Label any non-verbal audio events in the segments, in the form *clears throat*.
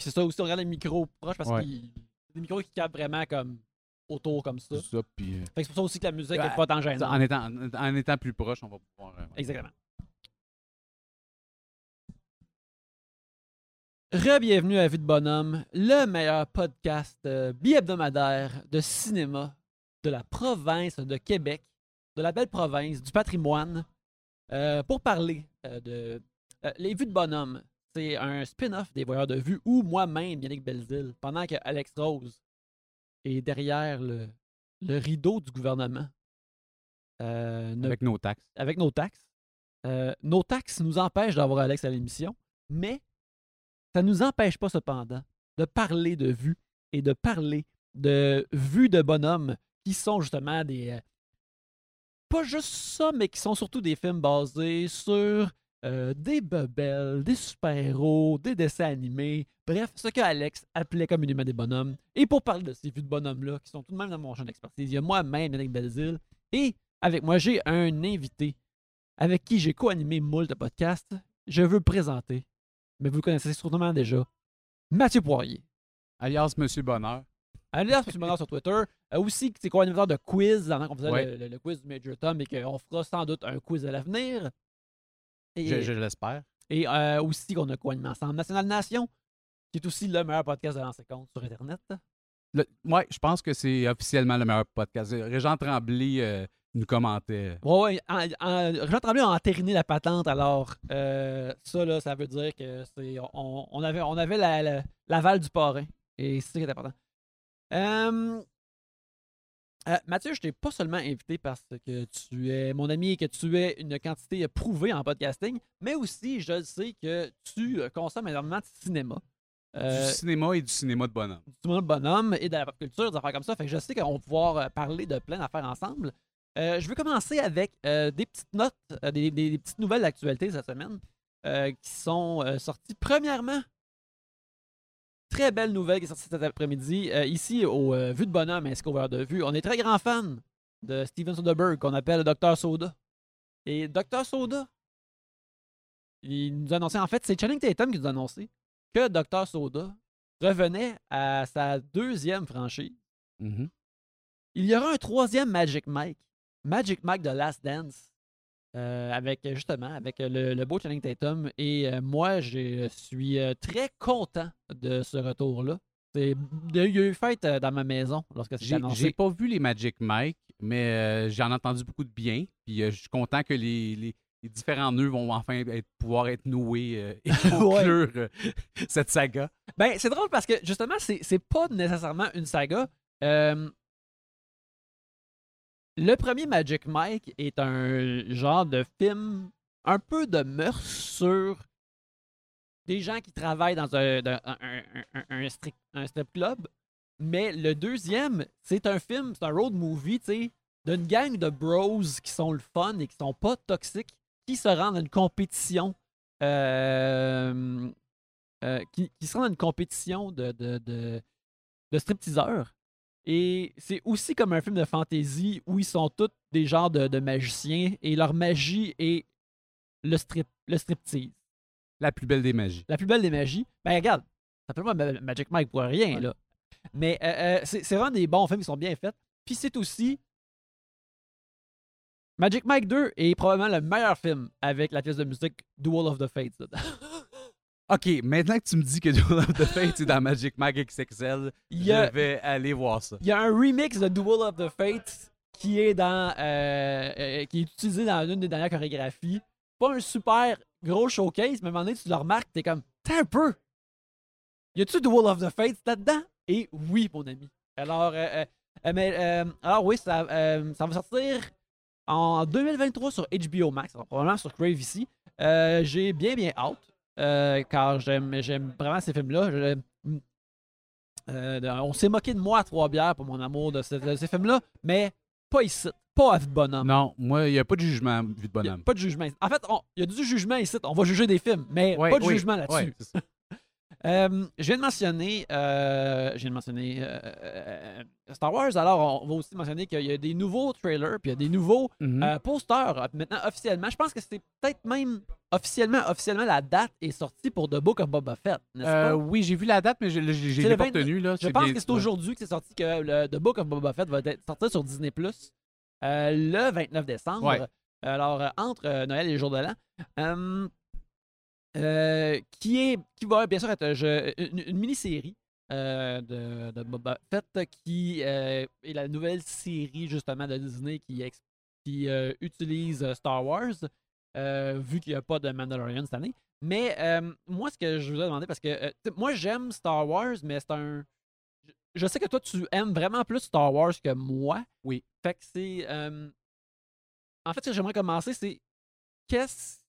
Puis c'est ça aussi, on regarde les micros proches parce Ouais. que des micros qui capent vraiment comme autour comme ça. C'est ça, puis, euh, Fait que c'est pour ça aussi que la musique Ouais, est pas tant gênante. en, étant, en étant plus proche, on va pouvoir. euh, Exactement. Re-bienvenue à Vue de Bonhomme, le meilleur podcast euh, bi-hebdomadaire de cinéma de la province de Québec, de la belle province, du patrimoine, euh, pour parler euh, de euh, Les Vues de Bonhomme. C'est un spin-off des Voyeurs de Vue où moi-même, Yannick Belzile, pendant que Alex Rose est derrière le, le rideau du gouvernement, euh, ne Avec nos taxes. avec nos taxes. Euh, nos taxes nous empêchent d'avoir Alex à l'émission, mais ça ne nous empêche pas cependant de parler de vues et de parler de vues de bonhommes qui sont justement des. euh, pas juste ça, mais qui sont surtout des films basés sur euh, des bebelles, des super-héros, des dessins animés. Bref, ce que Alex appelait communément des bonhommes. Et pour parler de ces vues de bonhommes-là, qui sont tout de même dans mon champ d'expertise, il y a moi-même, Yannick Belzile, et avec moi, j'ai un invité avec qui j'ai co-animé moult podcasts. Je veux présenter, mais vous le connaissez sûrement déjà, Mathieu Poirier. Alias Monsieur Bonheur. Alias Monsieur Bonheur sur Twitter. Euh, aussi, c'est co-animateur de quiz, pendant qu'on faisait Ouais. le, le- le quiz du Major Tom et qu'on fera sans doute un quiz à l'avenir. Et, Je, je l'espère. et, euh, aussi qu'on a co-animé ensemble National Nation, qui est aussi le meilleur podcast de l'ancien compte sur Internet. Ouais, je pense que c'est officiellement le meilleur podcast. Régent Tremblay euh, nous commentait. Ouais, ouais. En, en, Jean Tremblay a entériné la patente, alors euh, ça, là, ça veut dire que c'est. On, on avait, on avait la- la- l'aval du parrain. Et c'est ça qui est important. Euh, euh, Mathieu, je t'ai pas seulement invité parce que tu es mon ami et que tu es une quantité prouvée en podcasting, mais aussi je sais que tu euh, consommes énormément de cinéma. Euh, Du cinéma et du cinéma de bonhomme. du monde bonhomme et de la pop culture, des affaires comme ça. Fait que je sais qu'on va pouvoir euh, parler de plein d'affaires ensemble. Euh, je veux commencer avec euh, des petites notes, euh, des, des- des petites nouvelles d'actualité cette semaine euh, qui sont euh, sorties. Premièrement, très belle nouvelle qui est sortie cet après-midi. Euh, ici, au euh, Vue de Bonhomme, ainsi qu'au Verre de Vue, on est très grand fan de Steven Soderbergh, qu'on appelle Dr. Soda. Et Dr. Soda, il nous a annoncé, en fait, c'est Channing Tatum qui nous a annoncé que Dr. Soda revenait à sa deuxième franchise. Mhm. Il y aura un troisième Magic Mike, Magic Mike de Last Dance, euh, avec justement avec le, le beau Channing Tatum. Et euh, moi, je suis euh, très content de ce retour-là. C'est- Il y a eu fête euh, dans ma maison lorsque c'est annoncé. j'ai pas vu les Magic Mike, mais euh, j'en ai entendu beaucoup de bien. Puis euh, je suis content que les, les- les différents nœuds vont enfin être- pouvoir être noués euh, et *laughs* conclure euh, cette saga. Ben, c'est drôle parce que justement, c'est c'est pas nécessairement une saga. Euh, le premier Magic Mike est un genre de film un peu de mœurs sur des gens qui travaillent dans un, strip, club. Mais le deuxième, c'est un film, c'est un road movie, tu sais, d'une gang de bros qui sont le fun et qui sont pas toxiques, qui se rendent à une compétition euh, euh, qui, se à une compétition de, de, de, de stripteaseurs. Et c'est aussi comme un film de fantasy où ils sont tous des genres de, de magiciens et leur magie est le, strip, le striptease. La plus belle des magies. La plus belle des magies. Ben regarde, ça s'appelle pas Ma- Magic Mike pour rien, Ouais. là. Mais euh, euh, c'est vraiment des bons films qui sont bien faits. Puis c'est aussi. Magic Mike 2 est probablement le meilleur film avec la pièce de musique Duel of the Fates. *laughs* OK, maintenant que tu me dis que *laughs* Duel of the Fates est dans Magic Mike XXL, a- je vais aller voir ça. Il y a un remix de Duel of the Fates qui est dans euh, euh, qui est utilisé dans une des dernières chorégraphies. Pas un super gros showcase, mais à un moment donné, tu le remarques, t'es comme T'as un peu! Y a-tu Duel of the Fates là-dedans? Et oui, mon ami. Alors, euh, euh, mais, euh, alors oui, ça, ça va sortir en 2023 sur HBO Max, alors probablement sur Crave ici. J'ai bien, bien hâte, euh, car j'aime j'aime vraiment ces films-là. Euh, on s'est moqué de moi à trois bières pour mon amour de, ce- de ces films-là, mais pas ici, pas à Vue de bonhomme. Non, moi, il n'y a pas de jugement de a bonhomme. pas de jugement. En fait, il y a du jugement ici. On va juger des films, mais Ouais, pas de oui, jugement là-dessus. ouais. Euh, je viens de mentionner, euh, je viens de mentionner euh, euh, Star Wars. Alors, on va aussi mentionner qu'il y a des nouveaux trailers, puis il y a des nouveaux Mhm. posters maintenant officiellement. Je pense que c'est peut-être même officiellement, officiellement la date est sortie pour The Book of Boba Fett, n'est-ce pas? oui, j'ai vu la date, mais le pas 29 retenu. Là. Je pense que c'est aujourd'hui que c'est sorti que le The Book of Boba Fett va être sorti sur Disney Plus le 29 décembre. Ouais. Alors, entre Noël et le jour de l'an. Euh, qui, est, qui va bien sûr être euh, une, une mini-série euh, de, de Boba Fett qui euh, est la nouvelle série justement de Disney qui, qui utilise Star Wars, vu qu'il n'y a pas de Mandalorian cette année. Mais moi, ce que je vous ai demandé, parce que moi j'aime Star Wars, mais c'est un. je- Je sais que toi, tu aimes vraiment plus Star Wars que moi. Oui. Fait que c'est. En fait, ce que j'aimerais commencer, c'est qu'est-ce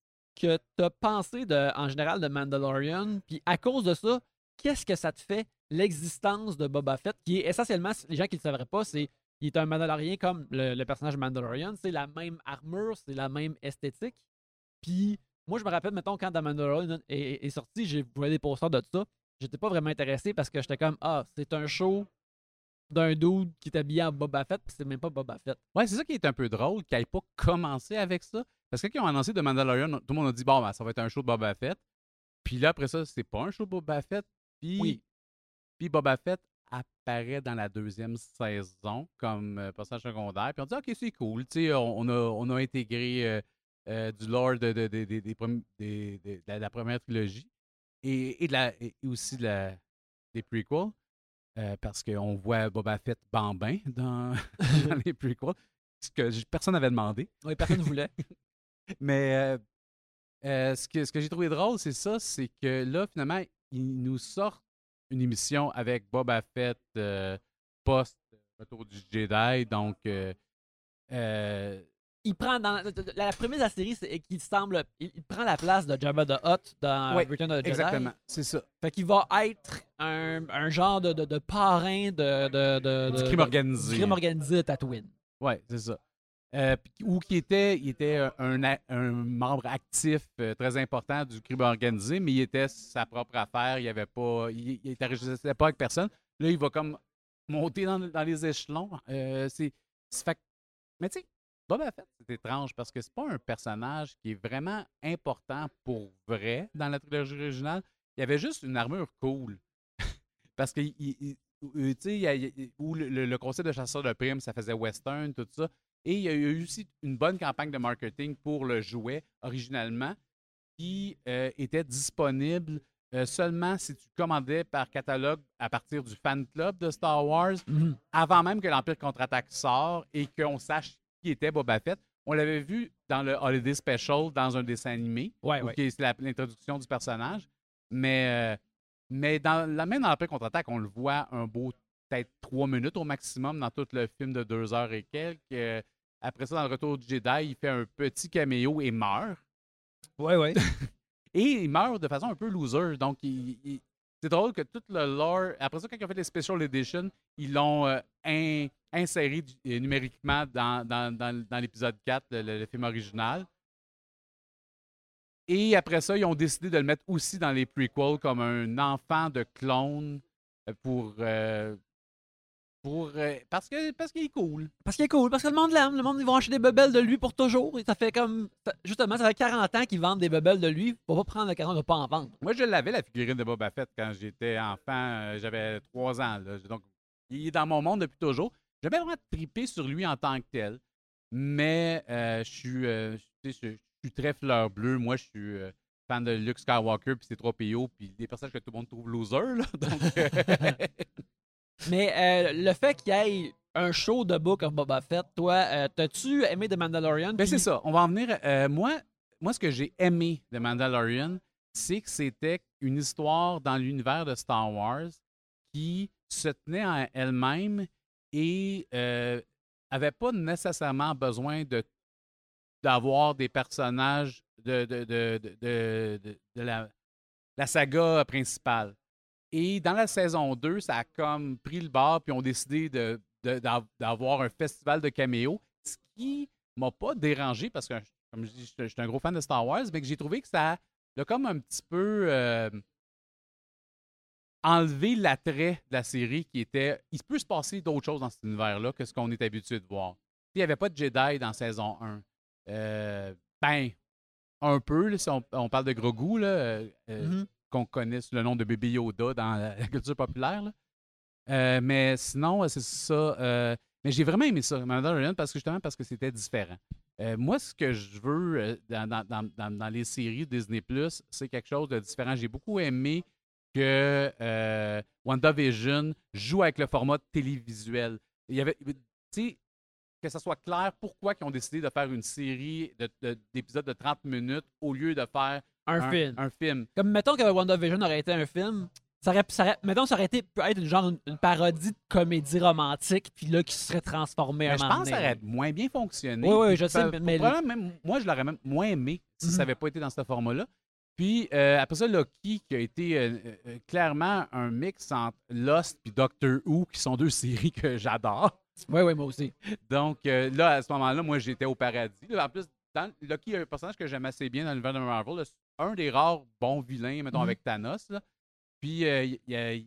que tu as pensé de, en général de Mandalorian? Puis à cause de ça, qu'est-ce que ça te fait l'existence de Boba Fett, qui est essentiellement, les gens qui ne le savraient pas, c'est il est un Mandalorien comme le, personnage Mandalorian. C'est la même armure, c'est la même esthétique. Puis moi, je me rappelle, mettons, quand The Mandalorian est, sorti, j'ai vu des posters de ça. J'étais pas vraiment intéressé parce que j'étais comme, ah, c'est un show d'un dude qui est habillé en Boba Fett, puis c'est même pas Boba Fett. Ouais, c'est ça qui est un peu drôle, qu'ils n'aient pas commencé avec ça. Parce que quand ils ont annoncé de Mandalorian, tout le monde a dit, bon, ben, ça va être un show de Boba Fett. Puis là, après ça, c'est pas un show de Boba Fett. Puis, Oui. puis Boba Fett apparaît dans la deuxième saison comme euh, personnage secondaire. Puis on dit, OK, c'est cool. Tu sais, on, on a, on a intégré euh, euh, du lore de, de- de- la première trilogie et, et, de la, et aussi de la, des prequels. Euh, parce qu'on voit Boba Fett bambin dans, *laughs* *laughs* dans les prequels. Ce que personne n'avait demandé. Oui, personne ne voulait. *laughs* Mais euh, euh, ce que, ce que j'ai trouvé drôle, c'est ça, c'est que là, finalement, ils nous sortent une émission avec Boba Fett post-retour du Jedi. Donc, il prend dans la, la prémisse de la série, c'est qu'il semble, il, il prend la place de Jabba the Hutt dans Ouais, Return of the Jedi. exactement, c'est ça. Fait qu'il va être un, un genre de, de, de parrain de, de, Du crime organisé. du crime organisé de Tatooine. Oui, c'est ça. Euh, ou qui était, il était un, un membre actif euh, très important du crime organisé, mais il était sa propre affaire. Il avait pas, il, il pas avec personne. Là, il va comme monter dans, dans les échelons. Euh, c'est, mais tu sais, Boba Fett, c'est étrange parce que c'est pas un personnage qui est vraiment important pour vrai dans la trilogie originale. Il avait juste une armure cool. *laughs* parce que tu sais, y y où le, le- le concept de chasseur de primes, ça faisait western, tout ça. Et il y a eu aussi une bonne campagne de marketing pour le jouet originalement qui euh, était disponible euh, seulement si tu commandais par catalogue à partir du fan club de Star Wars avant même que l'Empire contre-attaque sort et qu'on sache qui était Boba Fett. On l'avait vu dans le Holiday Special dans un dessin animé, Ouais, ouais. qui est la- l'introduction du personnage. Mais, euh, mais dans, la, même dans l'Empire contre-attaque, on le voit un beau peut-être trois minutes au maximum dans tout le film de deux heures et quelques. Euh, après ça, dans le Retour du Jedi, il fait un petit caméo et meurt. Ouais, ouais. *laughs* Et il meurt de façon un peu loser. Donc, il- il- c'est drôle que tout le lore. Après ça, quand ils ont fait les Special Edition, ils l'ont euh, in- inséré euh, numériquement dans, l'épisode 4, le, film original. Et après ça, ils ont décidé de le mettre aussi dans les prequels comme un enfant de clone euh, pour. Pour euh, parce que parce qu'il est cool. Parce qu'il est cool, parce que le monde l'aime. Le monde, ils vont acheter des bebelles de lui pour toujours. Et ça fait comme. Justement, ça fait 40 ans qu'ils vendent des bebelles de lui. Faut pas prendre l'occasion de pas en vendre. Moi, je l'avais, la figurine de Boba Fett, quand j'étais enfant. euh, J'avais trois ans. là. Donc, il est dans mon monde depuis toujours. J'avais vraiment trippé sur lui en tant que tel. Mais euh, je suis euh, tu sais, je- je suis très fleur bleue. Moi, je suis euh, fan de Luke Skywalker, puis c'est trop PO, puis des personnages que tout le monde trouve loser. Là. *laughs* Donc, euh, *laughs* Mais euh, le fait qu'il y ait un show de Book of Boba Fett, toi, euh, t'as-tu aimé The Mandalorian? Ben, c'est ça. On va en venir. euh, moi, moi, ce que j'ai aimé de Mandalorian, c'est que c'était une histoire dans l'univers de Star Wars qui se tenait en elle-même et euh, avait pas nécessairement besoin de d'avoir des personnages de, de, de, de, de- de- de la, la saga principale. Et dans la saison 2, ça a comme pris le bord, puis ont décidé de, de- d'avoir un festival de caméos, ce qui m'a pas dérangé parce que, comme je dis, je suis- un gros fan de Star Wars, mais que j'ai trouvé que ça a comme un petit peu. euh, enlever l'attrait de la série qui était. Il peut se passer d'autres choses dans cet univers-là que ce qu'on est habitué de voir. Il n'y avait pas de Jedi dans saison 1. Euh, ben, un peu, si on, parle de Grogu, là, euh, Mhm. Qu'on connaît sous le nom de bébé Yoda dans la, culture populaire. Euh, mais sinon, c'est ça. euh, mais j'ai vraiment aimé ça, Mandalorian, parce que justement parce que c'était différent. Euh, moi, ce que je veux dans, les séries Disney c'est quelque chose de différent. J'ai beaucoup aimé que WandaVision joue avec le format télévisuel. Il y avait, tu sais, que ça soit clair pourquoi ils ont décidé de faire une série de- de- d'épisodes de, 30 minutes au lieu de faire Un, film. un film. Comme mettons que WandaVision aurait été un film, ça aurait, ça aurait- mettons ça aurait été peut-être une genre une, une parodie de comédie romantique, puis là qui se serait transformé un Mais je pense que ça aurait moins bien fonctionné. Oui, oui, je sais, mais- probablement même- moi, je l'aurais même moins aimé si Mhm. ça n'avait pas été dans ce format-là. Puis euh, après ça, Loki, qui a été euh, euh, clairement un mix entre Lost et Doctor Who, qui sont deux séries que j'adore. Oui, oui, moi aussi. Donc là, à ce moment-là, moi, j'étais au paradis. En plus, dans, Loki est un personnage que j'aime assez bien dans l'univers de Marvel. Un des rares bons vilains, mettons, Mhm. avec Thanos. là. Puis, euh, il y a-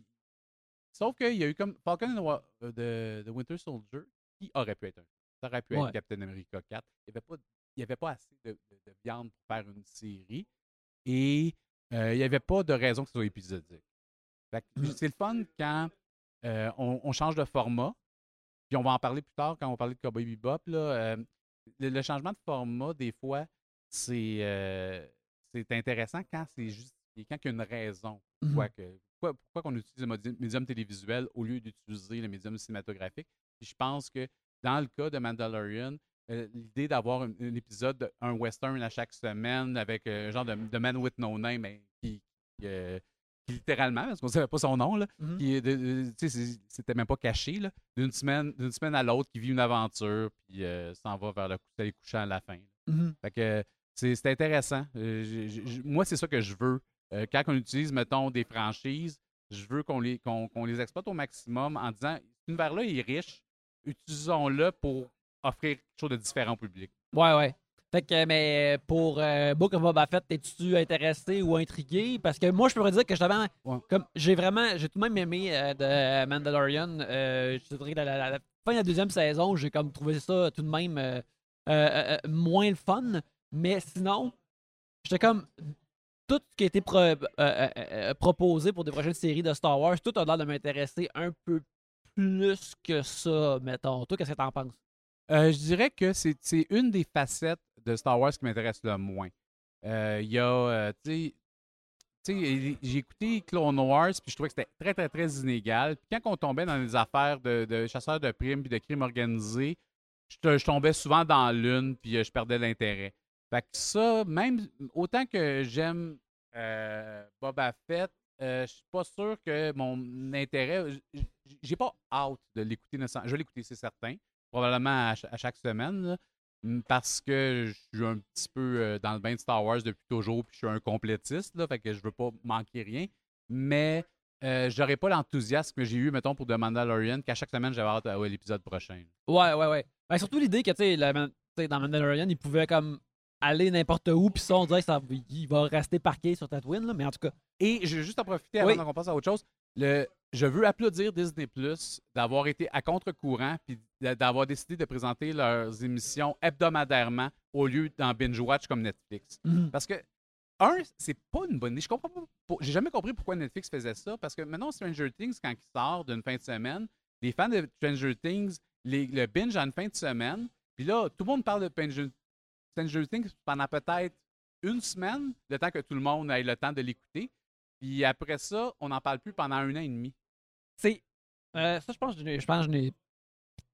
sauf qu'il y a eu comme Falcon euh, de, de Winter Soldier, qui aurait pu être un Ça aurait pu Ouais. être Captain America 4. Il n'y avait, il avait pas assez de, de- de viande pour faire une série. Et euh, il n'y avait pas de raison que ce soit épisodique. Mhm. C'est le fun quand euh, on, on change de format. Puis on va en parler plus tard quand on va parler de Cowboy Bebop. Là, le, le changement de format, des fois, c'est c'est intéressant quand c'est justifié, quand il y a une raison. Mhm. Pourquoi, que- pourquoi, pourquoi qu'on utilise le médium télévisuel au lieu d'utiliser le médium cinématographique. Puis je pense que dans le cas de Mandalorian, euh, l'idée d'avoir un, un épisode, de- un western à chaque semaine avec euh, un genre de, de Man with No Name mais qui, qui, euh, qui littéralement, parce qu'on ne savait pas son nom, là, c'est- c'était même pas caché, d'une semaine, d'une semaine à l'autre, qui vit une aventure, puis s'en va vers le coucher couchant à la fin. Mhm. Fait que c'est intéressant. Euh, moi, c'est ça que je veux. Euh, quand on utilise, mettons, des franchises, je veux qu'on les, exploite au maximum en disant cet univers-là est riche, utilisons-le pour offrir quelque chose de différent au public. Ouais, ouais. Fait que, mais pour euh, Book of Boba Fett, es-tu intéressé ou intrigué? Parce que moi, je pourrais dire que justement, Ouais. comme j'ai vraiment, j'ai tout de même aimé euh, de Mandalorian. Euh, je te dirais que la, la- la fin de la deuxième saison, j'ai comme trouvé ça tout de même euh, euh, euh, moins le fun. Mais sinon, j'étais comme. Tout ce qui a été euh, euh, euh, proposé pour des prochaines séries de Star Wars, tout a l'air de m'intéresser un peu plus que ça, mettons. Toi, qu'est-ce que t'en penses? Je dirais que c'est une des facettes de Star Wars qui m'intéresse le moins. Il y a, tu sais, j'ai écouté Clone Wars, puis je trouvais que c'était très, très, très inégal. Puis quand on tombait dans des affaires de, de chasseurs de primes puis de crimes organisés, je, je tombais souvent dans l'une, puis je perdais l'intérêt. Fait que ça, même autant que j'aime euh, Boba Fett, euh, je suis pas sûr que mon intérêt. J'ai pas hâte de l'écouter. Je vais l'écouter, c'est certain. Probablement à, ch- à chaque semaine. parce que je suis un petit peu euh, dans le bain de Star Wars depuis toujours, puis je suis un complétiste, là, fait que je veux pas manquer rien. Mais euh, j'aurais pas l'enthousiasme que j'ai eu, mettons, pour The Mandalorian, qu'à chaque semaine, j'avais hâte à l'épisode prochain. Ouais, ouais, ouais. Ben, surtout l'idée que, tu sais, dans Mandalorian, il pouvait comme aller n'importe où, puis ça, on dirait que ça, il va rester parqué sur Tatooine, là, mais en tout cas. Et je vais juste en profiter avant Oui. qu'on passe à autre chose. Le, je veux applaudir Disney Plus d'avoir été à contre-courant puis d'avoir décidé de présenter leurs émissions hebdomadairement au lieu d'en binge-watch comme Netflix. Mhm. Parce que, un, c'est pas une bonne idée. Je comprends pas. J'ai jamais compris pourquoi Netflix faisait ça. Parce que maintenant, Stranger Things, quand il sort d'une fin de semaine, les fans de Stranger Things les- le binge en fin de semaine. Puis là, tout le monde parle de Stranger Things pendant peut-être une semaine, le temps que tout le monde ait le temps de l'écouter. Puis après ça, on n'en parle plus pendant un an et demi. C'est. euh, ça, je pense, que je pense que je n'ai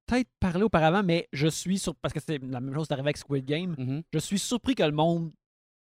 peut-être parlé auparavant, mais je suis sur. Parce que c'est la même chose qui est arrivé avec Squid Game. Je suis surpris que le monde.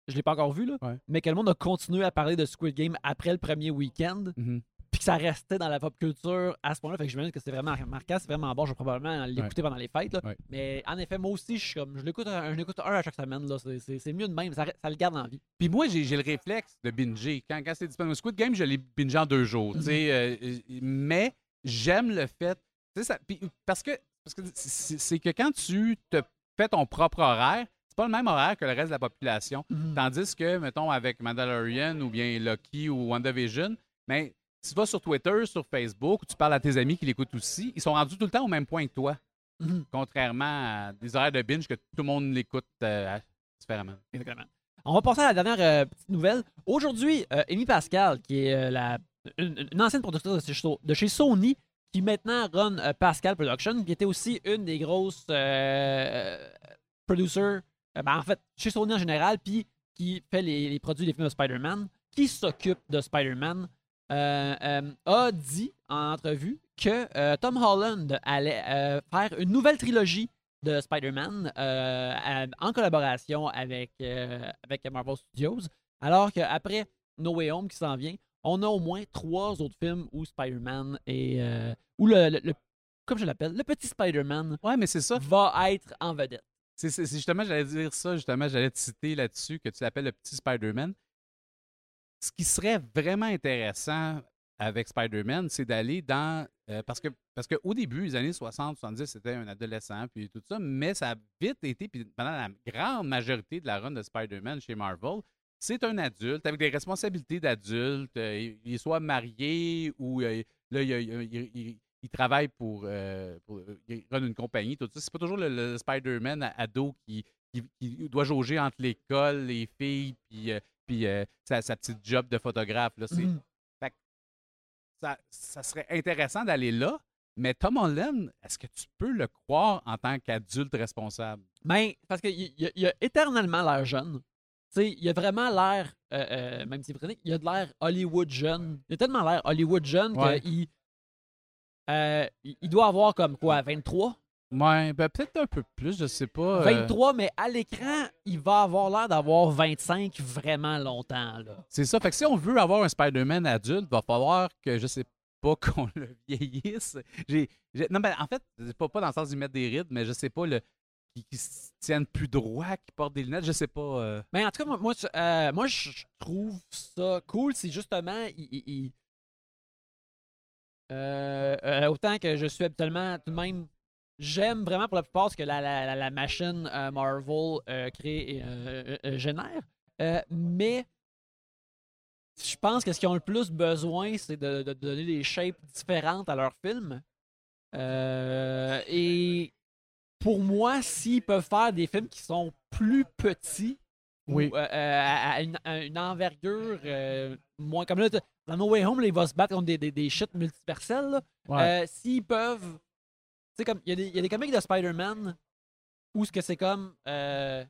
Je l'ai pas encore vu, là. Ouais. Mais que le monde a continué à parler de Squid Game après le premier week-end. Puis que ça restait dans la pop culture à ce point-là. Fait que j'imagine que c'est vraiment marquant, c'est vraiment bon. Je vais probablement l'écouter pendant les fêtes. là. Ouais. Mais en effet, moi aussi, je suis comme. Je l'écoute un, l'écoute un à chaque semaine. là. C'est- mieux de même. Ça, ça le garde en vie. Puis moi, j'ai le réflexe de binger. Quand, quand c'est disponible. Squid Game, je l'ai bingé en deux jours. sais, euh, euh, mais j'aime le fait. Ça, parce que parce que c'est que quand tu te fais ton propre horaire, c'est pas le même horaire que le reste de la population. Tandis que, mettons, avec Mandalorian ou bien Loki ou WandaVision, mais tu vas sur Twitter, sur Facebook, ou tu parles à tes amis qui l'écoutent aussi, ils sont rendus tout le temps au même point que toi. Mhm. Contrairement à des horaires de binge que tout le monde l'écoute euh, différemment. Exactement. On va passer à la dernière euh, petite nouvelle. Aujourd'hui, euh, Amy Pascal, qui est la, une, une ancienne productrice de chez, So- de chez Sony, qui maintenant run Pascal Production, qui était aussi une des grosses producers, ben, en fait, chez Sony en général, puis qui fait les, les produits des films de Spider-Man, qui s'occupe de Spider-Man, a dit en entrevue que euh, Tom Holland allait euh, faire une nouvelle trilogie de Spider-Man euh, en collaboration avec, euh, avec Marvel Studios. Alors qu'après No Way Home qui s'en vient, on a au moins trois autres films où Spider-Man est. euh, où le, le- le- comme je l'appelle, le petit Spider-Man Ouais, mais c'est ça. va être en vedette. C'est justement, j'allais dire ça, justement, j'allais te citer là-dessus, que tu l'appelles le petit Spider-Man. Ce qui serait vraiment intéressant avec Spider-Man, c'est d'aller dans. euh, parce que parce qu'au début, les années 60, 70, c'était un adolescent, puis tout ça, mais ça a vite été, puis pendant la grande majorité de la run de Spider-Man chez Marvel, c'est un adulte avec des responsabilités d'adulte. euh, il, soit marié ou euh, là, il, il- il- il- il travaille pour, euh, Il run une compagnie, tout ça. C'est pas toujours le, Spider-Man ado qui, qui, doit jauger entre l'école, les filles, puis, puis euh, sa, sa petite job de photographe. Là. Mhm. ça, ça serait intéressant d'aller là, mais Tom Holland, est-ce que tu peux le croire en tant qu'adulte responsable? Ben, parce qu'il il, a- éternellement l'air jeune. Tu sais, il a vraiment l'air, euh, euh, même si britannique, il a de l'air Hollywood jeune. Il a tellement l'air Hollywood jeune Ouais. qu'il euh, il il doit avoir comme quoi, 23? Ouais, ben peut-être un peu plus, je sais pas. euh, 23, mais à l'écran, il va avoir l'air d'avoir 25 vraiment longtemps. Là. C'est ça. Fait que si on veut avoir un Spider-Man adulte, va falloir que, je sais pas, *laughs* qu'on le vieillisse. J'ai, non, ben, en fait, c'est pas, pas dans le sens d'y mettre des rides, mais je sais pas, le, qui, qui se tienne plus droit, qui porte des lunettes, je sais pas. euh, Mais en tout cas, moi, moi, je- euh, moi, je trouve ça cool. C'est justement, il- il- il- Euh, euh, autant que je suis habituellement tout de même, j'aime vraiment pour la plupart ce que la, la, machine euh, Marvel euh, crée et euh, génère. Mais je pense que ce qu'ils ont le plus besoin, c'est de, de donner des shapes différentes à leurs films. Et pour moi, s'ils peuvent faire des films qui sont plus petits, Oui. ou, à, à une, à une envergure moins comme là, dans No Way Home, là, il va se battre contre des, des, des shit multiversels. S'ils peuvent. Tu sais, comme. Il y, a des- il y a des comics de Spider-Man où ce que c'est comme. euh,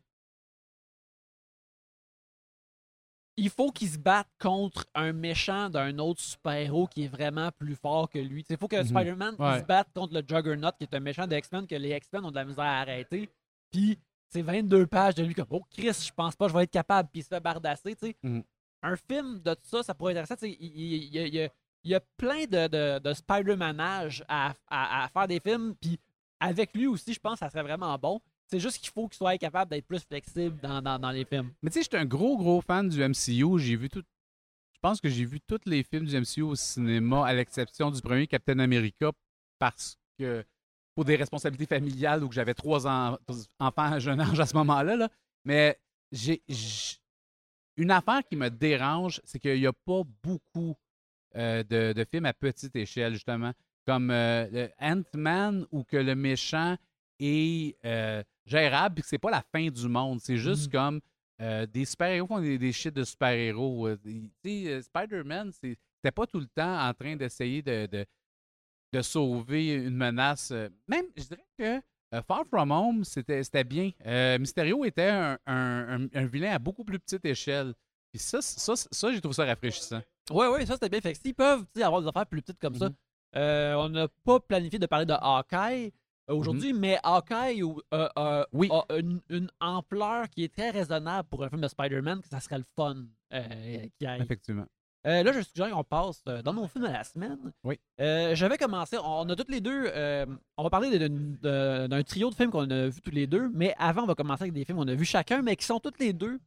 il faut qu'il se batte contre un méchant d'un autre super-héros qui est vraiment plus fort que lui. Il faut que Mhm. Spider-Man Ouais. se batte contre le Juggernaut, qui est un méchant des X-Men, que les X-Men ont de la misère à arrêter. Puis c'est 22 pages de lui comme Oh Chris, je pense pas que je vais être capable, puis il se fait bardasser. Mhm. Un film de ça, ça pourrait être intéressant. Il, y y a- il y a plein de, de, de Spider-Manage à, à- faire des films, puis avec lui aussi, je pense que ça serait vraiment bon. C'est juste qu'il faut qu'il soit capable d'être plus flexible dans, dans, les films. Mais tu sais, j'étais un gros, gros fan du MCU. J'ai vu tout. Je pense que j'ai vu tous les films du MCU au cinéma, à l'exception du premier Captain America, parce que pour des responsabilités familiales ou que j'avais trois en- enfants à jeune âge à ce moment-là. là. Mais j'ai une affaire qui me dérange, c'est qu'il n'y a pas beaucoup euh, de, de films à petite échelle, justement, comme euh, Ant-Man ou que le méchant est euh, gérable et que c'est pas la fin du monde. C'est juste Mhm. comme des super-héros font des, des shit de super-héros. Spider-Man, c'était pas tout le temps en train d'essayer de, de, de sauver une menace. Même, je dirais que Far From Home, c'était c'était bien. Euh, Mysterio était un, un- un- un vilain à beaucoup plus petite échelle. Puis ça, ça, ça, j'ai trouvé ça rafraîchissant. Ouais, ouais, ça c'était bien. Fait que s'ils peuvent avoir des affaires plus petites comme ça, Mhm. euh, on n'a pas planifié de parler de Hawkeye euh, aujourd'hui, mais Hawkeye euh, euh, Oui. a une, une ampleur qui est très raisonnable pour un film de Spider-Man, que ça serait le fun qui arrive. Effectivement. Là, je suggère qu'on passe dans nos films de la semaine. Oui. Euh, J'avais commencé, on a toutes les deux, on va parler d'un trio de films qu'on a vus tous les deux, mais avant, on va commencer avec des films qu'on a vus chacun, mais qui sont toutes les deux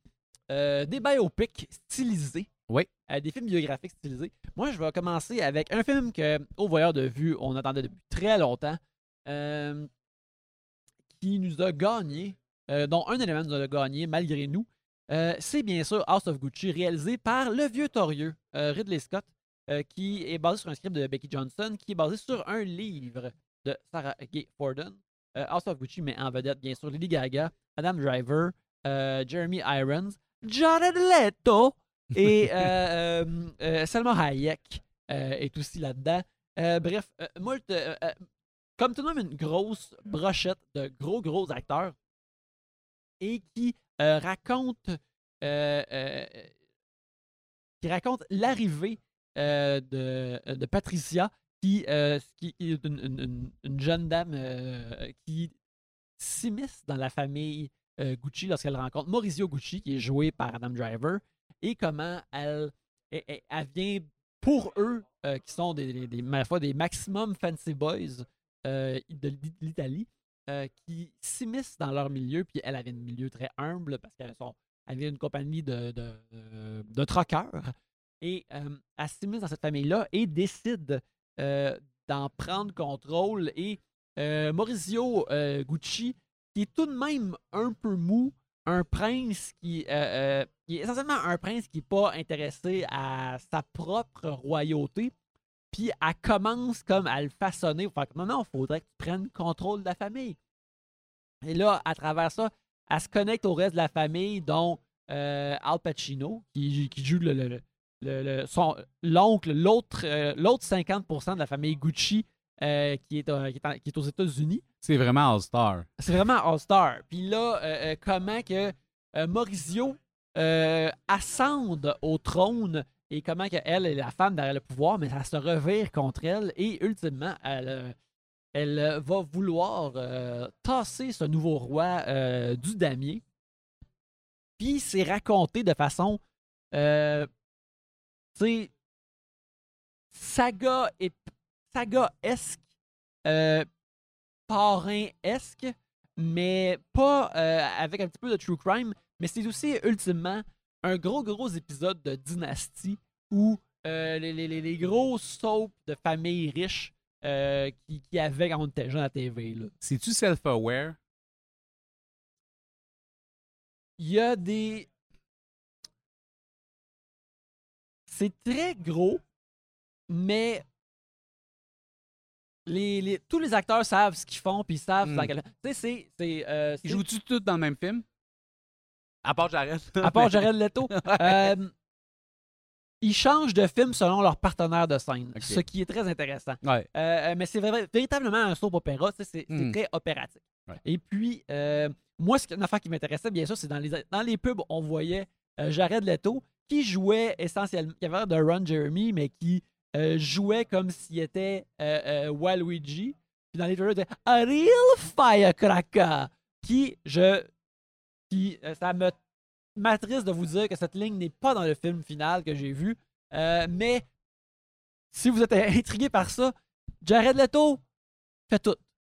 euh, des biopics stylisés. Oui. Euh, des films biographiques stylisés. Moi, je vais commencer avec un film que, au voyeur de vue, on attendait depuis très longtemps, euh, qui nous a gagné, dont un élément nous a gagné malgré nous. C'est bien sûr House of Gucci, réalisé par le vieux torieux Ridley Scott, qui est basé sur un script de Becky Johnson, qui est basé sur un livre de Sarah Gay Forden. House of Gucci met en vedette, bien sûr, Lily Gaga, Adam Driver, euh, Jeremy Irons, Jared Leto et euh, euh, euh, Selma Hayek est aussi là-dedans. Bref, moi, comme tout le une grosse brochette de gros, gros acteurs et qui raconte l'arrivée de, Patricia, qui, est une, une- une- une jeune dame qui s'immisce dans la famille euh, Gucci lorsqu'elle rencontre Maurizio Gucci, qui est joué par Adam Driver, et comment elle, elle, vient pour eux, euh, qui sont des, des, des- des maximum fancy boys euh, de l'I- l'Italie, qui s'immiscent dans leur milieu, puis elle avait un milieu très humble parce qu'elle elle vient d'une compagnie de, de. Et elle s'immisce dans cette famille-là et décide d'en prendre contrôle. Et Maurizio Gucci, qui est tout de même un peu mou, un prince qui, euh, euh, est essentiellement un prince qui n'est pas intéressé à sa propre royauté. Puis elle commence comme à le façonner. Non, non, il faudrait que tu prennes contrôle de la famille. Et là, à travers ça, elle se connecte au reste de la famille, dont euh, Al Pacino, qui, joue le, l'oncle, l'autre, euh, l'autre 50% de la famille Gucci qui est aux États-Unis. C'est vraiment All-Star. C'est vraiment All-Star. Puis là, euh, euh, comment que euh, Maurizio ascende au trône et comment qu'elle est la femme derrière le pouvoir, mais ça se revire contre elle et ultimement, elle, elle va vouloir tasser ce nouveau roi du damier. Puis c'est raconté de façon, saga et saga-esque, euh, parrain-esque, mais pas euh, avec un petit peu de true crime, mais c'est aussi ultimement un gros, gros épisode de dynastie où euh, les, les- les- gros soaps de familles riches euh, qui, qui avaient quand on était jeune à la TV. C'est-tu self-aware? Il y a des. C'est très gros, mais les, les- tous les acteurs savent ce qu'ils font, puis ils savent. Hmm. dans quel- Tu sais, c'est. c'est, euh, Ils jouent-tu tous dans le même film? À part Jared. À part Jared *laughs* Leto. Euh, ils changent de film selon leur partenaire de scène, ce qui est très intéressant. Ouais. Euh, mais c'est véritablement un soap opéra, c'est c'est Hmm. très opératique. Ouais. Et puis, euh, moi, ce, une affaire qui m'intéressait, bien sûr, c'est dans les, dans les pubs, on voyait euh, Jared Leto qui jouait essentiellement, qui avait l'air de Ron Jeremy, mais qui euh, jouait comme s'il était euh, euh, Waluigi. Puis dans les trailers, il était A real firecracker. Qui, je. Qui, ça me m'attriste de vous dire que cette ligne n'est pas dans le film final que j'ai vu. Mais si vous êtes intrigué par ça, Jared Leto fait tout.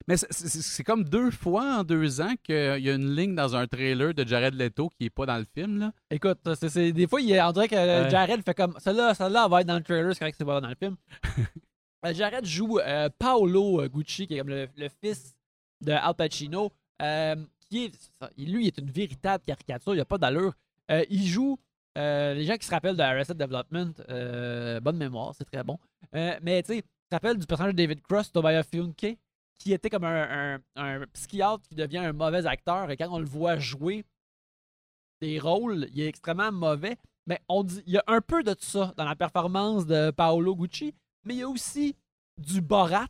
Mais c'est- comme deux fois en deux ans qu'il y a une ligne dans un trailer de Jared Leto qui est pas dans le film. Là. Écoute, des fois, il on dirait que Ouais. Jared fait comme celle-là, celle-là elle va être dans le trailer, c'est correct que c'est pas dans le film. *laughs* Euh, Jared joue euh, Paolo euh, Gucci, qui est comme le, le fils de Al Pacino, euh, qui est, lui, il est une véritable caricature, il n'y a pas d'allure. Euh, il joue, euh, les gens qui se rappellent de Arrested Development, euh, bonne mémoire, c'est très bon. Euh, mais tu sais, tu te rappelles du personnage de David Cross, Tobias Funke, qui était comme un, psychiatre qui devient un mauvais acteur, et quand on le voit jouer des rôles, il est extrêmement mauvais. Mais on dit, il y a un peu de tout ça dans la performance de Paolo Gucci, mais il y a aussi du Borat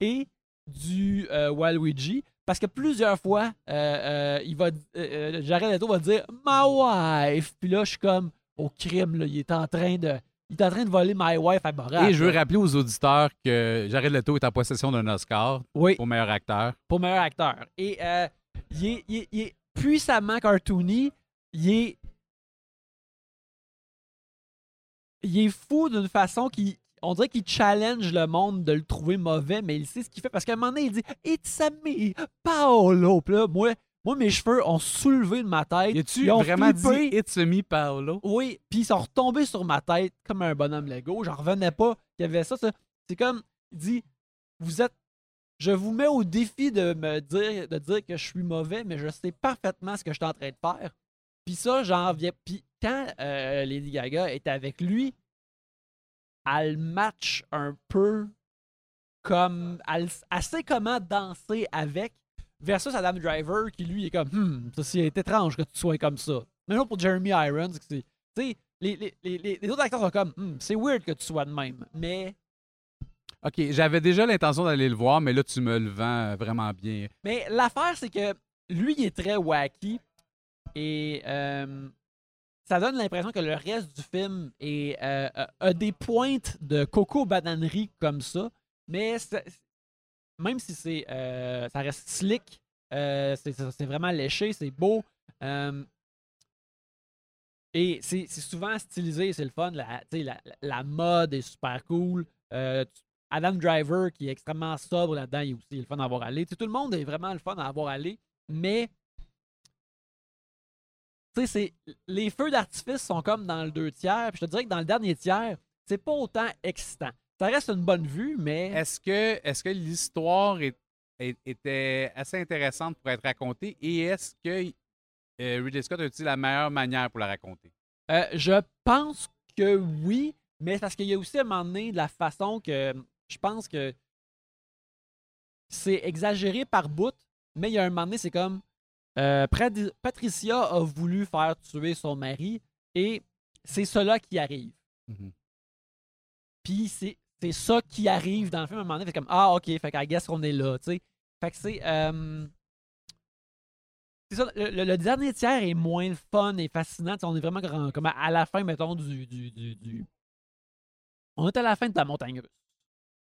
et du euh, Waluigi. Parce que plusieurs fois, euh, euh, il va, Jared Leto va dire My wife. Puis là, je suis comme au crime, là, il est en train de, il est en train de voler My wife à Borat. Et je veux rappeler aux auditeurs que Jared Leto est en possession d'un Oscar oui, pour meilleur acteur. pour meilleur acteur. Et euh, il, est, il est- il est puissamment cartoony. Il est. Il est fou d'une façon qui. On dirait qu'il challenge le monde de le trouver mauvais, mais il sait ce qu'il fait. Parce qu'à un moment donné, il dit It's a me, Paolo. Puis là, moi, moi, mes cheveux ont soulevé de ma tête. Y a-tu Ils ont vraiment flippé. dit It's me, Paolo? Oui, puis ils sont retombés sur ma tête comme un bonhomme Lego. J'en revenais pas qu'il y avait ça. ça. C'est comme, il dit, vous êtes, je vous mets au défi de me dire, de dire que je suis mauvais, mais je sais parfaitement ce que je suis en train de faire. Puis ça, j'en viens. Puis quand euh, Lady Gaga est avec lui, elle match un peu comme. Elle, elle sait comment danser avec, versus Adam Driver qui lui est comme, hmm, ça c'est étrange que tu sois comme ça. Même pour Jeremy Irons. Tu sais, les, les, les, les autres acteurs sont comme, Hmm, c'est weird que tu sois de même. Mais, OK, j'avais déjà l'intention d'aller le voir, mais là, tu me le vends euh, vraiment bien. mais l'affaire, c'est que lui, il est très wacky. Et euh, ça donne l'impression que le reste du film est, euh, a- des pointes de coco bananerie comme ça. Mais même si c'est euh, ça reste slick, euh, c'est vraiment léché, c'est beau. euh, et c'est souvent stylisé, c'est le fun. La, mode est super cool. Adam Driver, qui est extrêmement sobre là-dedans, il est aussi le fun à avoir allé. Tout le monde est vraiment le fun à avoir allé. Mais les feux d'artifice sont comme dans le deux tiers. Puis je te dirais que dans le dernier tiers, c'est pas autant excitant. Ça reste une bonne vue, mais Est-ce que, est que l'histoire est- est- était assez intéressante pour être racontée? Et est-ce que euh, Ridley Scott a utilisé la meilleure manière pour la raconter? euh, je pense que oui. Mais parce qu'il y a aussi à un moment donné de la façon que je pense que c'est exagéré par bout, mais il y a un moment donné, c'est comme euh, Patricia a voulu faire tuer son mari et c'est cela qui arrive. Mhm. Puis c'est ça qui arrive dans le film à un moment donné. Fait comme Ah, ok, fait qu'à guess qu'on est là, tu sais. Fait que c'est. euh, c'est ça, le, dernier tiers est moins fun et fascinant. On est vraiment comme à, la fin, mettons, du, du, du, On est à la fin de la montagne russe.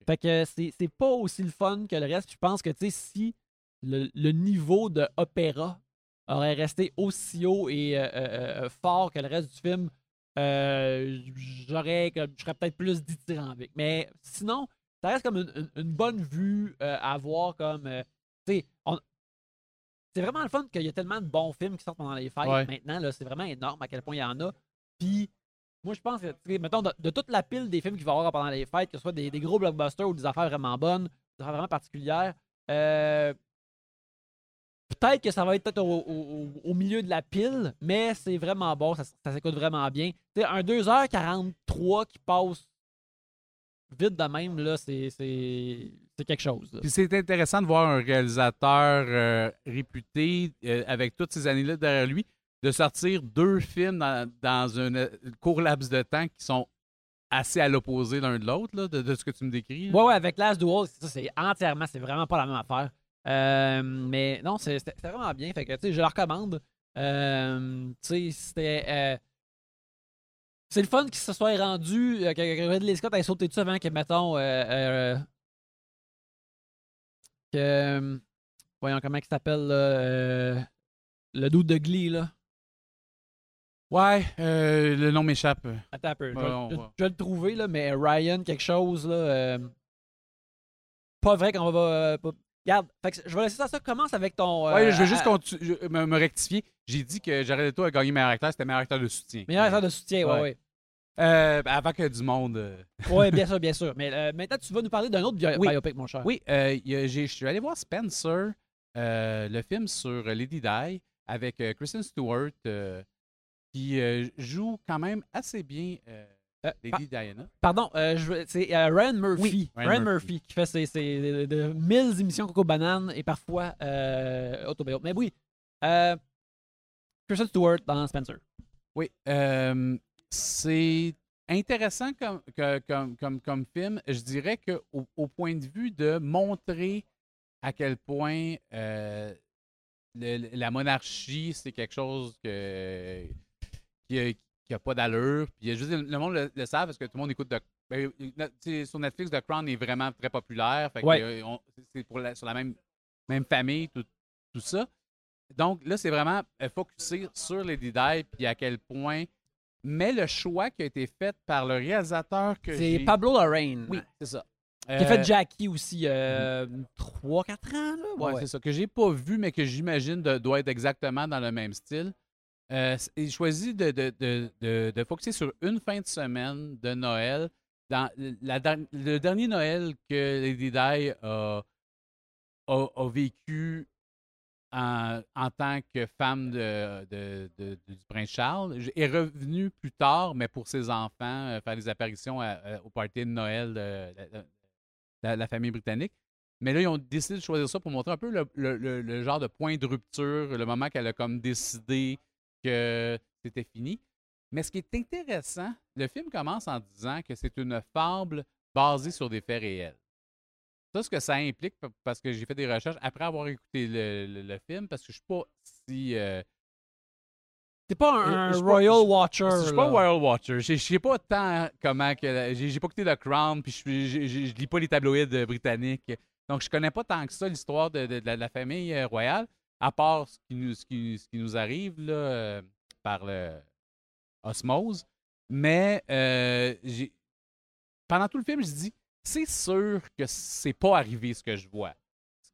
Fait que c'est pas aussi le fun que le reste. Je pense que, tu sais, si le, niveau de opéra aurait resté aussi haut et euh, euh, fort que le reste du film, euh, j'aurais comme je serais peut-être plus dithyrambique. Mais sinon, ça reste comme une, une- une bonne vue euh, à voir comme euh, on- c'est vraiment le fun qu'il y a tellement de bons films qui sortent pendant les fêtes Ouais. maintenant là, c'est vraiment énorme à quel point il y en a. Puis moi je pense que mettons de, de toute la pile des films qu'il va y avoir pendant les fêtes, que ce soit des, des gros blockbusters ou des affaires vraiment bonnes, des affaires vraiment particulières, euh, Peut-être que ça va être peut-être au, au- au- au milieu de la pile, mais c'est vraiment bon, ça, ça s'écoute vraiment bien. Un 2h43 qui passe vite de même, là, c'est c'est- c'est quelque chose. Puis c'est intéressant de voir un réalisateur euh, réputé, euh, avec toutes ces années-là derrière lui, de sortir deux films dans, dans un euh, court laps de temps qui sont assez à l'opposé l'un de l'autre, là, de, de ce que tu me décris. là. Ouais, ouais, avec Last Duel, c'est ça, c'est entièrement, c'est vraiment pas la même affaire. Euh, mais non, c'est- c'était vraiment bien. Fait que, tu sais, je le recommande. Euh, tu sais, c'était. euh, c'est le fun qu'il se soit rendu, que, que Ridley Scott ait sauté dessus avant que, mettons, que. Voyons comment il s'appelle, le doute de Glee, là. Ouais, euh, le nom m'échappe. Attends un peu. Je, Ouais, vais- on je- va. je vais le trouver, là, mais Ryan, quelque chose, là. euh, pas vrai qu'on va. euh, pas- Regarde, fait que je vais laisser ça. Ça commence avec ton. euh, Ouais, je veux juste à- contu- je- me, me rectifier. J'ai dit que Jared Leto a gagné meilleur acteur, c'était meilleur acteur de soutien. Meilleur acteur de soutien, Ouais. ouais. Euh, ben, avant que du monde. euh, *laughs* Ouais, bien *laughs* sûr, bien sûr. Mais euh, maintenant, tu vas nous parler d'un autre bio- Oui. biopic, mon cher. Oui, je suis allé voir Spencer, le film sur Lady Di, avec Kristen Stewart, qui joue quand même assez bien euh, Euh, Lady Diana. Pardon, euh, c'est euh, Ryan Murphy. Oui, Ryan Ryan, Murphy. Murphy. qui fait ses, ses- de, de 1000 émissions Coco Banane et parfois euh, Autobio. Mais oui, Kristen Stewart dans Spencer. Oui, c'est intéressant comme, que- comme, comme, comme film. Je dirais qu'au au point de vue de montrer à quel point le- la monarchie, c'est quelque chose que, qui qui a pas d'allure. Puis il y a juste, le monde le, le savent parce que tout le monde écoute de, ben, sur Netflix, The Crown est vraiment très populaire. Fait que, Ouais. euh, on- c'est pour la, sur la même, même famille, tout, tout ça. Donc là, c'est vraiment euh, focusé sur Lady Di puis à quel point. Mais le choix qui a été fait par le réalisateur que C'est Pablo Lorraine. Oui, c'est ça. Qui a Euh, fait Jackie aussi euh, 3-4 ans, là. Ouais, c'est ça. Que j'ai pas vu, mais que j'imagine doit être exactement dans le même style. Euh, il choisit de, de, de, de, de focuser sur une fin de semaine de Noël. Dans la, le dernier Noël que Lady Di a, a, vécu en, en tant que femme de, de- du prince Charles. Est revenue plus tard, mais pour ses enfants, euh, faire des apparitions au party de Noël de la famille britannique. Mais là, ils ont décidé de choisir ça pour montrer un peu le, le- le- le genre de point de rupture, le moment qu'elle a comme décidé que c'était fini. Mais ce qui est intéressant, le film commence en disant que c'est une fable basée sur des faits réels. Ça, ce que ça implique, pa- parce que j'ai fait des recherches après avoir écouté le, le- le film, parce que je suis pas si. euh, T'es pas un, pas- Royal Watcher. je suis pas. Royal Watcher. Je je sais pas tant comment que. J'ai pas écouté The Crown, puis je, lis pas les tabloïds euh, britanniques. Donc, je connais pas tant que ça l'histoire de, de- de la, de la famille euh, royale, à part ce qui nous, ce qui, ce qui nous arrive là, euh, par le osmose. Mais euh, j'ai- pendant tout le film, je dis c'est sûr que c'est pas arrivé ce que je vois.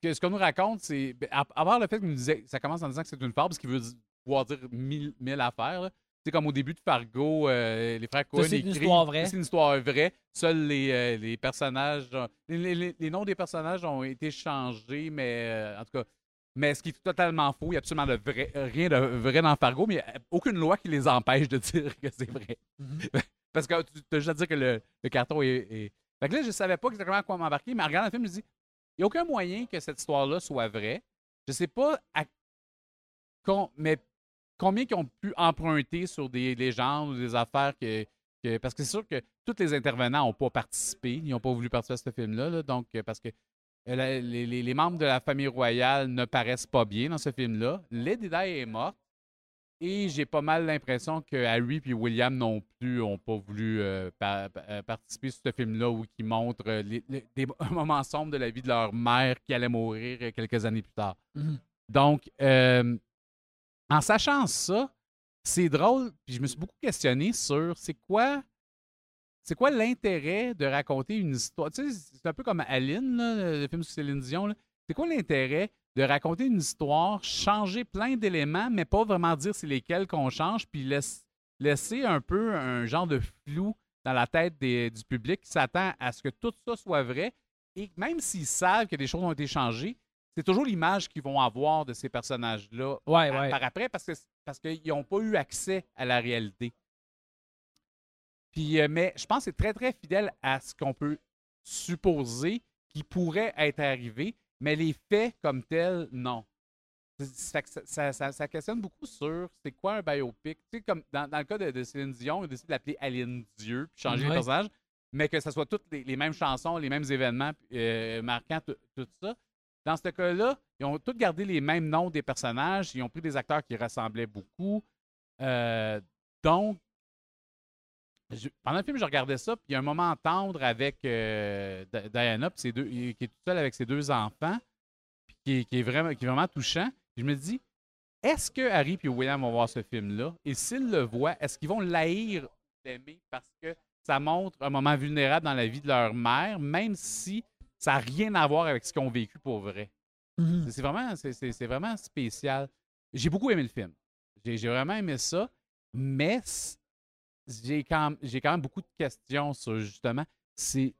Ce qu'on nous raconte, c'est. ben, À, à part le fait que nous disait, ça commence en disant que c'est une fable, ce qui veut pouvoir dire mille, mille affaires. C'est comme au début de Fargo, euh, les frères Cohen c'est une histoire vraie. C'est une histoire vraie. Seuls les, euh, les personnages. Les, les- les- les noms des personnages ont été changés, mais euh, en tout cas. Mais ce qui est totalement faux, il n'y a absolument de vrai, rien de vrai dans Fargo, mais il n'y a aucune loi qui les empêche de *laughs* dire que c'est vrai. Mhm. *laughs* Parce que tu as juste à dire que le, le carton est, est- Fait que là, je savais pas exactement à quoi m'embarquer, mais en regardant le film, je me dis il n'y a aucun moyen que cette histoire-là soit vraie. Je sais pas à... mais combien qu'ils ont pu emprunter sur des légendes ou des affaires que. que- parce que c'est sûr que tous les intervenants n'ont pas participé. Ils n'ont pas voulu participer à ce film-là. là. donc, parce que la- les, membres de la famille royale ne paraissent pas bien dans ce film-là. Lady Di est morte. Et j'ai pas mal l'impression que Harry et William non plus ont pas voulu euh, pa- pa- euh, participer sur ce film-là où ils montrent euh, les- les- des *laughs* moments sombres de la vie de leur mère qui allait mourir euh, quelques années plus tard. Mhm. Donc, euh, en sachant ça, c'est drôle. Puis je me suis beaucoup questionné sur c'est quoi, c'est quoi l'intérêt de raconter une histoire? Tu sais, c'est un peu comme Aline, là, le film sur Céline Dion. C'est quoi l'intérêt de raconter une histoire, changer plein d'éléments, mais pas vraiment dire c'est lesquels qu'on change, puis laisse- laisser un peu un genre de flou dans la tête des- du public qui s'attend à ce que tout ça soit vrai? Et même s'ils savent que des choses ont été changées, c'est toujours l'image qu'ils vont avoir de ces personnages-là Ouais, à- ouais. par après parce qu'ils n'ont pas eu accès à la réalité. Puis, euh, mais je pense que c'est très, très fidèle à ce qu'on peut supposer qui pourrait être arrivé, mais les faits comme tels, non. Ça, ça- ça- ça questionne beaucoup sur c'est quoi un biopic. Tu sais, comme dans, dans le cas de, de Céline Dion, ils ont décidé de l'appeler Aline Dieu, puis changer Ouais. les personnages, mais que ce soit toutes les, les mêmes chansons, les mêmes événements euh, marquants, tout, tout ça. Dans ce cas-là, ils ont tous gardé les mêmes noms des personnages. Ils ont pris des acteurs qui ressemblaient beaucoup. Euh, donc, je- pendant le film, je regardais ça, puis il y a un moment tendre avec euh, Di- Diana, ses deux, qui est toute seule avec ses deux enfants, puis qui, est- qui est vraiment, qui est vraiment touchant. Puis je me dis, est-ce que Harry et William vont voir ce film-là? Et s'ils le voient, est-ce qu'ils vont l'haïr l'aimer parce que ça montre un moment vulnérable dans la vie de leur mère, même si ça n'a rien à voir avec ce qu'ils ont vécu pour vrai? Mhm. C'est- C'est vraiment, vraiment spécial. J'ai beaucoup aimé le film. J'ai vraiment aimé ça, mais j'ai quand, quand même beaucoup de questions sur justement, c'est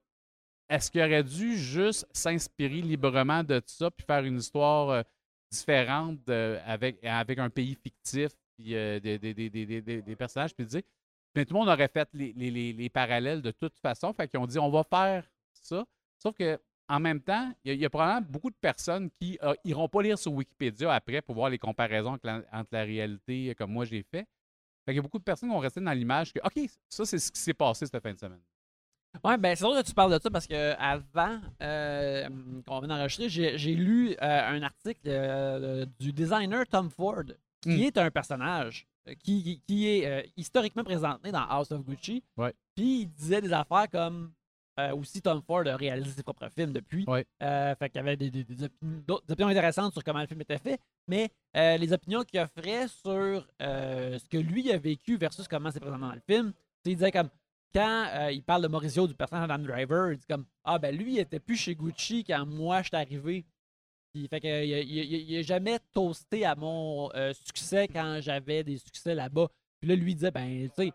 est-ce qu'il aurait dû juste s'inspirer librement de ça puis faire une histoire différente avec, avec un pays fictif puis des, des- des- des- personnages puis dire mais tout le monde aurait fait les, les- les- les parallèles de toute façon. Fait qu'ils ont dit on va faire ça. Sauf que en même temps, il y, a- probablement beaucoup de personnes qui euh, iront pas lire sur Wikipédia après pour voir les comparaisons entre la, entre la réalité comme moi j'ai fait. Fait qu'il y a beaucoup de personnes qui vont rester dans l'image que OK, ça c'est ce qui s'est passé cette fin de semaine. Ouais, ben c'est drôle que tu parles de ça parce que avant euh, qu'on vienne enregistrer, j'ai lu euh, un article euh, du designer Tom Ford, qui Mm. est un personnage qui, qui- qui est historiquement présenté dans House of Gucci. Puis il disait des affaires comme euh, aussi Tom Ford a réalisé ses propres films depuis. Ouais. Euh, fait qu'il y avait des, des- des opinions, des opinions intéressantes sur comment le film était fait, mais euh, les opinions qu'il offrait sur ce que lui a vécu versus comment c'est présenté dans le film, il disait comme quand il parle de Mauricio, du personnage d'Adam Driver, il dit comme Ah, ben lui, il était plus chez Gucci quand moi, je suis arrivé. Puis, fait que, il, a- il a- il a jamais toasté à mon succès quand j'avais des succès là-bas. Puis là, lui, il disait Ben, tu sais,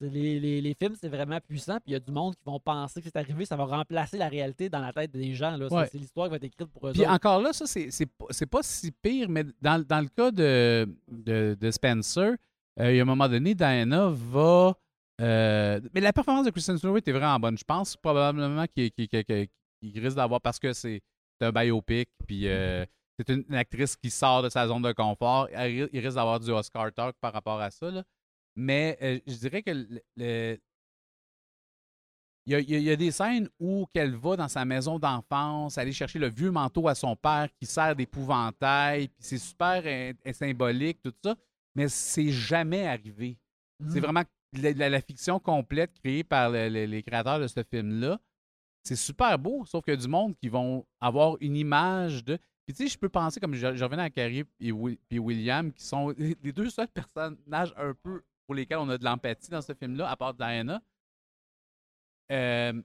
Les, les- les films, c'est vraiment puissant, puis il y a du monde qui vont penser que c'est arrivé, ça va remplacer la réalité dans la tête des gens. C'est- Ouais. C'est l'histoire qui va être écrite pour eux Puis autres. encore là, ça, c'est pas, si pire, mais dans, dans le cas de, de, de Spencer, euh, il y a un moment donné, Diana va. euh, mais la performance de Kristen Stewart était vraiment bonne. Je pense probablement qu'il risque d'avoir parce que c'est un biopic, puis euh, c'est une, une actrice qui sort de sa zone de confort. Il risque d'avoir du Oscar talk par rapport à ça. là. Mais euh, je dirais que le- le, il y, a, il y des scènes où qu'elle va dans sa maison d'enfance, aller chercher le vieux manteau à son père qui sert d'épouvantail, puis c'est super symbolique, tout ça, mais c'est jamais arrivé. C'est Mhm. vraiment la, la- la fiction complète créée par le- le- les créateurs de ce film-là. C'est super beau, sauf qu'il y a du monde qui vont avoir une image de. Puis tu sais, je peux penser, comme je, je revenais à Carrie et, puis William, qui sont *laughs* les deux seuls personnages un peu pour lesquels on a de l'empathie dans ce film-là, à part Diana. Euh,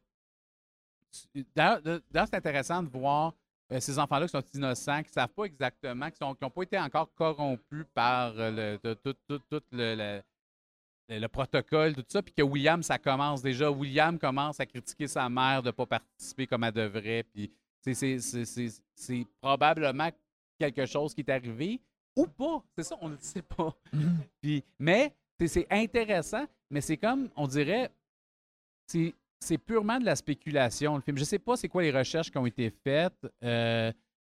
D'ailleurs, c'est intéressant de voir euh, ces enfants-là qui sont innocents, qui ne savent pas exactement, qui n'ont pas été encore corrompus par euh, le, de- tout, tout- tout le, le- le- le protocole, tout ça, puis que William, ça commence déjà. William commence à critiquer sa mère de ne pas participer comme elle devrait, puis c'est- probablement quelque chose qui est arrivé ou pas. C'est ça, on ne le sait pas. *laughs* Puis, mais c'est- intéressant, mais c'est comme, on dirait, c'est purement de la spéculation, le film. Je sais pas c'est quoi les recherches qui ont été faites, euh,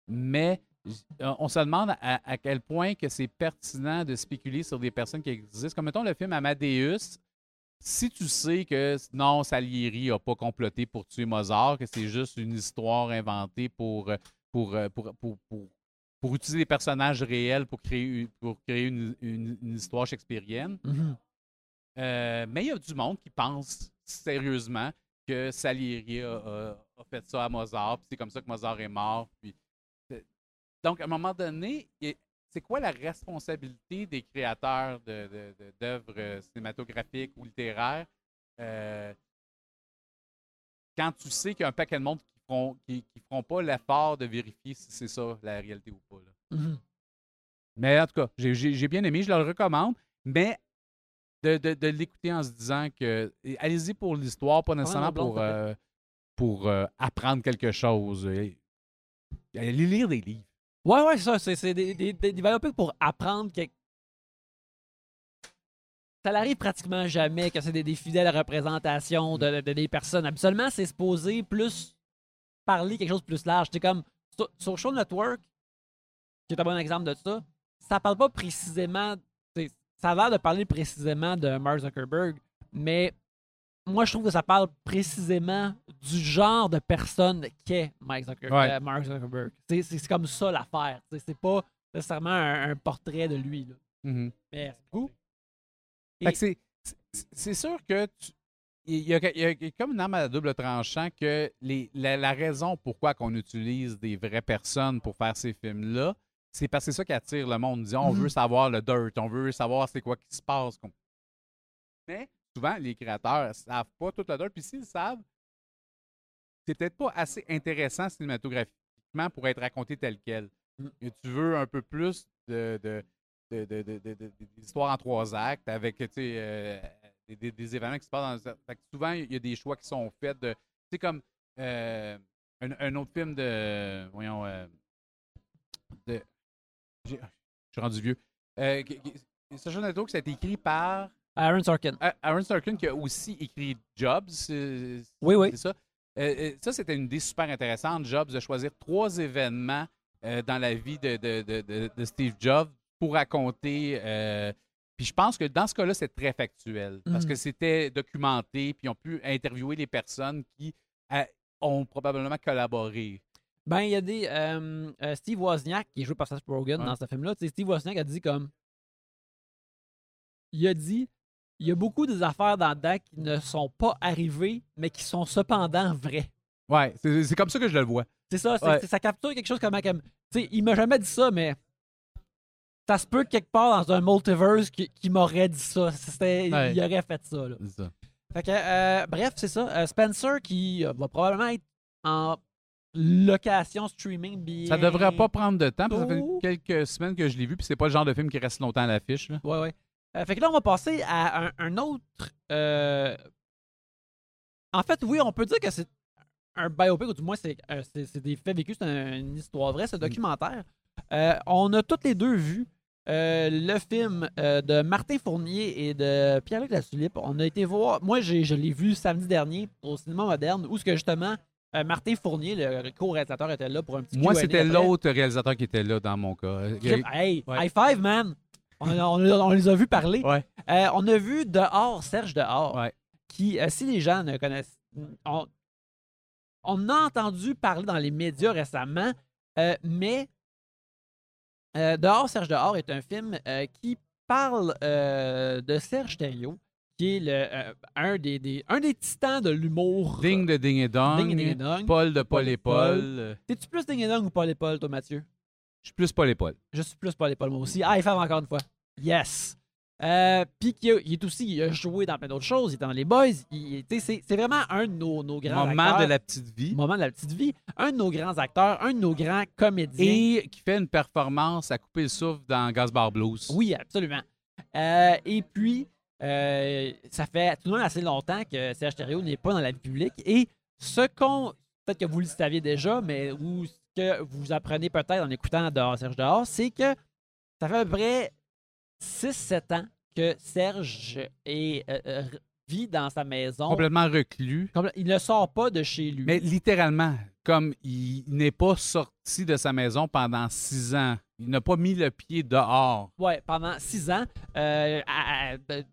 mais on se demande à, quel point que c'est pertinent de spéculer sur des personnes qui existent. Comme mettons le film Amadeus, si tu sais que non, Salieri n'a pas comploté pour tuer Mozart, que c'est juste une histoire inventée pour, pour, pour, pour, pour utiliser des personnages réels pour créer, une- pour créer une- une- une histoire shakespearienne, Mhm. euh, mais il y a du monde qui pense sérieusement que Salieri a, a- a fait ça à Mozart, puis c'est comme ça que Mozart est mort. Puis... Donc, à un moment donné, c'est quoi la responsabilité des créateurs de- de- de- d'œuvres cinématographiques ou littéraires? Euh, quand tu sais qu'il y a un paquet de monde feront, qui, qui feront pas l'effort de vérifier si c'est ça la réalité ou pas? là? Mhm. Mais en tout cas, j'ai- bien aimé, je le recommande, mais de, de- de l'écouter en se disant que allez-y pour l'histoire, pas nécessairement pour, euh, pour euh, apprendre quelque chose. Allez lire des livres. Ouais, ouais, c'est ça. C'est des, des, des, pour apprendre que. Ça n'arrive pratiquement jamais que c'est des, des fidèles représentations de, de- des personnes. Habituellement, c'est supposé plus parler quelque chose de plus large. C'est comme sur, sur Show Network, qui est un bon exemple de ça, ça parle pas précisément. Ça a l'air de parler précisément de Mark Zuckerberg, mais moi, je trouve que ça parle précisément du genre de personne qu'est Mike Zucker- Ouais. euh, Mark Zuckerberg. C'est- comme ça l'affaire. C'est pas nécessairement un, un portrait de lui. Là. Mais c'est cool. Et- Fait que c'est- c'est- C'est sûr que tu- il y, a, il y comme une arme à double tranchant que les, la, la raison pourquoi qu'on utilise des vraies personnes pour faire ces films-là, c'est parce que c'est ça qui attire le monde. Disons, on Mhm. veut savoir le dirt, on veut savoir c'est quoi qui se passe. Mais souvent, les créateurs ne savent pas tout le dirt. Puis s'ils le savent, c'est peut-être pas assez intéressant cinématographiquement pour être raconté tel quel. Mm. Et tu veux un peu plus de, en trois actes avec tu sais, euh, des, événements qui se passent dans. Fait que souvent, il y a des choix qui sont faits de. Tu sais, comme euh, un, un autre film de. Voyons. euh, de, je suis rendu vieux. Euh, qui- qui- a été écrit par Aaron Sorkin. Aaron Sorkin qui a aussi écrit Jobs. c'est- Oui, oui. C'est ça. Euh, ça, c'était une idée super intéressante, Jobs, de choisir trois événements euh, dans la vie de, de- de- de- de Steve Jobs pour raconter. euh, puis je pense que dans ce cas-là, c'est très factuel parce que c'était documenté, puis ils ont pu interviewer les personnes qui euh, ont probablement collaboré. Ben, il y a des. euh, euh, Steve Wozniak, qui est joué par Seth Rogen Ouais. dans ce film-là, Steve Wozniak a dit comme. Il a dit il y a beaucoup des affaires dans dedans qui ne sont pas arrivées, mais qui sont cependant vraies. Ouais, c'est comme ça que je le vois. C'est ça, Ouais. ça capture quelque chose comme. comme tu sais, il m'a jamais dit ça, mais. Ça se peut que quelque part dans un multiverse qui, qui m'aurait dit ça. C'était, Ouais. Il aurait fait ça. Là. C'est ça. Fait que, euh, bref, c'est ça. Euh, Spencer qui euh, va probablement être en location streaming bien. Ça devrait pas prendre de temps, parce que ça fait quelques semaines que je l'ai vu, puis c'est pas le genre de film qui reste longtemps à l'affiche. là. Ouais, ouais. Euh, fait que là, on va passer à un, un autre. En fait, oui, on peut dire que c'est un biopic, ou du moins, c'est c'est- c'est des faits vécus, c'est un- une histoire vraie, c'est un documentaire. Euh, on a toutes les deux vu euh, le film euh, de Martin Fournier et de Pierre-Luc Latulippe. On a été voir. Moi, je l'ai vu samedi dernier au cinéma moderne, où ce que justement. euh, Martin Fournier, le co-réalisateur, était là pour un petit Moi, c'était l'autre réalisateur qui était là dans mon cas. Hey, Ouais. high five, man! On, on- on les a vus parler. Ouais. On a vu dehors Serge Dehors, Ouais. qui, si les gens ne connaissent. On, on a entendu parler dans les médias récemment, mais euh, Dehors Serge Dehors est un film euh, qui parle euh, de Serge Thériault, qui est le, un, des, des- un des titans de l'humour. Ding de Ding et Dong. Ding et Ding et Dong. Paul de Paul et Paul. T'es-tu plus Ding et Dong ou Paul et Paul, toi, Mathieu? Je suis plus Paul et Paul. Je suis plus Paul et Paul, moi aussi. Ah, il fait encore une fois. Yes. Euh, Puis il est aussi, il a joué dans plein d'autres choses. Il était dans Les Boys. C'est vraiment un de nos, nos grands Moment acteurs. de la petite vie. Moment de la petite vie. Un de nos grands acteurs, un de nos grands comédiens. Et qui fait une performance à couper le souffle dans Gasbar Blues. Oui, absolument. Euh, et puis, euh, ça fait tout de même assez longtemps que Serge Thériault n'est pas dans la vie publique. Et ce qu'on. Peut-être que vous le saviez déjà, mais ou ce que vous apprenez peut-être en écoutant dehors Serge Dehors, c'est que ça fait à peu près 6-7 ans que Serge est, euh, euh, vit dans sa maison. Complètement reclus. Il ne sort pas de chez lui. Mais littéralement, comme il n'est pas sorti de sa maison pendant six ans, il n'a pas mis le pied dehors. Ouais, pendant six ans, euh, de-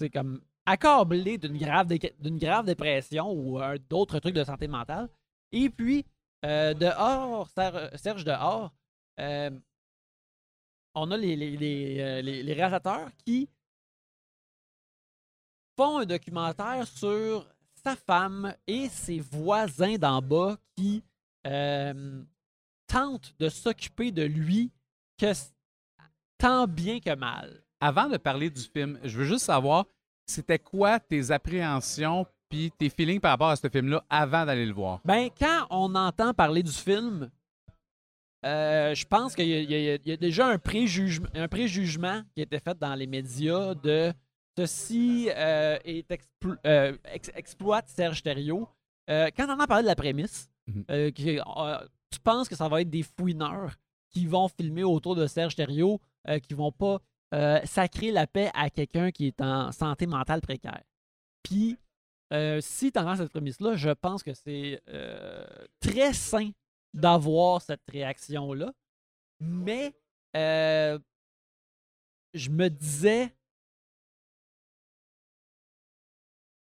c'est comme accablé d'une grave, dé- d'une grave dépression ou euh, d'autres trucs de santé mentale. Et puis, euh, dehors, Ser- Serge dehors, on a les, les, les, euh, les- les réalisateurs qui font un documentaire sur sa femme et ses voisins d'en bas qui euh, tentent de s'occuper de lui que tant bien que mal. Avant de parler du film, je veux juste savoir, c'était quoi tes appréhensions puis tes feelings par rapport à ce film-là avant d'aller le voir? Ben, quand on entend parler du film, euh, je pense qu'il y, a- y a- y a déjà un préjugement, un préjugement qui a été fait dans les médias de ceci euh, est explo- euh, ex- exploite Serge Thériault. Quand on entend parler de la prémisse, Mhm. qui- tu penses que ça va être des fouineurs qui vont filmer autour de Serge Thériault, qui vont pas sacrer la paix à quelqu'un qui est en santé mentale précaire? Puis, euh, si tu entends cette prémisse-là, je pense que c'est très sain d'avoir cette réaction-là. Mais euh, je me disais,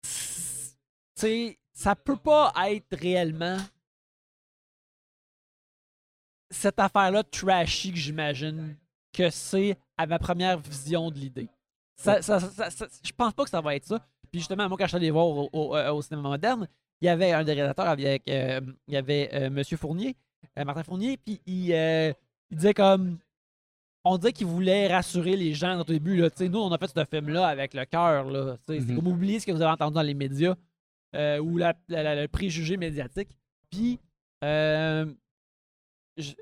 tu sais, ça peut pas être réellement cette affaire-là trashy que j'imagine que c'est à ma première vision de l'idée. Ça, ça- je pense pas que ça va être ça. Puis justement, moi, quand je suis allé voir au, au- euh, au cinéma moderne, il y avait un des réalisateurs avec. euh, il y avait euh, Monsieur Fournier, euh, Martin Fournier, puis il, euh, il disait comme. On disait qu'il voulait rassurer les gens au début. Là. Tu sais, Nous, on a fait ce film-là avec le cœur. là. C'est Mhm. comme oublier ce que vous avez entendu dans les médias ou la- la- la- le préjugé médiatique. Puis, euh, je-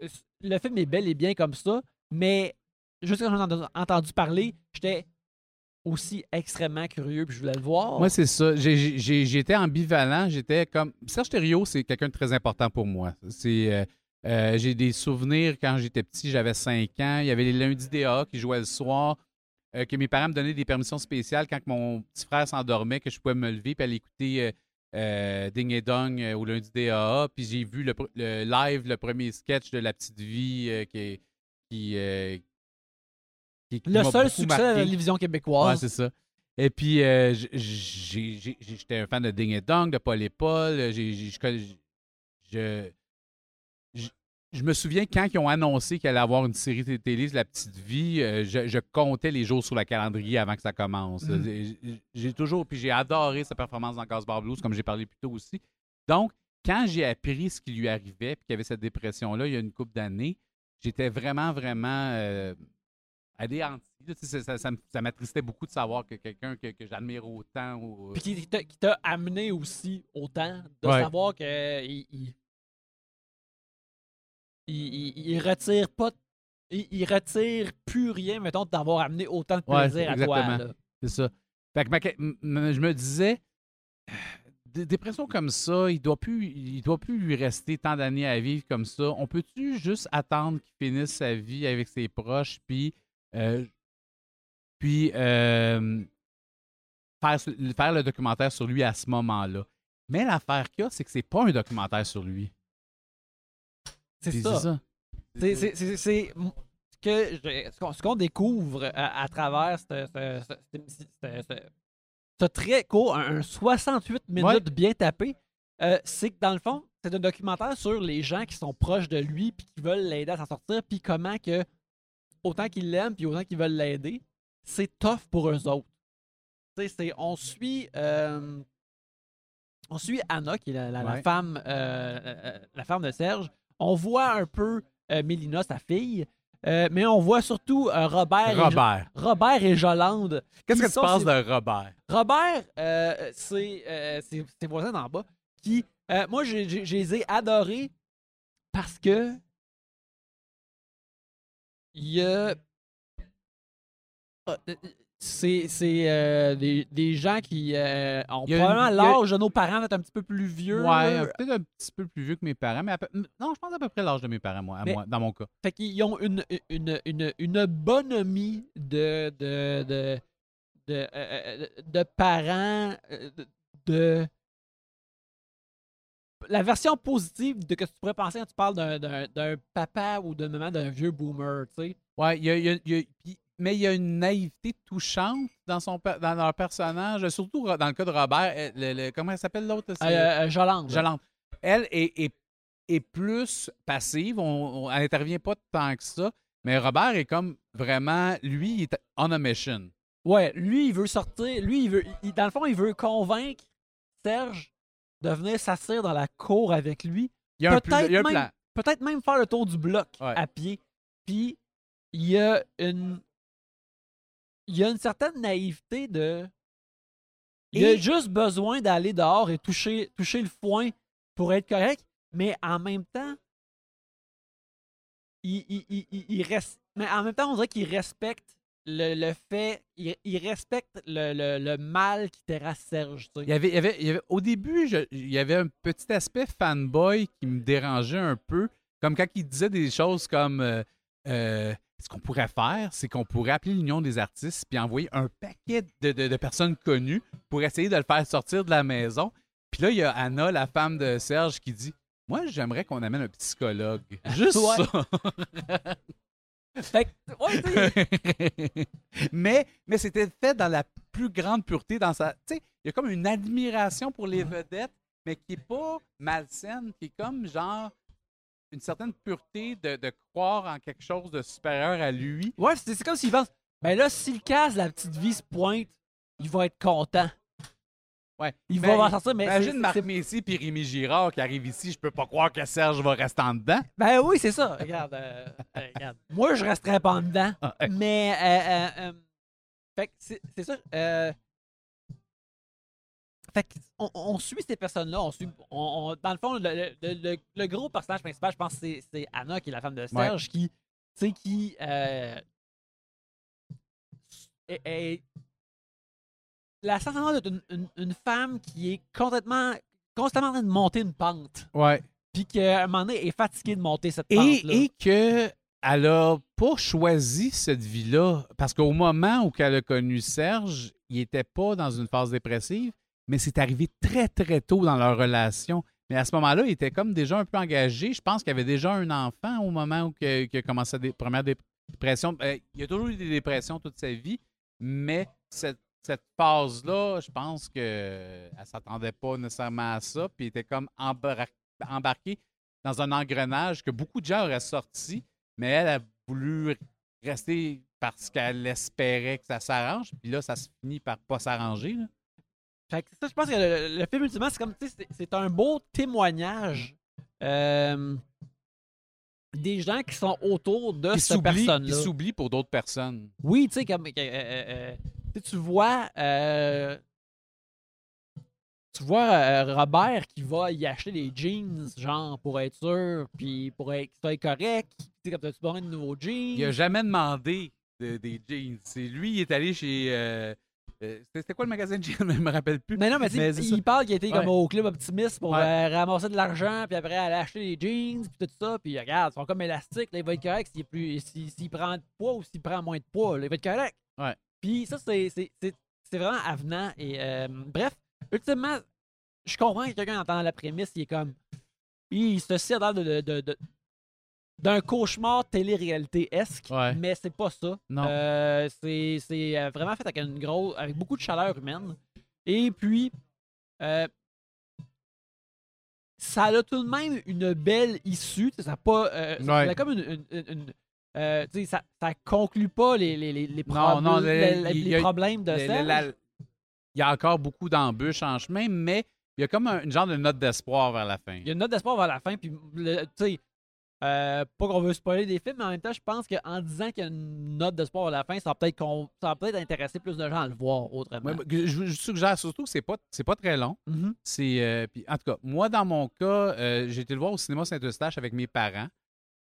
le film est bel et bien comme ça, mais juste quand j'en ai entendu parler, j'étais aussi extrêmement curieux puis je voulais le voir. Moi, c'est ça. J'étais ambivalent. J'étais comme. Serge Thériault, c'est quelqu'un de très important pour moi. C'est. euh, euh, j'ai des souvenirs quand j'étais petit, j'avais 5 ans. Il y avait les lundis DA qui jouaient le soir, euh, que mes parents me donnaient des permissions spéciales quand mon petit frère s'endormait, que je pouvais me lever et aller écouter Ding et Dong au lundi DA. Puis j'ai vu le, live, le premier sketch de La Petite Vie qui, qui, qui- qui le seul succès de la télévision Ouais, québécoise. c'est ça. Et puis, euh, j'étais un fan de Ding et Dong, de Paul et Paul. je, connais- je, je, je me souviens quand ils ont annoncé qu'il allait avoir une série de télé, La Petite Vie, euh, je, comptais les jours sur le calendrier avant que ça commence. Mhm. J'ai- toujours, puis j'ai adoré sa performance dans Casbar Blues, comme j'ai parlé plus tôt aussi. Donc, quand j'ai appris ce qui lui arrivait, puis qu'il y avait cette dépression-là il y a une couple d'années, j'étais vraiment, vraiment euh, là. Tu sais, Ça, ça, ça m'attristait beaucoup de savoir que quelqu'un que, que j'admire autant. ou- Puis qui t'a- amené aussi autant de Ouais. savoir que il, retire pas il, il retire plus rien, mettons, d'avoir amené autant de Ouais, plaisir à toi. C'est ça. Fait que ma- je me disais, *sighs* des dépressions comme ça, il doit plus, il doit plus lui rester tant d'années à vivre comme ça. On peut-tu juste attendre qu'il finisse sa vie avec ses proches, puis, euh, puis euh, faire, faire le documentaire sur lui à ce moment-là? Mais l'affaire qu'il y a, c'est que c'est pas un documentaire sur lui. C'est Puis ça. C'est- ce qu'on- ce découvre à, à travers ce, ce- très court, un, un 68 minutes Ouais. bien tapé, euh, c'est que dans le fond, c'est un documentaire sur les gens qui sont proches de lui puis qui veulent l'aider à s'en sortir, puis comment que, autant qu'ils l'aiment puis autant qu'ils veulent l'aider, c'est tough pour eux autres. C'est- on suit. euh, on suit Anna, qui est la, la- la Ouais. femme, euh, euh, la femme de Serge. On voit un peu euh, Mélina, sa fille, mais on voit surtout euh, Robert, Et, Robert. Robert et Jolande. Qu'est-ce que tu penses de Robert? Robert, c'est ses, voisins d'en bas qui, moi, je les ai adorés parce que il y a. Ah, euh, C'est c'est, euh, des, des gens qui euh, ont probablement a- l'âge de nos parents, d'être un petit peu plus vieux. Ouais, un- peut-être un petit peu plus vieux que mes parents, mais peu- non, je pense à peu près l'âge de mes parents, moi, à Mais- moi, dans mon cas. Fait qu'ils ont une, une, une, une bonhomie de, de, de, de, euh, euh, de parents, euh, de- La version positive de que tu pourrais penser quand tu parles d'un- papa ou d'un maman d'un vieux boomer, tu sais. Ouais, il y a- y a- y a- mais il y a une naïveté touchante dans, son, dans leur personnage, surtout dans le cas de Robert. le- le- comment elle s'appelle l'autre? Euh, euh, Jolande. Jolande. Elle est, est- est plus passive, on, on- elle n'intervient pas tant que ça, mais Robert est comme vraiment, lui, il est on a mission. Ouais, lui, il veut sortir. Lui, il veut. il- dans le fond, il veut convaincre Serge de venir s'asseoir dans la cour avec lui. Il y a Peut-être il y a un même- plan. peut-être même faire le tour du bloc Ouais. à pied. Puis il y a une il y a une certaine naïveté de il a juste besoin d'aller dehors et toucher toucher le foin pour être correct, mais en même temps il, il, il- il- il reste mais en même temps on dirait qu'il respecte le, le fait il, il respecte le, le- le mal qui terrasse Serge, tu sais. Il y avait, il y avait- il y avait- au début, je- il y avait un petit aspect fanboy qui me dérangeait un peu. Comme quand il disait des choses comme euh, euh, ce qu'on pourrait faire, c'est qu'on pourrait appeler l'Union des artistes puis envoyer un paquet de, de- de personnes connues pour essayer de le faire sortir de la maison. Puis là, il y a Anna, la femme de Serge, qui dit Moi, j'aimerais qu'on amène un psychologue. Juste ça. *laughs* Fait que, *laughs* ouais, tu sais, *laughs* mais mais c'était fait dans la plus grande pureté. Dans sa, tu sais, il y a comme une admiration pour les vedettes, mais qui est pas malsaine, qui est comme genre une certaine pureté de, de croire en quelque chose de supérieur à lui. Ouais, c'est comme s'il pense. Ben là, si le casse la petite vie se pointe, il va être content. Ouais. Il Mais va en sortir, mais. Imagine Marc Messier et Rémi Girard qui arrivent ici. Je peux pas croire que Serge va rester en dedans. Ben oui, c'est ça. Regarde, euh, euh, regarde. *laughs* Moi, je resterais pas en dedans. Ah. Mais. euh, fait c'est ça. fait on, on suit ces personnes-là. On suit, on- on- dans le fond, le, le- le- le gros personnage principal, je pense, c'est- c'est Anna, qui est la femme de Serge, qui. Tu sais, qui. est- est- la sensation d'être une, une- une femme qui est complètement. constamment en train de monter une pente. Ouais. Puis qu'à un moment donné, est fatiguée de monter cette Et, pente-là. et que elle a pas choisi cette vie-là. Parce qu'au moment où elle a connu Serge, il était pas dans une phase dépressive, mais c'est arrivé très, très tôt dans leur relation. Mais à ce moment-là, il était comme déjà un peu engagé. Je pense qu'il avait déjà un enfant au moment où il a commencé des premières dépressions. Euh, il a toujours eu des dépressions toute sa vie, mais cette, cette phase-là, je pense qu'elle ne s'attendait pas nécessairement à ça. Puis était comme embar- embarqué dans un engrenage que beaucoup de gens auraient sorti, mais elle a voulu rester parce qu'elle espérait que ça s'arrange. Puis là, ça se finit par pas s'arranger. Fait que ça, je pense que le, le film, ultimement, c'est comme, tu sais, c'est- un beau témoignage euh, des gens qui sont autour de Qui cette s'oublie- qui personne-là. s'oublie pour d'autres personnes. Oui, tu sais, comme, euh, euh, euh, tu sais, tu vois, euh, tu vois euh, Robert qui va y acheter des jeans, genre, pour être sûr, puis pour être, soit correct. Tu sais, comme t'as-tu besoin de nouveaux jeans? Il a jamais demandé de- des jeans. C'est lui, il est allé chez. euh, euh, c'était quoi le magasin de jeans? *laughs* Je me rappelle plus. Mais non, mais, tu il parle qu'il était comme Ouais. au club optimiste pour Ouais. ramasser de l'argent, puis après aller acheter des jeans, puis tout ça. Puis regarde, ils sont comme élastiques. Là, il va être correct s'il, plus, prend de poids ou s'il prend moins de poids. là, il va être correct. Ouais. Puis ça, c'est, vraiment avenant. Et euh, bref, ultimement, je comprends que quelqu'un entend la prémisse, il est comme. Il se sert dans de, de- d'un cauchemar télé-réalité-esque, Ouais. mais c'est pas ça. Non. Euh, c'est, c'est euh, vraiment fait avec une grosse, avec beaucoup de chaleur humaine. Et puis, euh, ça a tout de même une belle issue. Ça a pas, euh, ça- Ouais. ça a comme une, une- une- une- euh, ça, ça conclut pas les, les, les, les, Non, problèmes- non, le- les- les- il y les a- problèmes de la- il y a encore beaucoup d'embûches en chemin, mais il y a comme un, une genre de note d'espoir vers la fin. Il y a une note d'espoir vers la fin. Puis, tu sais, euh, pas qu'on veut spoiler des films, mais en même temps, je pense qu'en disant qu'il y a une note d'espoir vers la fin, ça va peut-être, ça peut-être intéresser plus de gens à le voir autrement. Ouais, je, je suggère surtout que c'est pas, très long. Mhm. C'est, euh, puis, en tout cas, moi, dans mon cas, euh, j'ai été le voir au cinéma Saint-Eustache avec mes parents,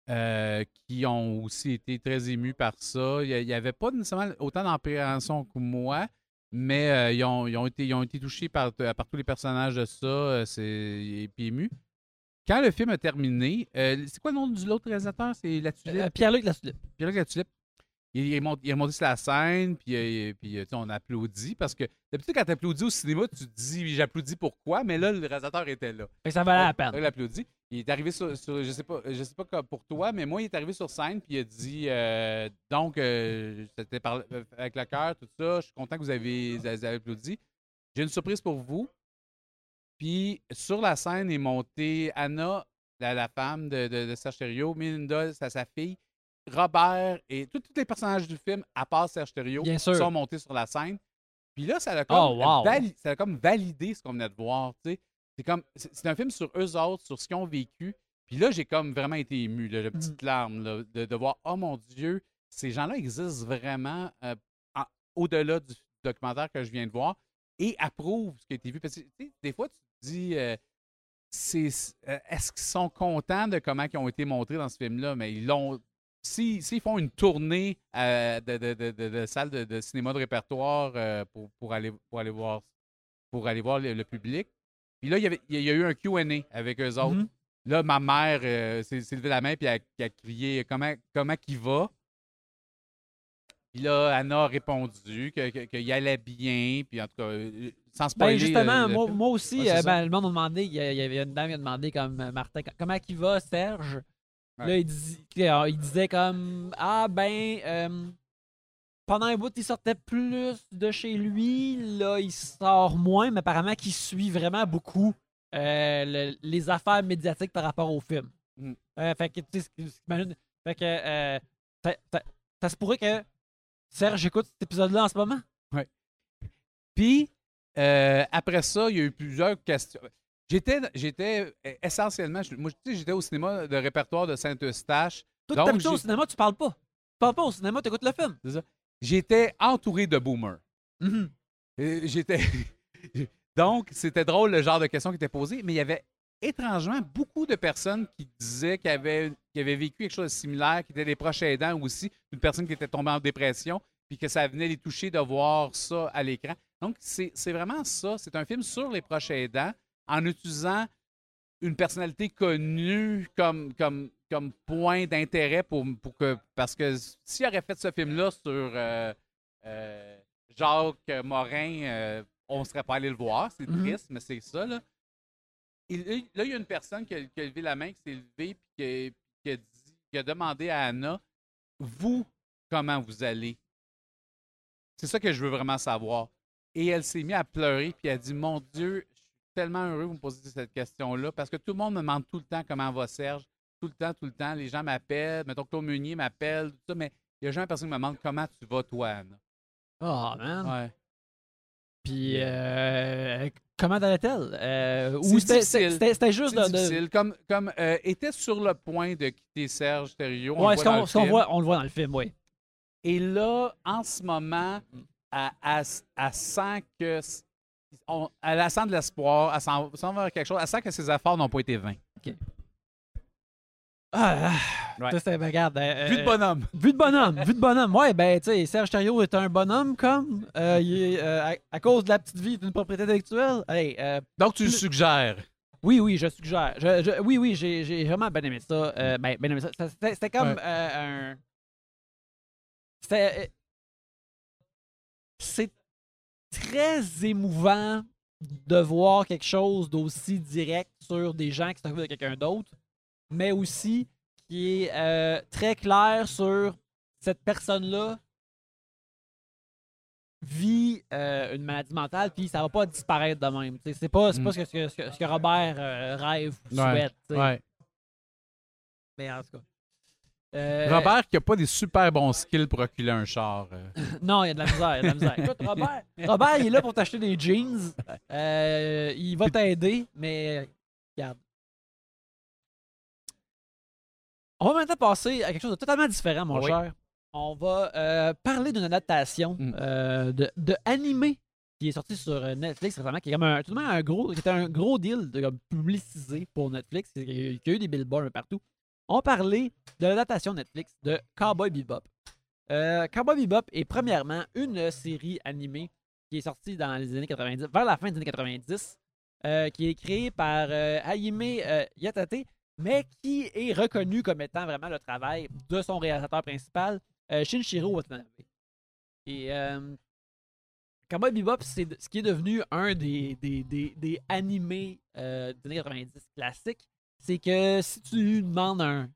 euh, qui ont aussi été très émus par ça. Il n'y avait pas nécessairement autant d'appréhension que moi, mais euh, ils, ont, ils ont été, ils ont été touchés par, par tous les personnages de ça, euh, c'est, et puis émus. Quand le film a terminé, euh, c'est quoi le nom de l'autre réalisateur? C'est La Tulipe? Euh, Pierre-Luc Latulippe. Pierre-Luc il, il est monté, il est monté sur la scène, puis, euh, puis euh, on applaudit parce que d'habitude, quand tu applaudis au cinéma, tu te dis j'applaudis pourquoi, mais là, le réalisateur était là. Fait que ça valait la peine. il applaudit. Il est arrivé sur, sur- je sais pas, je sais pas pour toi, mais moi, il est arrivé sur scène, puis il a dit euh, donc, euh, c'était avec le cœur, tout ça, je suis content que vous avez, vous avez applaudi. J'ai une surprise pour vous. Puis sur la scène est montée Anna, la, la femme de, de, de Serge Thériault, Melinda, sa, sa fille, Robert et tous les personnages du film, à part Serge Thériault, sont montés sur la scène. Puis là, ça a comme, Oh, wow. vali- ça a comme validé ce qu'on venait de voir. C'est comme un film sur eux autres, sur ce qu'ils ont vécu. Puis là, j'ai comme vraiment été ému, la petite larme, là, de, de voir, oh mon Dieu, ces gens-là existent vraiment euh, au-delà du documentaire que je viens de voir et approuvent ce qui a été vu. Parce que des fois, tu te dis, euh, euh, est-ce qu'ils sont contents de comment ils ont été montrés dans ce film-là? Mais ils l'ont. Si- S'ils font une tournée euh, de, de, de, de- salles de, de cinéma de répertoire euh, pour, pour, aller, pour aller voir pour aller voir le, le public. Puis là, il y, avait, il y a eu un QA avec eux autres. Mhm. Là, ma mère euh, s'est levée la main et a, a crié comment, comment qu'il va. Puis là, Anna a répondu que- que- qu'il allait bien. Puis en tout cas, sans spoiler. Ben justement, le moi, moi aussi, Ouais, ben, le monde m'a demandé, il y, avait une dame qui a demandé comme Martin, comment il va, Serge? Ouais. Là, il, dis- alors, il disait comme Ah ben euh, pendant un bout, il sortait plus de chez lui, là, il sort moins, mais apparemment qu'il suit vraiment beaucoup euh, le- les affaires médiatiques par rapport au film. Mm. Euh, fait que, tu sais, fait que ça, ça- ça se pourrait que Serge écoute cet épisode-là en ce moment? Puis, euh, après ça, il y a eu plusieurs questions. J'étais, j'étais euh, essentiellement, moi, tu sais, j'étais au cinéma de répertoire de Saint-Eustache. Toi, Donc, t'habites au cinéma, tu parles pas. Tu parles pas au cinéma, tu écoutes le film. J'étais entouré de boomers. Euh, J'étais. *laughs* Donc, c'était drôle le genre de questions qui étaient posées, mais il y avait étrangement beaucoup de personnes qui disaient qu'ils avaient, avaient vécu quelque chose de similaire, qui étaient des proches aidants aussi, une personne qui était tombée en dépression, puis que ça venait les toucher de voir ça à l'écran. Donc, c'est c'est vraiment ça. C'est un film sur les proches aidants en utilisant une personnalité connue comme, comme, comme point d'intérêt pour, pour que. Parce que s'il aurait fait ce film-là sur euh, euh, Jacques Morin, euh, on ne serait pas allé le voir. C'est Mhm. triste, mais c'est ça. Là. Et là, il y a une personne qui a, qui a levé la main, qui s'est levée, puis qui a, qui a dit- qui a demandé à Anna Vous, comment vous allez C'est ça que je veux vraiment savoir. Et elle s'est mise à pleurer, puis elle a dit Mon Dieu, tellement heureux que vous me posiez cette question-là, parce que tout le monde me demande tout le temps comment va Serge. Tout le temps, tout le temps. Les gens m'appellent. Mettons, Claude Meunier m'appelle, tout ça, mais il n'y a jamais personne qui me demande comment tu vas, toi, Anna. Oh, man. Ouais. Puis, euh, comment allait-elle? Euh, ou c'était- juste C'est de. difficile. Comme, comme euh, était sur le point de quitter Serge Thériault. on Ouais, voit film. voit, on le voit dans le film, oui. Et là, en ce moment, elle, elle- elle sent que s- on- elle sent de l'espoir, elle s'en s'en va vers quelque chose, elle sent que ses efforts n'ont pas été vains. Ah, Ouais. ça, c'est- ben, regarde, euh, Vue de euh, bonhomme. Vue de bonhomme, vue de bonhomme. Ouais, ben, tu sais, Serge Thériault est un bonhomme comme. euh, il est, euh, à, à cause de la petite vie d'une propriété intellectuelle. Hey, euh, Donc, tu le suggères. oui, oui, je suggère. Je- je- oui, oui, j'ai j'ai vraiment bien aimé ça. Euh, ben, bien aimé ça. Ça- C'était c'était comme Ouais. euh, un. C'était. euh, C'est très émouvant de voir quelque chose d'aussi direct sur des gens qui s'occupent de quelqu'un d'autre, mais aussi qui est euh, très clair sur cette personne-là vit euh, une maladie mentale, puis ça va pas disparaître de même. C'est pas, c'est pas Mm. ce, que, ce que- ce que- Robert euh, rêve ou Ouais, souhaite. Ouais. Mais en tout cas. Euh, Robert qui a pas des super bons skills pour reculer un char. euh. *laughs* Non, il y a de la misère. il y a de la misère. Écoute, Robert, *laughs* Robert, il est là pour t'acheter des jeans. Euh, il va t'aider, mais regarde. On va maintenant passer à quelque chose de totalement différent, mon Oui. cher. On va euh, parler d'une adaptation Mm. euh, de, de animé qui est sorti sur Netflix récemment, qui est comme un, tout de même un gros, qui était un gros deal de comme, publicisé pour Netflix, qui a, eu des billboards un peu partout. On parlait de l'adaptation Netflix de Cowboy Bebop. Euh, Cowboy Bebop est premièrement une série animée qui est sortie dans les années 90, vers la fin des années 90, euh, qui est créée par euh, euh, Yatate, mais qui est reconnu comme étant vraiment le travail de son réalisateur principal, Shinichiro Watanabe. Et Cowboy Bebop, c'est ce qui est devenu un des, des, des, des animés des années 90 classiques, c'est que si tu demandes un,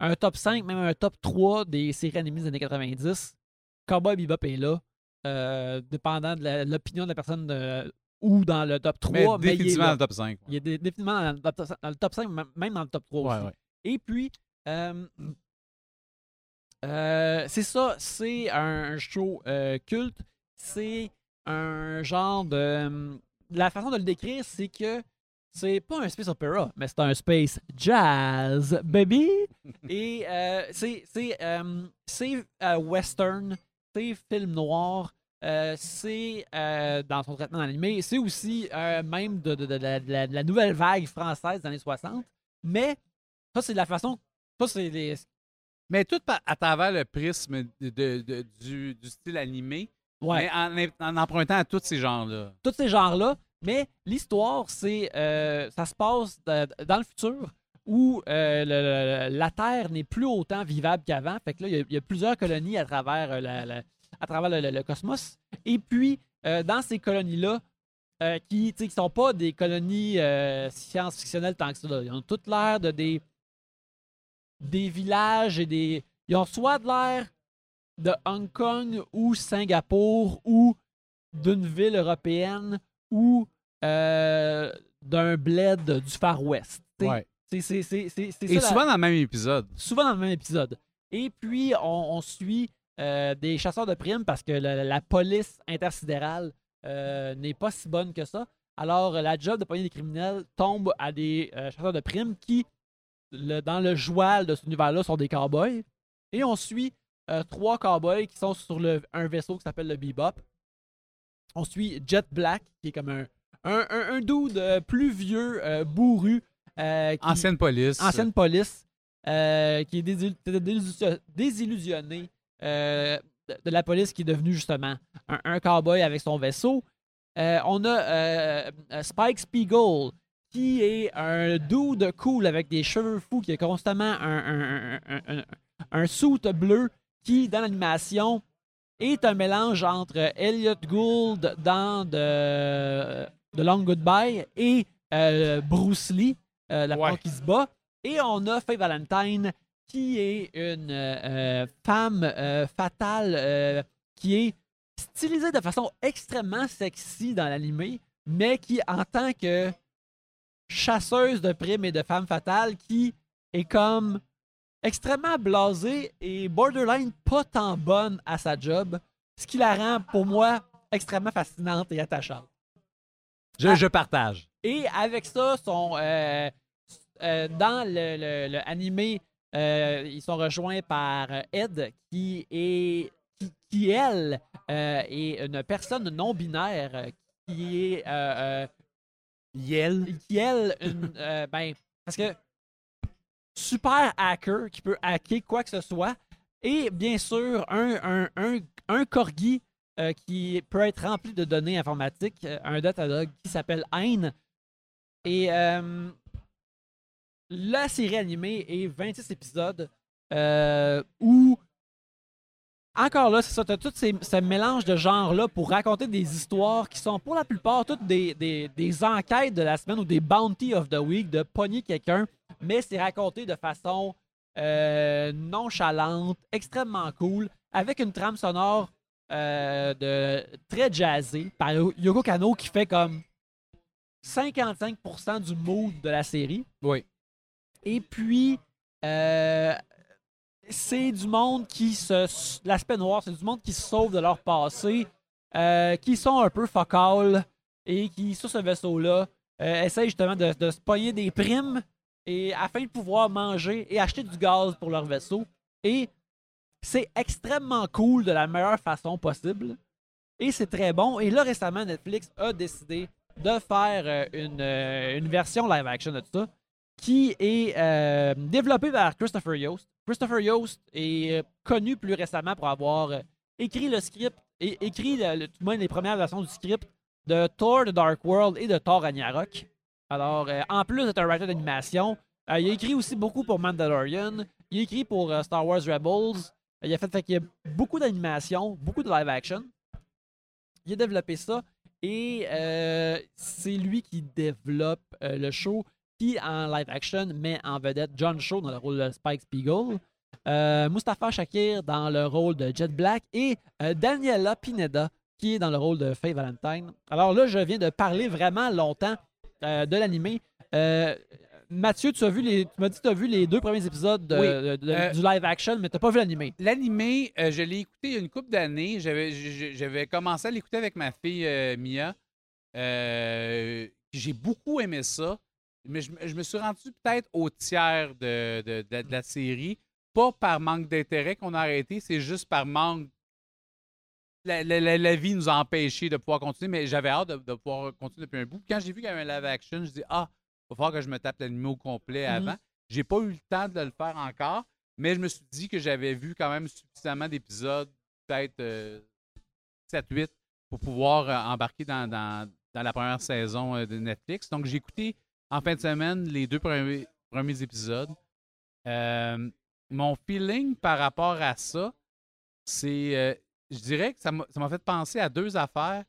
un top 5, même un top 3 des séries animées des années 90, Cowboy Bebop est là, euh, dépendant de l'opinion de la personne ou dans le top 3. Mais mais il est définitivement dans le top 5. Il est dé- définitivement dans le top, dans le top 5, même- dans le top 3 aussi. Ouais, ouais. Et puis, euh, euh, c'est ça, c'est un show culte. C'est un genre de. La façon de le décrire, c'est que c'est pas un space opera, mais c'est un space jazz, baby. *laughs* Et euh, c'est c'est euh, c'est, euh, western, c'est film noir, euh, c'est euh, dans son traitement animé, c'est aussi même de, de- de la, de la- nouvelle vague française des années 60. Mais ça, c'est de la façon. Ça, c'est les. Mais tout à travers le prisme du, du style animé, Ouais. mais en, en empruntant à tous ces genres-là. tous ces genres-là. Mais l'histoire, c'est euh, ça se passe dans le futur où euh, la Terre n'est plus autant vivable qu'avant. Fait que là, il y a- plusieurs colonies à travers, euh, le, cosmos. Et puis, dans ces colonies-là, qui ne sont pas des colonies science-fictionnelles tant que ça, ils ont toutes l'air de des, des villages et des. Ils ont soit de l'air de Hong Kong ou Singapour ou d'une ville européenne ou euh, d'un bled du Far West. Ouais. c'est- la- souvent dans le même épisode. souvent dans le même épisode. Et puis, on, on suit euh, des chasseurs de primes parce que la, la police intersidérale euh, n'est pas si bonne que ça. Alors, la job de pogner des criminels tombe à des chasseurs de primes qui, le- dans le joual de cet univers-là, sont des cowboys. Et on suit trois cowboys qui sont sur le- un vaisseau qui s'appelle le Bebop. On suit Jet Black, qui est comme un, un, un, un dude euh, plus vieux, euh, bourru. euh, qui- Ancienne police. ancienne police qui est désil- désillusio- désillusionné de, de la police qui est devenue justement un, un cowboy avec son vaisseau. Euh, on a euh, Spike Spiegel qui est un dude cool avec des cheveux fous qui a constamment un, un, un, un, un- un suit bleu qui, dans l'animation, est un mélange entre Elliot Gould dans The, The Long Goodbye et euh, Bruce Lee, euh, la Ouais. qui se bat. Et on a Faye Valentine, qui est une euh, euh, femme euh, fatale euh, qui est stylisée de façon extrêmement sexy dans l'animé, mais qui, en tant que chasseuse de primes et de femme fatale, qui est comme extrêmement blasée et borderline pas tant bonne à sa job, ce qui la rend, pour moi, extrêmement fascinante et attachante. Je, je partage. Et avec ça, euh, euh, dans le, le- le animé, euh, ils sont rejoints par Ed, qui est qui, qui, elle, est une personne non binaire qui est. Yel. qui elle, une, ben, parce que super hacker qui peut hacker quoi que ce soit, et bien sûr un, corgi euh, qui peut être rempli de données informatiques, euh, un Datadog qui s'appelle Hein. Et euh, la série animée est 26 épisodes où encore là, c'est ça, tu as tout ces- ce mélange de genres-là pour raconter des histoires qui sont pour la plupart toutes des, des- des enquêtes de la semaine ou des bounty of the week, de pogner quelqu'un, mais c'est raconté de façon euh, nonchalante, extrêmement cool, avec une trame sonore euh, de très jazzée par Yoko Kano qui fait comme 55% du mood de la série. Oui. Et puis, euh, c'est du monde qui se. L'aspect noir, c'est du monde qui se sauve de leur passé, euh, qui sont un peu focal et qui, sur ce vaisseau-là, euh, essayent justement de, de se pogner des primes et afin de pouvoir manger et acheter du gaz pour leur vaisseau. Et c'est extrêmement cool de la meilleure façon possible. Et c'est très bon. Et là, récemment, Netflix a décidé de faire euh, une, une version live action de tout ça qui est euh, développée par Christopher Yost. Christopher Yost est euh, connu plus récemment pour avoir euh, écrit le script et écrit tout les premières versions du script de Thor The Dark World et de Thor Ragnarok. Alors, en plus d'être un writer d'animation, il a écrit aussi beaucoup pour Mandalorian. Il a écrit pour Star Wars Rebels. Il a fait, beaucoup d'animation, beaucoup de live action. Il a développé ça et c'est lui qui développe le show qui, en live action, met en vedette John Shaw dans le rôle de Spike Spiegel, euh, Mustafa Shakir dans le rôle de Jet Black et euh, Daniela Pineda qui est dans le rôle de Faye Valentine. Alors là, je viens de parler vraiment longtemps euh, de l'animé. Euh, Mathieu, tu as vu les, tu m'as dit que tu as vu les deux premiers épisodes de- Oui. de- de- du live action, mais tu n'as pas vu l'animé. L'animé, je l'ai écouté il y a une couple d'années. J'avais, commencé à l'écouter avec ma fille Mia. J'ai beaucoup aimé ça. Mais je, me- je me suis rendu peut-être au tiers de, de- de- de la série. Pas par manque d'intérêt qu'on a arrêté, c'est juste par manque. La, la- la- la vie nous a empêché de pouvoir continuer, mais j'avais hâte de, pouvoir continuer depuis un bout. Quand j'ai vu qu'il y avait un live action, je dis Ah, il va falloir que je me tape l'animé au complet Mhm. avant. J'ai pas eu le temps de le faire encore. Mais je me suis dit que j'avais vu quand même suffisamment d'épisodes, peut-être 7-8, pour pouvoir euh, embarquer dans, dans- dans la première saison euh, de Netflix. Donc, j'ai écouté en fin de semaine les deux premiers, premiers épisodes. Euh, mon feeling par rapport à ça, c'est, euh, je dirais que ça m'a ça m'a fait penser à deux affaires.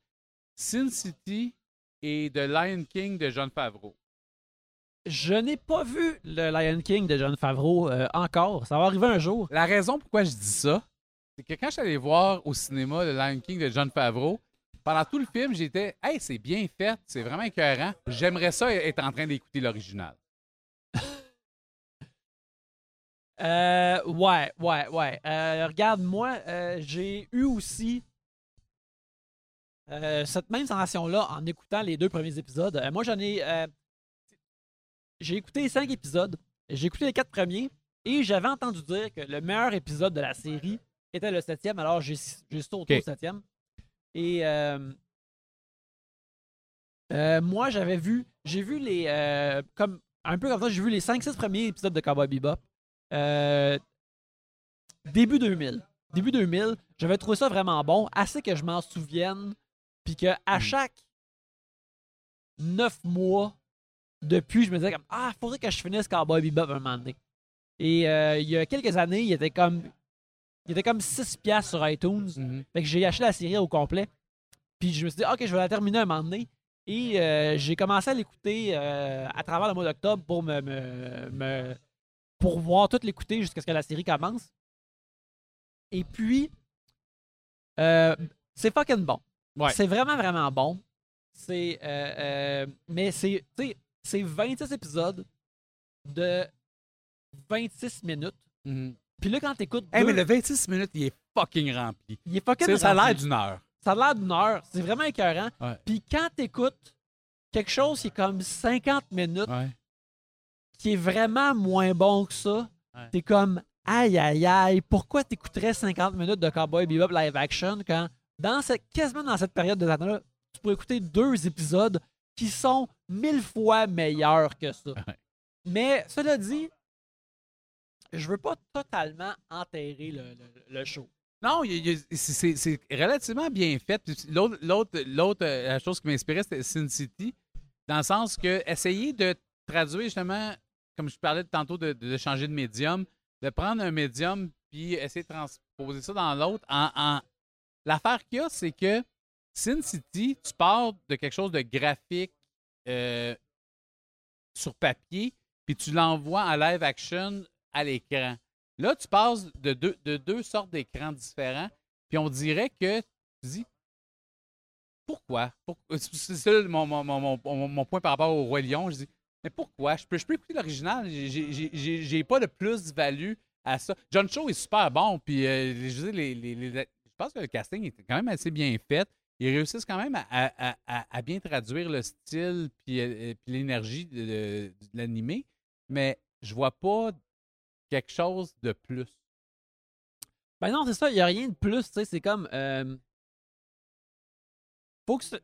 Sin City et The Lion King de John Favreau. Je n'ai pas vu le Lion King de John Favreau euh, encore. Ça va arriver un jour. La raison pourquoi je dis ça, c'est que quand je suis allé voir au cinéma le Lion King de John Favreau, pendant tout le film, j'étais Hey, c'est bien fait, c'est vraiment écœurant. J'aimerais ça être en train d'écouter l'original. *laughs* Euh, ouais, ouais, ouais. Euh, regarde, moi, euh, j'ai eu aussi cette même sensation-là en écoutant les deux premiers épisodes. Moi, j'en ai. j'ai écouté les cinq épisodes. J'ai écouté les quatre premiers. Et j'avais entendu dire que le meilleur épisode de la série était le septième. Alors, j'ai sauté Ok. au septième. Et. euh, moi, j'avais vu. J'ai vu les. euh, comme, un peu comme ça, j'ai vu les 5-6 premiers épisodes de Cowboy Bebop. Euh, début 2000. Début 2000, j'avais trouvé ça vraiment bon, assez que je m'en souvienne, puis que à Mm. chaque 9 mois depuis, je me disais comme ah, faudrait que je finisse Cowboy Bebop un moment donné. Et euh, il y a quelques années, il était comme il était comme 6 piastres sur iTunes. Fait que j'ai acheté la série au complet. Puis je me suis dit, OK, je vais la terminer un moment donné. Et euh, j'ai commencé à l'écouter euh, à travers le mois d'octobre pour me, me- me- pour voir tout l'écouter jusqu'à ce que la série commence. Et puis, euh, c'est fucking bon. Ouais. C'est vraiment, vraiment bon. C'est. mais c'est. C'est 26 épisodes de 26 minutes. Mhm. Puis là, quand t'écoutes. Hey, mais deux- le 26 minutes, il est fucking rempli. il est fucking C'est- Ça a l'air rempli. d'une heure. Ça a l'air d'une heure. C'est vraiment écœurant. Ouais. Puis quand t'écoutes quelque chose qui est comme 50 minutes, Ouais. qui est vraiment moins bon que ça, Ouais. t'es comme aïe aïe aïe, pourquoi t'écouterais 50 minutes de Cowboy Bebop live action quand dans cette, quasiment dans cette période de temps-là, tu tu pourrais écouter deux épisodes qui sont mille fois meilleurs que ça? Mais cela dit, je veux pas totalement enterrer le, le- show. Non, c'est- relativement bien fait. L'autre, euh, chose qui m'inspirait, c'était Sin City, dans le sens que essayer de traduire justement, comme je parlais tantôt, de, changer de médium, de prendre un médium puis essayer de transposer ça dans l'autre. En, en- L'affaire qu'il y a, c'est que Sin City, tu pars de quelque chose de graphique euh, sur papier, puis tu l'envoies en live action à l'écran. Là, tu passes de deux, de deux sortes d'écrans différents, puis on dirait que tu dis pourquoi? Pour- *laughs* C'est ça mon, point par rapport au Roi Lion. Je dis, mais pourquoi? Je peux, je peux écouter l'original. J'ai- pas de plus-value à ça. John Cho est super bon, puis euh, je dire, les- je pense que le casting est quand même assez bien fait. Ils réussissent quand même à, bien traduire le style puis, euh, l'énergie de, de- de l'animé, mais je vois pas quelque chose de plus. Ben non, c'est ça, il n'y a rien de plus, tu sais, c'est comme. euh, Faut que. ce-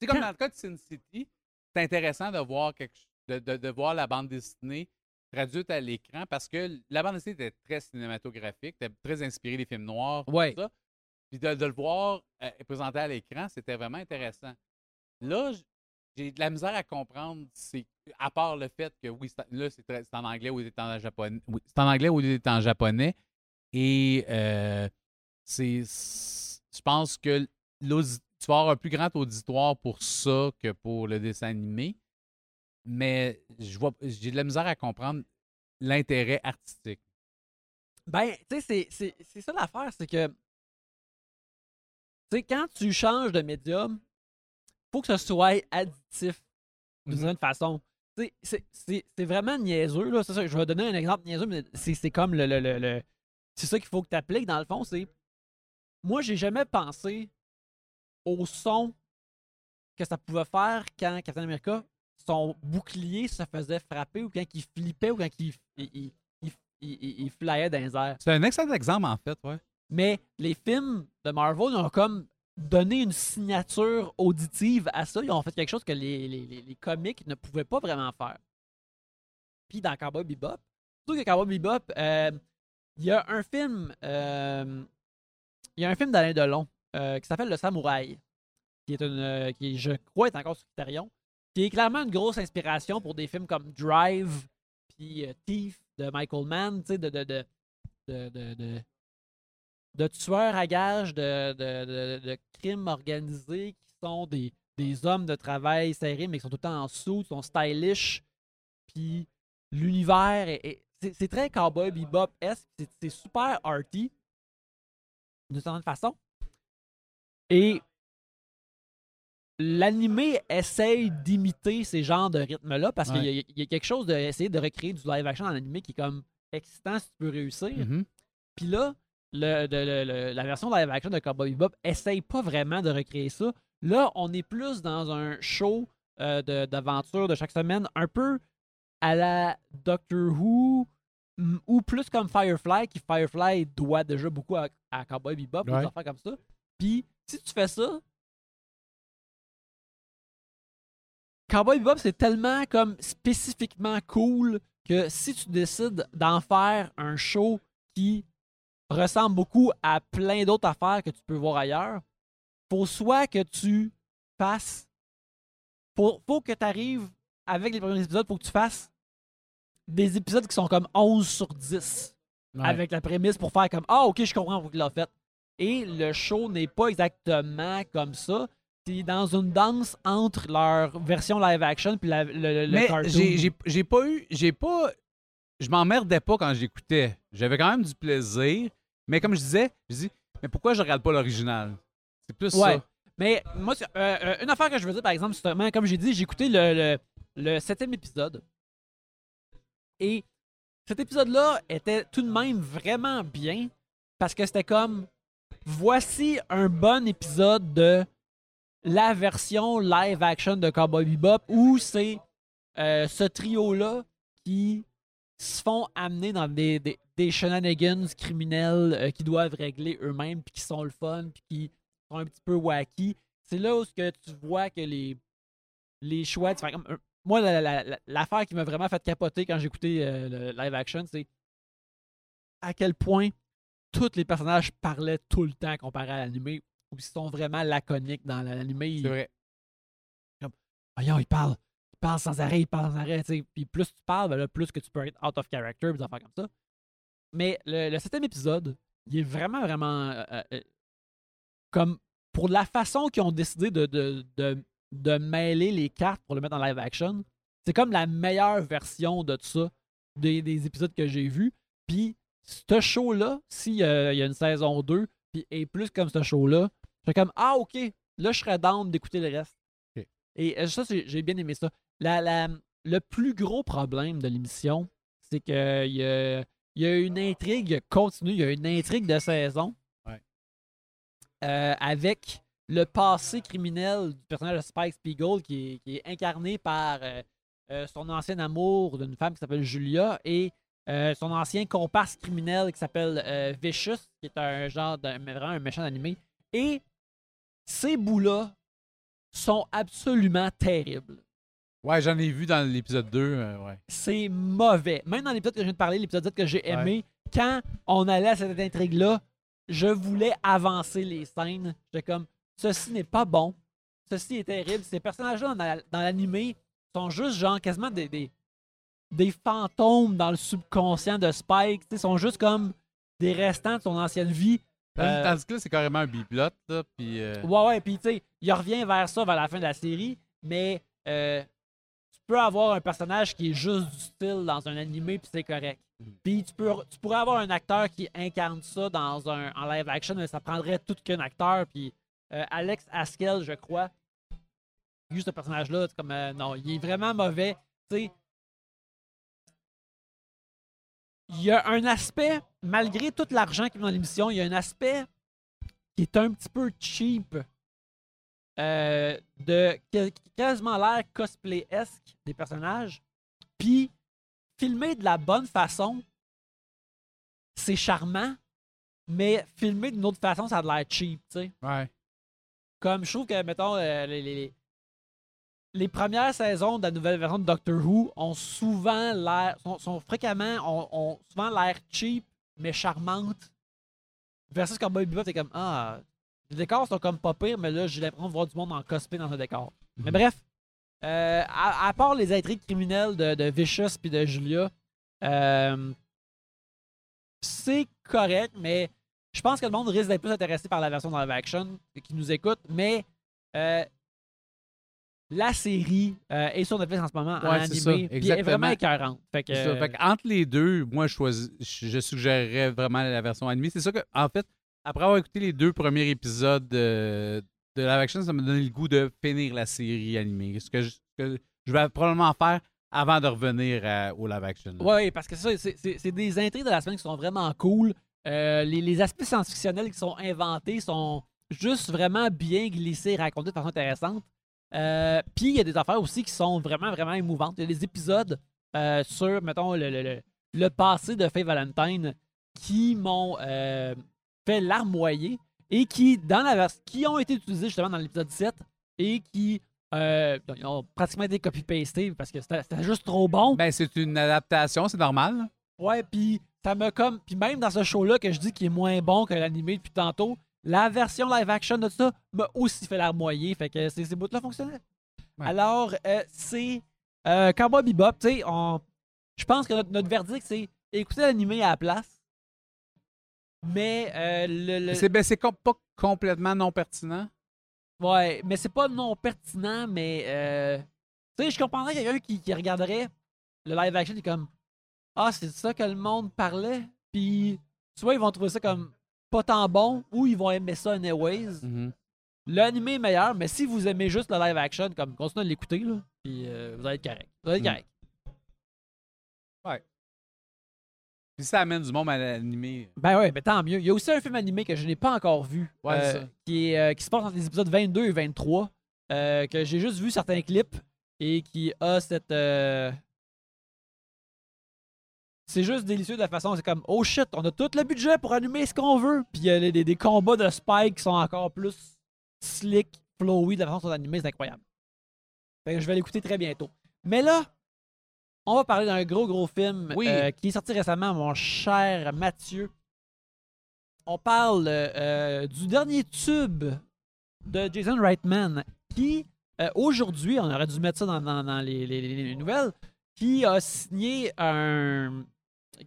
C'est comme Quand- dans le cas de Sin City, c'est intéressant de voir, quelque, de, de- de voir la bande dessinée traduite à l'écran parce que la bande dessinée était très cinématographique, était très inspirée des films noirs. tout Ouais. ça. Puis de, de le voir euh, présenté à l'écran, c'était vraiment intéressant. Là, j'ai de la misère à comprendre, c'est à part le fait que oui, là, c'est en anglais ou c'est en japonais. Oui, c'est en anglais ou c'est en japonais. Et euh, c'est. Je pense que tu vas avoir un plus grand auditoire pour ça que pour le dessin animé. Mais je vois j'ai de la misère à comprendre l'intérêt artistique. Ben, tu sais, c'est- ça l'affaire, c'est que. Tu sais, quand tu changes de médium, faut que ce soit additif d'une Mhm. certaine façon. C'est- vraiment niaiseux, là. Ça, je vais donner un exemple niaiseux, mais c'est comme le. le- le- le- c'est ça qu'il faut que tu appliques, dans le fond. C'est. Moi, j'ai jamais pensé au son que ça pouvait faire quand Captain America, son bouclier se faisait frapper ou quand il flippait ou quand il, il, il, il, il- il flyait dans les airs. C'est un excellent exemple, en fait, ouais. Mais les films de Marvel ils ont comme donné une signature auditive à ça. Ils ont fait quelque chose que les, les, les- comics ne pouvaient pas vraiment faire. Puis dans Cowboy Bebop, surtout que Cowboy Bebop, euh, il y a un film, euh, il y a un film d'Alain Delon euh, qui s'appelle Le Samouraï, qui est une, qui je crois est encore sur Criterion, qui est clairement une grosse inspiration pour des films comme Drive, puis Thief de Michael Mann, tu sais, de, de, de, de, de- de tueurs à gages, de, de, de, de crimes organisés qui sont des, des hommes de travail serrés, mais qui sont tout le temps en dessous, sont stylish. Puis l'univers est. est- c'est, très cowboy bebop-esque, c'est, c'est super arty, d'une certaine façon. Et l'animé essaye d'imiter ces genres de rythmes-là parce qu'il y a- il y, a quelque chose d'essayer de recréer du live action en animé qui est comme excitant si tu peux réussir. Mhm. Puis là, le, de- le- le- la version live action de Cowboy Bebop essaye pas vraiment de recréer ça. Là, on est plus dans un show euh, d'aventure de chaque semaine, un peu à la Doctor Who, ou plus comme Firefly, qui Firefly doit déjà beaucoup à, à Cowboy Bebop, Ouais. des affaires comme ça. Puis, si tu fais ça, Cowboy Bebop, c'est tellement comme spécifiquement cool que si tu décides d'en faire un show qui ressemble beaucoup à plein d'autres affaires que tu peux voir ailleurs, faut soit que tu fasses. Faut, faut que tu arrives avec les premiers épisodes, faut que tu fasses des épisodes qui sont comme 11 sur 10 Ouais. avec la prémisse pour faire comme Ah, ok, je comprends pourquoi il l'a fait. Et le show n'est pas exactement comme ça. C'est dans une danse entre leur version live action puis la- le, le- Mais j'ai pas eu. J'ai pas. Je m'emmerdais pas quand j'écoutais. J'avais quand même du plaisir. Mais comme je disais, je dis, mais pourquoi je regarde pas l'original? C'est plus Ouais. ça. Mais moi, euh, euh, une affaire que je veux dire, par exemple, c'est vraiment, comme j'ai dit, j'ai écouté le, le, le septième épisode. Et cet épisode-là était tout de même vraiment bien parce que c'était comme voici un bon épisode de la version live action de Cowboy Bebop où c'est euh, ce trio-là qui se font amener dans des, des, des shenanigans criminels euh, qu'ils doivent régler eux-mêmes puis qui sont le fun puis qui sont un petit peu wacky. c'est là où que tu vois que les, les choix. tu fais comme, euh, moi, la- la- la- l'affaire qui m'a vraiment fait capoter quand j'ai écouté euh, le live action, c'est à quel point tous les personnages parlaient tout le temps comparé à l'animé, ou ils sont vraiment laconiques dans l'animé. C'est vrai. Voyons, il parle. Il parle sans arrêt, il parle sans arrêt. tu sais. Puis plus tu parles, ben là, plus que tu peux être out of character, des affaires comme ça. Mais le, le septième épisode, il est vraiment, vraiment. euh, euh, euh, comme pour la façon qu'ils ont décidé de, de, de, de mêler les cartes pour le mettre en live action, c'est comme la meilleure version de tout ça, des, des épisodes que j'ai vus. Puis ce show-là, s'il y a une saison 2, puis est plus comme ce show-là, je comme Ah, ok, là, je serais down d'écouter le reste. Et ça, j'ai bien aimé ça. La, la- le plus gros problème de l'émission, c'est qu'il y a, il y a une intrigue continue, il y a une intrigue de saison Ouais. euh, avec le passé criminel du personnage de Spike Spiegel qui est, qui est incarné par euh, euh, son ancien amour d'une femme qui s'appelle Julia et euh, son ancien comparse criminel qui s'appelle Vicious, qui est un genre de vraiment un méchant animé. Et ces bouts-là sont absolument terribles. Ouais, j'en ai vu dans l'épisode 2. euh, ouais. C'est mauvais. Même dans l'épisode que je viens de parler, l'épisode 7 que j'ai aimé, quand on allait à cette intrigue-là, je voulais avancer les scènes. J'étais comme, ceci n'est pas bon. Ceci est terrible. Ces personnages-là dans, la- dans l'animé sont juste genre quasiment des, des, des fantômes dans le subconscient de Spike. Ils sont juste comme des restants de son ancienne vie. Tandis, Euh, tandis que là, c'est carrément un biplot, là, euh, Ouais, ouais, puis tu sais, il revient vers ça vers la fin de la série, mais euh, peux avoir un personnage qui est juste du style dans un animé, puis c'est correct. Mhm. Puis tu, peux, tu pourrais avoir un acteur qui incarne ça dans un en live action, mais ça prendrait tout qu'un acteur. Puis euh, Alex Haskell, je crois, juste ce personnage-là, c'est comme euh, non, il est vraiment mauvais. Tu sais, il y a un aspect, malgré tout l'argent qui est dans l'émission, il y a un aspect qui est un petit peu cheap euh, de quasiment l'air cosplay-esque des personnages. Puis, filmé de la bonne façon, c'est charmant, mais filmé d'une autre façon, ça a de l'air cheap, tu sais. Ouais. Comme je trouve que, mettons, euh, les, les- les premières saisons de la nouvelle version de Doctor Who ont souvent l'air, sont, sont fréquemment, ont, ont souvent l'air cheap, mais charmantes. Versus Cowboy Bebop, c'est comme, ah, les décors sont comme pas pires, mais là, j'ai l'impression de voir du monde en cosplay dans un décor. Mais Mhm. bref, euh, à, à part les intrigues criminelles de, de Vicious puis de Julia, euh, c'est correct, mais je pense que le monde risque d'être plus intéressé par la version live action qui nous écoute, mais euh, la série euh, est sur Netflix en ce moment en Ouais, ça, animé, puis est vraiment écœurante. Fait que, C'est ça. Fait que entre les deux, moi, je, choisis, je suggérerais vraiment la version animée. C'est ça que, en fait, après avoir écouté les deux premiers épisodes de, de live action, ça m'a donné le goût de finir la série animée. Ce que je, que je vais probablement faire avant de revenir au live action. Ouais, parce que ça, c'est- des intrigues de la semaine qui sont vraiment cool. Euh, les, aspects science-fictionnels qui sont inventés sont juste vraiment bien glissés, racontés de façon intéressante. Euh, Puis il y a des affaires aussi qui sont vraiment, vraiment émouvantes. Il y a des épisodes euh, sur, mettons, le, le- le- passé de Faye Valentine qui m'ont fait larmoyer et qui, dans la qui ont été utilisés justement dans l'épisode 7 et qui euh, ils ont pratiquement été copy-pastés parce que c'était juste trop bon. Ben, c'est une adaptation, c'est normal. Ouais, puis ça me comme. Puis même dans ce show-là que je dis qu'il est moins bon que l'animé depuis tantôt, la version live action de ça m'a aussi fait larmoyer. Fait que ces, ces bouts-là fonctionnaient. Ouais. Alors, euh, c'est euh, Cowboy Bebop, tu sais, on... je pense que notre, notre verdict, c'est écouter l'animé à la place. Mais euh, le. le- C'est ben, c'est com- pas complètement non pertinent. Ouais, mais c'est pas non pertinent, mais. Euh... Tu sais, je comprendrais quelqu'un qui, qui regarderait le live action et comme. Ah, c'est de ça que le monde parlait. Puis, soit ils vont trouver ça comme pas tant bon, ou ils vont aimer ça anyways. Mhm. L'animé est meilleur, mais si vous aimez juste le live action, comme continuez à l'écouter, là. Puis, euh, vous allez être correct. Vous allez être Mm. correct. Puis ça amène du monde à l'animé. Ben ouais, mais tant mieux. Il y a aussi un film animé que je n'ai pas encore vu. Ouais, euh, c'est ça. qui, est, euh, qui se passe entre les épisodes 22 et 23. euh, que j'ai juste vu certains clips et qui a cette. euh, C'est juste délicieux de la façon. C'est comme, oh shit, on a tout le budget pour animer ce qu'on veut. Puis il y a des, combats de Spike qui sont encore plus slick, flowy, de la façon dont c'est animé, c'est incroyable. Fait que je vais l'écouter très bientôt. Mais là, on va parler d'un gros, gros film Oui. euh, qui est sorti récemment, mon cher Mathieu. On parle euh, du dernier tube de Jason Reitman qui, euh, aujourd'hui, on aurait dû mettre ça dans, dans- dans les, les- les- les nouvelles, qui a signé un.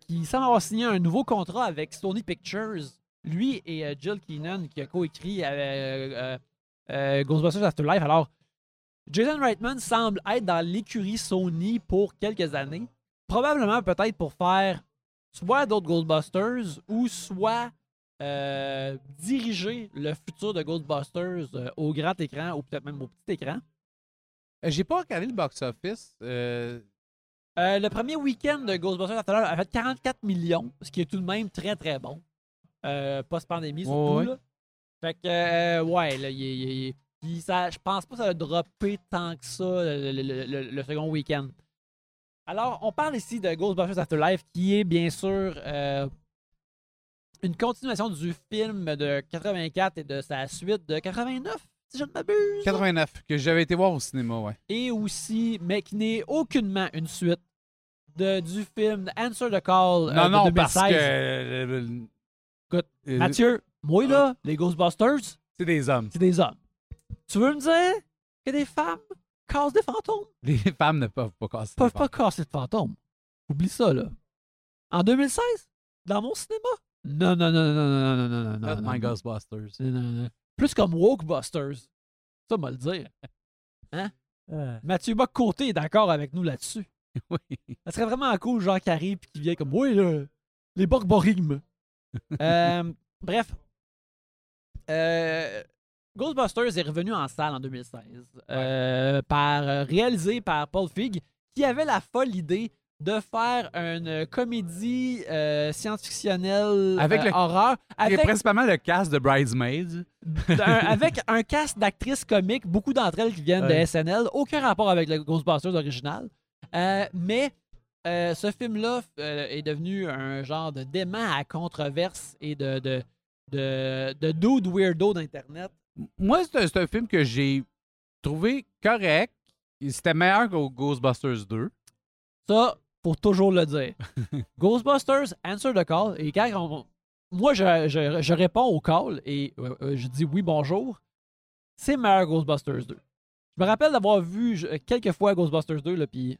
qui semble avoir signé un nouveau contrat avec Sony Pictures. Lui et Jill Keenan, qui a coécrit Ghostbusters Afterlife. Alors, Jason Reitman semble être dans l'écurie Sony pour quelques années. Probablement peut-être pour faire soit d'autres Ghostbusters ou soit euh, diriger le futur de Ghostbusters euh, au grand écran ou peut-être même au petit écran. Euh, J'ai pas regardé le box-office. euh, le premier week-end de Ghostbusters Afterlife a fait 44 millions, ce qui est tout de même très très bon. Euh, Post-pandémie surtout. Ouais, ouais. là. Fait que, ouais, là, il est- puis ça, je pense pas que ça a droppé tant que ça le, le- le- le- le second week-end. Alors, on parle ici de Ghostbusters Afterlife, qui est bien sûr euh, une continuation du film de 84 et de sa suite de 89, si je ne m'abuse. 89, que j'avais été voir au cinéma, ouais. Et aussi, mais qui n'est aucunement une suite de, du film Answer the Call euh, non, de non, 2016. parce que. euh, Écoute, euh, Mathieu, moi là, les Ghostbusters, C'est des hommes. c'est des hommes. Tu veux me dire que des femmes cassent des fantômes? *laughs* Les femmes ne peuvent pas casser peuvent des fantômes. pas casser de fantômes. Oublie ça, là. En 2016, dans mon cinéma? Non, non, non, non, non, non, non, non. Non, my non. Ghostbusters. Non, non. Plus comme Wokebusters. Ça, m'a le dire. Hein? Euh. Mathieu Bock-Côté est d'accord avec nous là-dessus. *laughs* oui. Ça serait vraiment cool, genre, qui arrive et qui vient comme « Oui, là, les Borborigmes. *laughs* euh, bref. Euh, Ghostbusters est revenu en salle en 2016, euh, par, euh, réalisé par Paul Feig, qui avait la folle idée de faire une comédie euh, science-fictionnelle Avec euh, le- horreur avec, principalement le cast de Bridesmaids. *laughs* un, *laughs* avec un cast d'actrices comiques, beaucoup d'entre elles qui viennent Ouais. de SNL, aucun rapport avec le Ghostbusters original. Euh, mais ce film-là est devenu un genre de dément à controverse et de, de, de, de dude weirdo d'Internet. Moi, c'est un, film que j'ai trouvé correct. C'était meilleur qu'au Ghostbusters 2. Ça, faut toujours le dire. *laughs* Ghostbusters, answer the call. Et quand on- moi, je, je- je réponds au call et euh, euh, je dis oui, bonjour, c'est meilleur Ghostbusters 2. Je me rappelle d'avoir vu je- quelques fois Ghostbusters 2, là, puis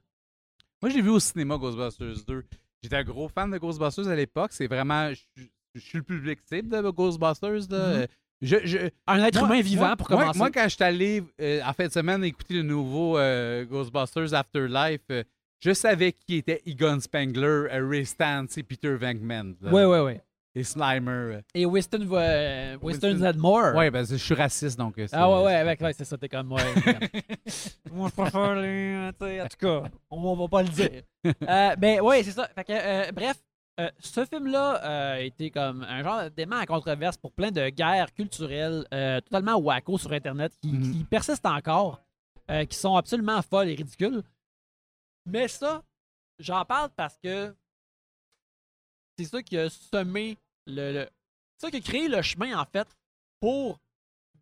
Moi, j'ai vu au cinéma Ghostbusters 2. J'étais un gros fan de Ghostbusters à l'époque. C'est vraiment. Je, suis le public cible de Ghostbusters. là. Mhm. Euh, Je, je, un être moi- humain vivant moi- pour commencer. Moi, quand je suis allé euh, en fin de semaine écouter le nouveau euh, Ghostbusters Afterlife, euh, je savais qui était Egon Spengler, euh, Ray Stantz et Peter Venkman. Oui, oui, oui. Et Slimer. Et Winston, euh, Winston. Ouais, ben, je suis raciste, donc. Ah ouais, ouais, avec, ouais, c'est ça, t'es comme moi. *laughs* *laughs* moi, je préfère les. En tout cas, on, on va pas le dire. Euh, ben, ouais, c'est ça. Fait que, euh, bref, euh, ce film-là euh, a été comme un genre d'aimant à controverse pour plein de guerres culturelles euh, totalement wacko sur Internet qui, Mhm. qui persistent encore, euh, qui sont absolument folles et ridicules. Mais ça, j'en parle parce que c'est ça qui a semé le. le- c'est ça qui a créé le chemin, en fait, pour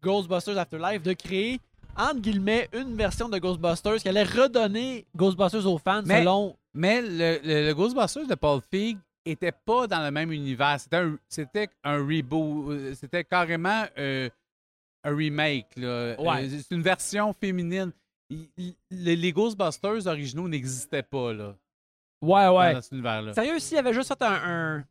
Ghostbusters Afterlife, de créer, entre guillemets, une version de Ghostbusters qui allait redonner Ghostbusters aux fans Mais- selon. Mais le, le- le Ghostbusters de Paul Feig était pas dans le même univers. C'était un, c'était un reboot. euh, C'était carrément euh, un remake. là. Ouais. Euh, c'est une version féminine. Il- il- les, Ghostbusters originaux n'existaient pas là, Ouais, ouais. dans cet univers-là. Sérieux, s'il y avait juste fait un. un-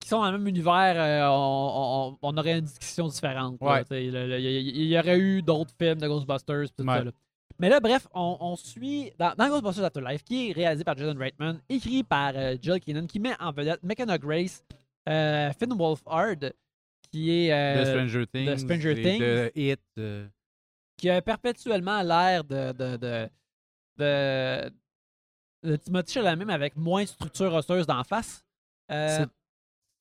qui sont dans le même univers, euh, on, on- on aurait une discussion différente. là, Ouais. Il y, il y aurait eu d'autres films de Ghostbusters. tout Ouais. ça, là. Mais là, bref, on, on suit dans, dans Ghostbusters Afterlife, qui est réalisé par Jason Reitman, écrit par euh, Jill Keenan, qui met en vedette McKenna Grace, euh, Finn Wolfhard, qui est. euh, de Stranger Things. Stranger et Things. De euh. qui a perpétuellement l'air de, de, de, de, de Timothée Chalamet, mais avec moins de structure osseuse d'en face. Euh, C'est-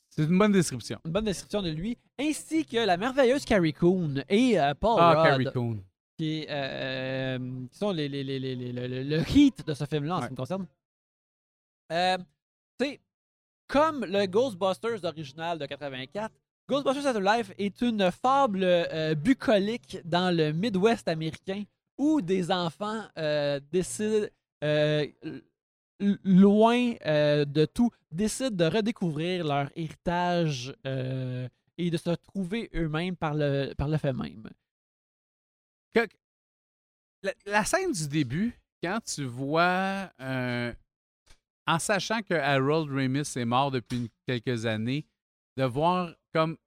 C'est une bonne description. une bonne description de lui, ainsi que la merveilleuse Carrie Coon et euh, Paul Ah, Rudd, Carrie Coon. Qui, est, euh, euh, qui sont les, les, les, les- le, le- le hit de ce film-là en ce qui me concerne. Euh, tu sais, comme le Ghostbusters original de 84, Ghostbusters Afterlife est une fable euh, bucolique dans le Midwest américain où des enfants euh, décident, euh, loin de tout, décident de redécouvrir leur héritage et de se trouver eux-mêmes par le, par le fait même. Que- la, la scène du début, quand tu vois, euh, en sachant que Harold Ramis est mort depuis une- quelques années, de voir comme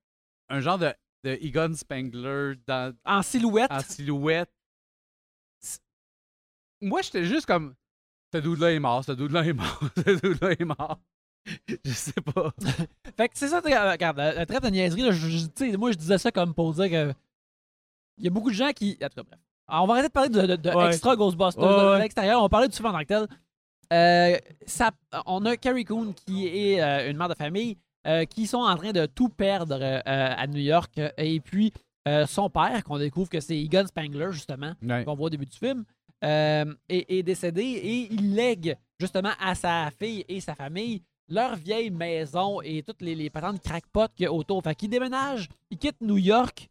un genre de, de Egon Spengler dans, En silhouette, en silhouette. Moi, j'étais juste comme. Ce dude-là est mort, ce dude-là est mort, *laughs* ce dude-là est mort. Je sais pas. *laughs* Fait que c'est ça, regarde, la, traite de niaiserie, là, je- moi je disais ça comme pour dire que. Il y a beaucoup de gens qui. En tout cas, bref. Alors, on va arrêter de parler de, de- de Ouais. extra Ghostbusters Ouais, de l'extérieur. On va parler du film en tant que tel. Euh, ça, on a Carrie Coon qui est euh, une mère de famille euh, qui sont en train de tout perdre euh, à New York. Et puis son père, qu'on découvre que c'est Egon Spangler, justement, Ouais. qu'on voit au début du film, est, est décédé et il lègue justement à sa fille et sa famille leur vieille maison et toutes les, les patentes crackpots qu'il y a autour. Fait qu'ils déménagent, ils quittent New York.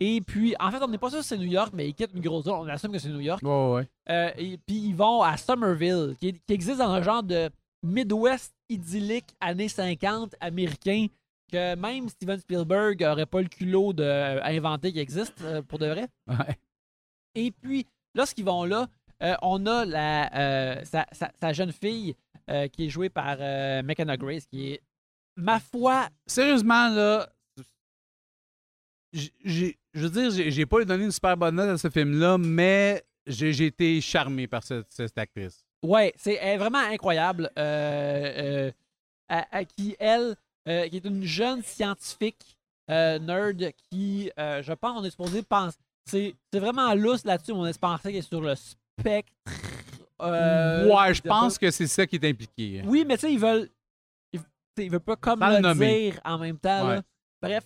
Et puis, en fait, on n'est pas sûr que c'est New York, mais ils quittent une grosse zone. On assume que c'est New York. Ouais, ouais. Euh, et puis, ils vont à Somerville, qui, existe dans un genre de Midwest idyllique années 50 américain que même Steven Spielberg n'aurait pas le culot d'inventer qui existe euh, pour de vrai. ouais. Et puis, lorsqu'ils vont là, euh, on a la, euh, sa, sa- sa jeune fille euh, qui est jouée par euh, McKenna Grace, qui est, ma foi, Sérieusement, là. j'ai- Je veux dire, j'ai- pas donné une super bonne note à ce film-là, mais j'ai été charmé par cette, cette actrice. ouais, c'est elle est vraiment incroyable. euh, euh, à- à qui, elle, euh, qui est une jeune scientifique nerd qui, euh, je pense, on est supposé penser. C'est vraiment lousse là-dessus, on est pensé qu'elle est sur le spectre. ouais, je pense que c'est ça qui est impliqué. Oui, mais tu sais, ils veulent. Ils, ils veulent pas comme Sans le dire en même temps. Ouais. Bref,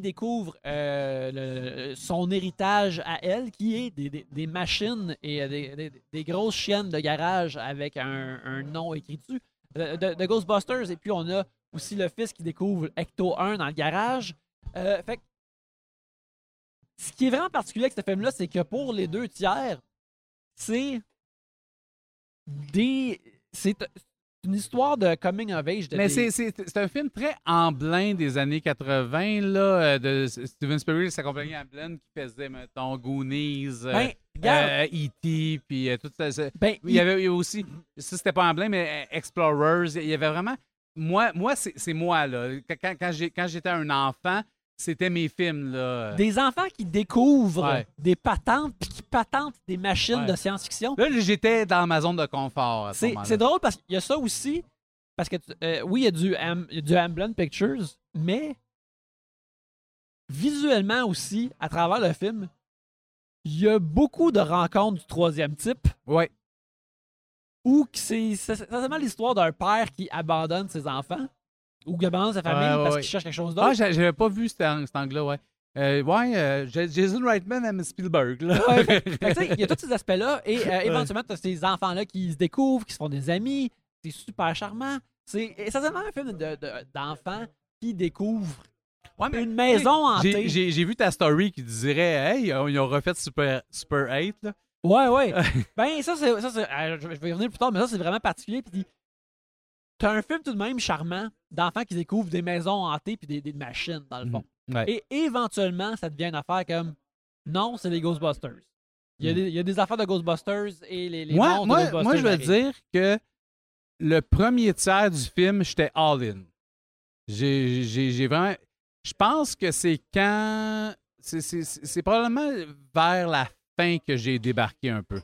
découvre euh, son héritage à elle, qui est des, machines et euh, des, grosses chiennes de garage avec un, nom écrit dessus, de, Ghostbusters. Et puis, on a aussi le fils qui découvre Ecto 1 dans le garage. Euh, ce qui est vraiment particulier avec ce film-là, c'est que pour les deux tiers, c'est des. C'est une histoire de coming of age. De Mais des- c'est- un film très Amblin des années 80, là, euh, de Steven Spielberg et sa compagnie Amblin qui faisait, mettons, Goonies, euh, Ben, regarde, euh, E.T., puis euh, tout ça. ben, Il y avait aussi, ça c'était pas Amblin, mais Explorers, il y avait vraiment... Moi, moi c'est moi, là. Quand- quand j'étais un enfant, c'était mes films, là. des enfants qui découvrent Ouais. des patentes puis qui patentent des machines Ouais. de science-fiction. Là, j'étais dans ma zone de confort ce C'est c'est drôle parce qu'il y a ça aussi. Parce que, euh, oui, il y a du, Am- du Amblin Pictures, mais visuellement aussi, à travers le film, il y a beaucoup de rencontres du troisième type que c'est c'est essentiellement l'histoire d'un père qui abandonne ses enfants ou qui abandonne sa famille Ouais, parce qu'il cherche quelque chose Ah, d'autre. j'a- j'avais pas vu cet, ang- cet angle-là, ouais. Euh, ouais, euh, Jason Reitman aime Spielberg, là. Ouais, *laughs* il y a tous ces aspects-là et euh, éventuellement, tu as ces enfants-là qui se découvrent, qui se font des amis. C'est super charmant. C'est essentiellement un film de- de- d'enfants qui découvrent Ouais, mais une maison hantée. j'ai vu ta story qui dirait Hey, ils ont refait Super, Super 8, là. Ouais, ouais. *laughs* ben, ça, c'est. euh, je je vais y revenir plus tard, mais ça, c'est vraiment particulier. Puis, t'as un film tout de même charmant d'enfants qui découvrent des maisons hantées puis des, des machines, dans le fond. Ouais. Et éventuellement, ça devient une affaire comme non, c'est les Ghostbusters. Il y, a Mm. des, il y a des affaires de Ghostbusters et les, les moi, de moi, Ghostbusters. moi, je arrivent. dire que le premier tiers du film, j'étais all-in. J'ai vraiment. Je pense que c'est quand. c'est- probablement vers la fin que j'ai débarqué un peu.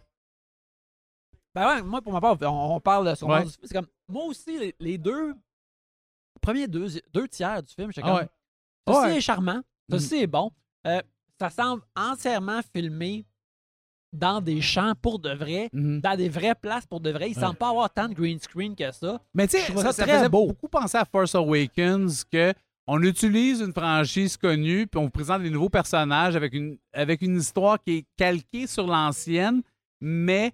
Ben ouais, moi, pour ma part, on, on parle de son Ouais. C'est comme. Moi aussi, les, les deux. Les premiers deux, deux tiers du film, j'étais Ah comme. ouais. Ceci Ouais. est charmant. Mhm. Ceci est bon. Euh, ça semble entièrement filmé dans des champs pour de vrai, Mhm. dans des vraies places pour de vrai. Il semble pas avoir tant de green screen que ça. Mais tu Je sais, trouve ça, ça ça très faisait beau. beaucoup penser à Force Awakens que on utilise une franchise connue puis on vous présente des nouveaux personnages avec une, avec une histoire qui est calquée sur l'ancienne, mais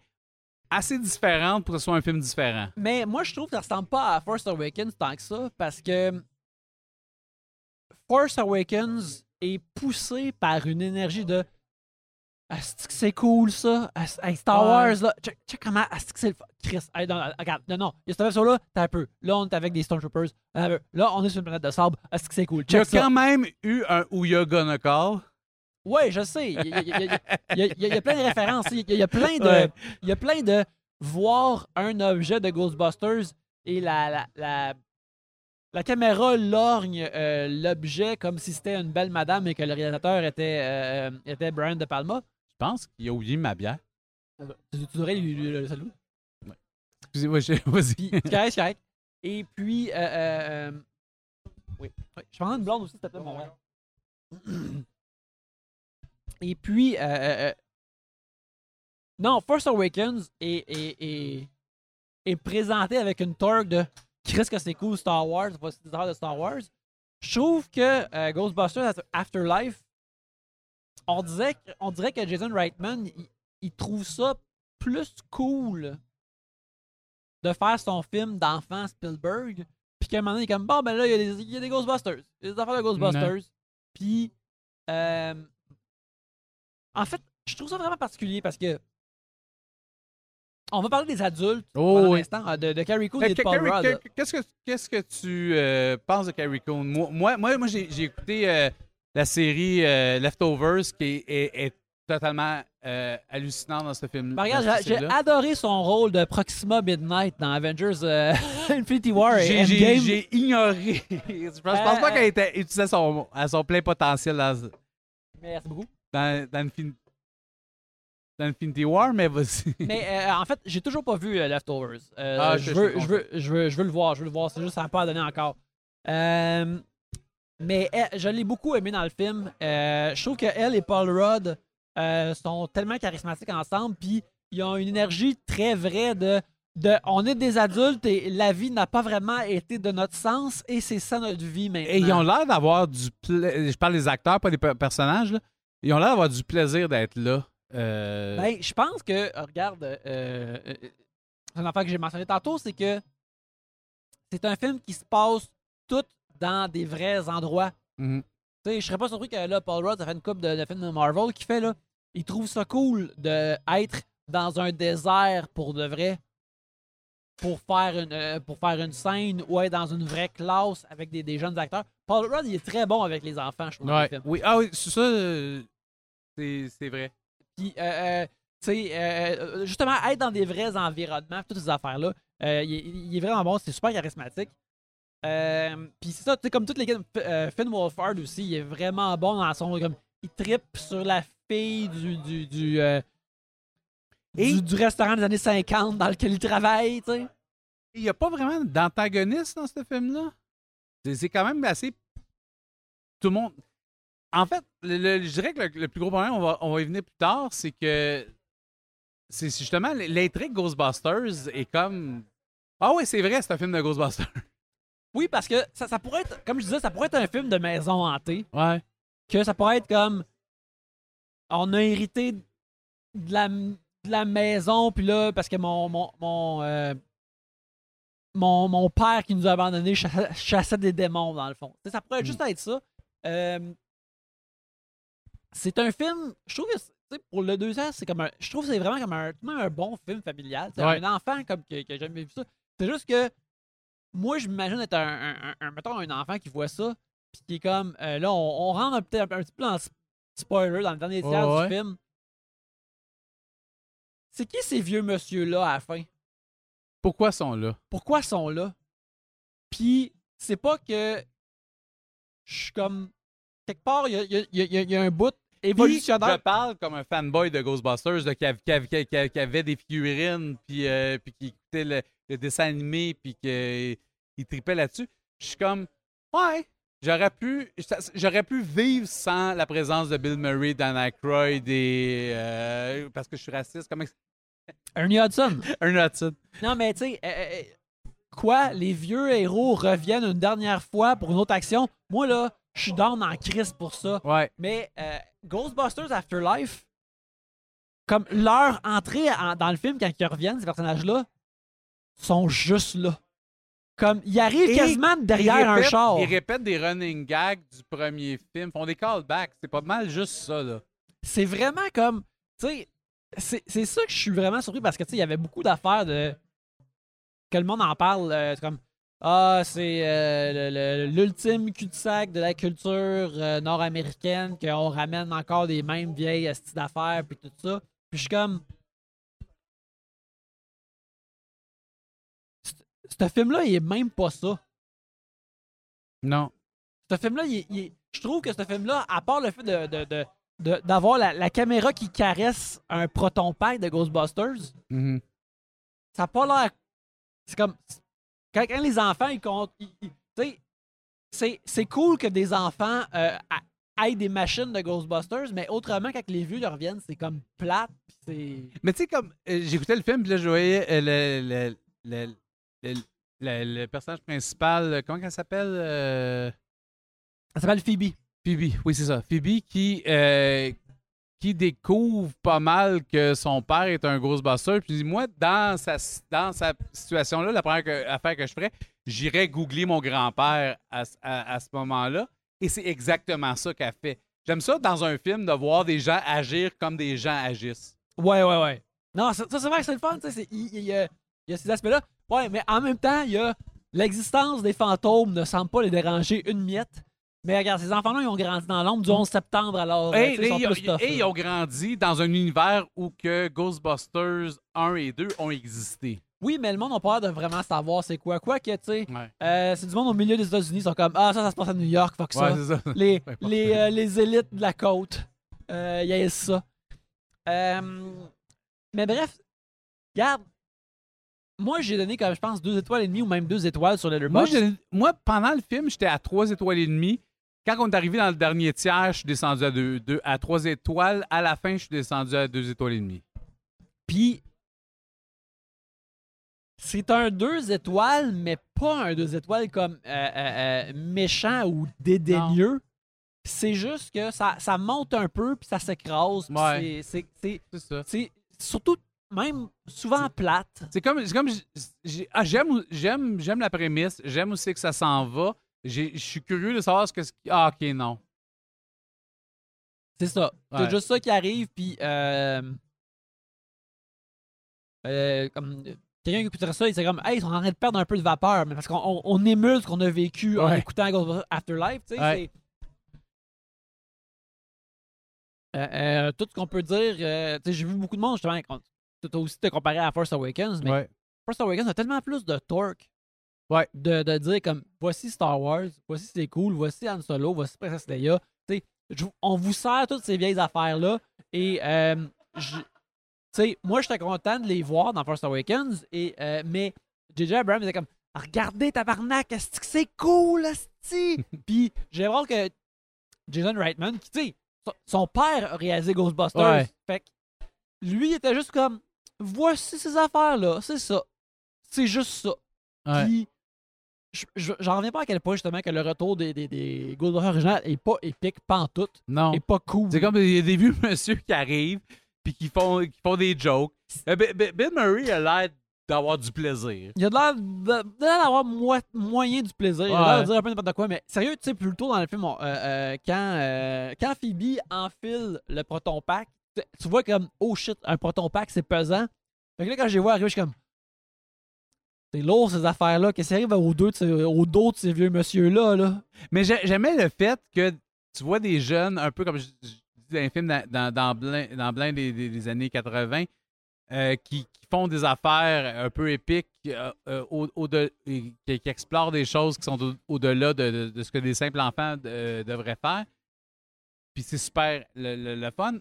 assez différente pour que ce soit un film différent. Mais moi, je trouve que ça ressemble pas à Force Awakens tant que ça parce que Force Awakens est poussé par une énergie de Asti que c'est cool ça? Hey, Star. Wars là. Check, check comment Asti que c'est le. Chris. hey, non, regarde, non, non. Il y a cette version là, t'as un peu. Là, on est avec des Stormtroopers. Là, on est sur une planète de sable. Asti que c'est cool? Il y a Check ça. quand même eu un Ouya Gonna Call. Ouais, je sais. Il y a, y y y plein de références. Il y a, plein de. Ouais. Il y a plein de voir un objet de Ghostbusters et la, la, la, la caméra lorgne euh, l'objet comme si c'était une belle madame et que le réalisateur était, euh, était Brian De Palma. Je pense qu'il a oublié ma bière. Tu, tu devrais lui, lui- le salut. Excusez-moi, je- vas-y. C'est correct, c'est correct. Et puis, euh, euh, oui. Oui. Je prends une blonde aussi, s'il te plaît, mon. *clears throat* Et puis, euh, euh, euh, non, Force Awakens est, est, est, est présenté avec une torque de Chris que c'est cool Star Wars, pas si bizarre de Star Wars. Je trouve que euh, Ghostbusters Afterlife, on, disait, on dirait que Jason Reitman, il, il trouve ça plus cool de faire son film d'enfant Spielberg, puis qu'à un moment donné, il est comme, bon, ben là, il y, a des- il y a des Ghostbusters. Il y a des affaires de Ghostbusters. Puis, euh, en fait, je trouve ça vraiment particulier parce que on va parler des adultes Oh, oui. l'instant, de, de Carrie Coon Euh, et de Paul Carrie- Rudd. Qu'est-ce que qu'est-ce que tu euh, penses de Carrie Coon? Moi, moi, moi, moi, j'ai écouté euh, la série euh, Leftovers qui est, est- est totalement hallucinante dans ce film. Ben, regarde, j'ai adoré son rôle de Proxima Midnight dans Avengers *laughs* Infinity War et Endgame. j'ai ignoré. *laughs* je pense, pas qu'elle était utilisait son, à son plein potentiel dans, Merci beaucoup. Dans, dans, Infin- dans Infinity War, mais vas-y. Mais euh, en fait, j'ai toujours pas vu euh, Leftovers. Euh, Ah, je, veux, je veux, je, veux, je veux le voir, je veux le voir. C'est juste que ça n'a pas donné encore. Euh, mais elle, je l'ai beaucoup aimé dans le film. Euh, je trouve qu'elle et Paul Rudd euh, sont tellement charismatiques ensemble, puis ils ont une énergie très vraie de, de on est des adultes et la vie n'a pas vraiment été de notre sens et c'est ça notre vie maintenant. Et ils ont l'air d'avoir du pla- Je parle des acteurs, pas des pe- personnages. là. Ils ont l'air d'avoir du plaisir d'être là. Euh, Ben, je pense que, euh, regarde, euh, euh, c'est un affaire que j'ai mentionné tantôt, c'est que c'est un film qui se passe tout dans des vrais endroits. mhm. Tu sais, je serais pas surpris que là, Paul Rudd, ça fait une coupe de, de films de Marvel qui fait là, il trouve ça cool d'être dans un désert pour de vrai, pour faire une, pour faire une scène ou être dans une vraie classe avec des, des jeunes acteurs. Paul Rudd, il est très bon avec les enfants, je trouve. Ouais. Oui, ah oui, c'est ça, euh, c'est vrai. Puis, euh, euh, tu sais, euh, justement, être dans des vrais environnements, toutes ces affaires-là, euh, il, est- il est vraiment bon, c'est super charismatique. Euh, puis c'est ça, tu sais, comme toutes les euh, Finn Wolfhard aussi, il est vraiment bon dans son. Comme, il trippe sur la fille du. du, du, euh, Et- du, du restaurant des années 50 dans lequel il travaille, tu sais. Il n'y a pas vraiment d'antagoniste dans ce film-là? C'est quand même assez. Tout le monde. En fait, le- le- je dirais que le, le plus gros problème, on va, on va y venir plus tard, c'est que. C'est justement l'intrigue Ghostbusters est comme. Ah oui, c'est vrai, c'est un film de Ghostbusters. *laughs* Oui, parce que ça, ça pourrait être, comme je disais, ça pourrait être un film de maison hantée. Ouais. que ça pourrait être comme on a hérité de la, de la maison puis là parce que mon mon mon, euh, mon, mon père qui nous a abandonnés cha- chassait des démons dans le fond. Ça pourrait Mm. juste être ça. Euh, c'est un film, je trouve que pour le deux ans, c'est comme un, je trouve que c'est vraiment comme un, un bon film familial. C'est Ouais. Un enfant comme que, que jamais vu ça. C'est juste que moi, je m'imagine être un, un, un- mettons, un enfant qui voit ça, puis qui est comme, euh, là, on, on rentre un, petit- un petit peu dans le sp- spoiler dans le dernier tiers ouais. du film. C'est qui ces vieux monsieur-là à la fin? Pourquoi ils sont là? Pourquoi ils sont là? Puis, c'est pas que je suis comme. Quelque part, il y a, y a- y a un bout Puis, évolutionnaire. Je parle comme un fanboy de Ghostbusters là, qui, av- qui av- qui av- qui av- qui avait des figurines, puis, euh, puis qui écoutait le, le dessin animé, puis qu'il tripait là-dessus. Je suis comme, ouais, j'aurais pu, j'aurais pu vivre sans la présence de Bill Murray, Dan Aykroyd et. euh, parce que je suis raciste, comment. Ernie Hudson. *laughs* Un Hudson. Non, mais tu sais, euh, euh, quoi, les vieux héros reviennent une dernière fois pour une autre action? Moi, là, je suis down en crise pour ça. Ouais. Mais euh, Ghostbusters Afterlife, comme leur entrée en- dans le film quand ils reviennent, ces personnages-là, sont juste là. Comme, il arrive Et quasiment derrière Ils un char. Ils répètent des running gags du premier film, font des callbacks. C'est pas mal juste ça, là. c'est vraiment comme. Tu sais, c'est ça que je suis vraiment surpris parce que, tu sais, il y avait beaucoup d'affaires de. que le monde en parle. euh, c'est comme. Ah, c'est euh, l'ultime cul-de-sac de la culture euh, nord-américaine, qu'on ramène encore des mêmes vieilles styles d'affaires, puis tout ça. Puis je suis comme. Ce- film-là, il est même pas ça. Non. Ce film-là, il il je trouve que ce film-là, à part le fait de, de- de- d'avoir la, la caméra qui caresse un proton pack de Ghostbusters, Mhm. ça n'a pas l'air. C'est comme. Quand, quand les enfants, ils comptent. c'est, c'est cool que des enfants euh, a- aient des machines de Ghostbusters, mais autrement, quand les vieux leur reviennent, c'est comme plate. Mais tu sais, comme euh, j'écoutais le film, puis là, je voyais euh, le, le, le, le, personnage principal, comment elle s'appelle Ça s'appelle Phoebe. Phoebe, oui, c'est ça. Phoebe qui, qui découvre pas mal que son père est un Ghostbuster. Puis moi, dans sa, dans sa situation-là, la première affaire que je ferais, j'irais googler mon grand-père à, à- ce moment-là. Et c'est exactement ça qu'elle fait. J'aime ça dans un film de voir des gens agir comme des gens agissent. Ouais, ouais, ouais. Non, ça, c'est vrai que c'est le fun. Il y, y a ces aspects-là. Ouais, mais en même temps, il y a l'existence des fantômes ne semble pas les déranger une miette. Mais regarde, ces enfants-là, ils ont grandi dans l'ombre du 11 septembre, alors. euh, Et, sais, ils sont et- plus tough, et ils ont grandi dans un univers où que Ghostbusters 1 et 2 ont existé. Oui, mais le monde n'a pas l'air de vraiment savoir c'est quoi. Quoi que, tu sais, Ouais, euh, c'est du monde au milieu des États-Unis, ils sont comme Ah, ça, ça se passe à New York, fuck ça. Ouais, c'est ça. *laughs* les, *laughs* les, euh, les élites de la côte. Euh, il y a ça. Euh, mais bref, regarde. Moi, j'ai donné, comme je pense, deux étoiles et demie ou même deux étoiles sur Moi, Letterboxd. je- moi, pendant le film, j'étais à 3 étoiles et demie. Quand on est arrivé dans le dernier tiers, je suis descendu à, deux, deux- à 3 étoiles. À la fin, je suis descendu à 2 étoiles et demie. Puis, c'est un deux étoiles, mais pas un deux étoiles comme euh, euh, euh, méchant ou dédaigneux. C'est juste que ça, ça monte un peu, puis ça s'écrase. Ouais. c'est- ça. C'est surtout, même souvent plate. C'est comme, c'est comme ah, j'aime, j'aime, j'aime la prémisse. J'aime aussi que ça s'en va. Je suis curieux de savoir ce que. Ah, ok, non. C'est ça. C'est juste ça qui arrive, puis euh, euh, comme quelqu'un qui écouterait ça, il serait comme Hey, ils sont en train de perdre un peu de vapeur, mais parce qu'on on, on émule ce qu'on a vécu en écoutant Afterlife, tu sais. Ouais. Euh, euh, tout ce qu'on peut dire, euh, tu sais, j'ai vu beaucoup de monde justement, toi aussi te comparé à Force Awakens, mais Ouais. Force Awakens a tellement plus de torque. Ouais. De, de dire comme voici Star Wars, voici c'est cool, voici Han Solo, voici Princess Leia. Tu sais, je- on vous sert toutes ces vieilles affaires-là. Et euh, je- moi j'étais content de les voir dans Force Awakens. Et, euh, mais J.J. Abrams était comme Regardez tabarnak, est-ce que c'est cool, esti? *laughs* Puis j'ai voir que Jason Reitman, qui tu sais, son- père a réalisé Ghostbusters. Ouais. Fait que lui il était juste comme voici ces affaires-là, c'est ça. C'est juste ça. Ouais. Puis, j'en reviens pas à quel point justement que le retour des, des, des Ghostbusters originales est pas épique, pantoute, Non. est pas cool. C'est comme il y a des vieux *laughs* monsieur qui arrivent puis qui font, qui font des jokes. Euh, Bi- Bi- Bill Murray a l'air d'avoir du plaisir. Il a l'air d'avoir moyen du plaisir. Il a l'air de dire un peu n'importe quoi, mais sérieux, tu sais, plus tôt dans le film, on- euh, euh, quand, euh, quand Phoebe enfile le proton pack, tu- tu vois comme, oh shit, un proton pack, c'est pesant. Fait que là, quand je les vois arriver, je suis comme, c'est lourd ces affaires-là. Qu'est-ce qui arrive au, deux dos de ces vieux monsieur-là? Là? Mais j'ai- j'aimais le fait que tu vois des jeunes, un peu comme je, dans les films dans, dans, dans plein, dans des, des- années 80, euh, qui, qui font des affaires un peu épiques, euh, euh, au, au de- qui, qui explorent des choses qui sont au- au-delà de, de- de ce que des simples enfants devraient faire. Puis c'est super le, le- le fun.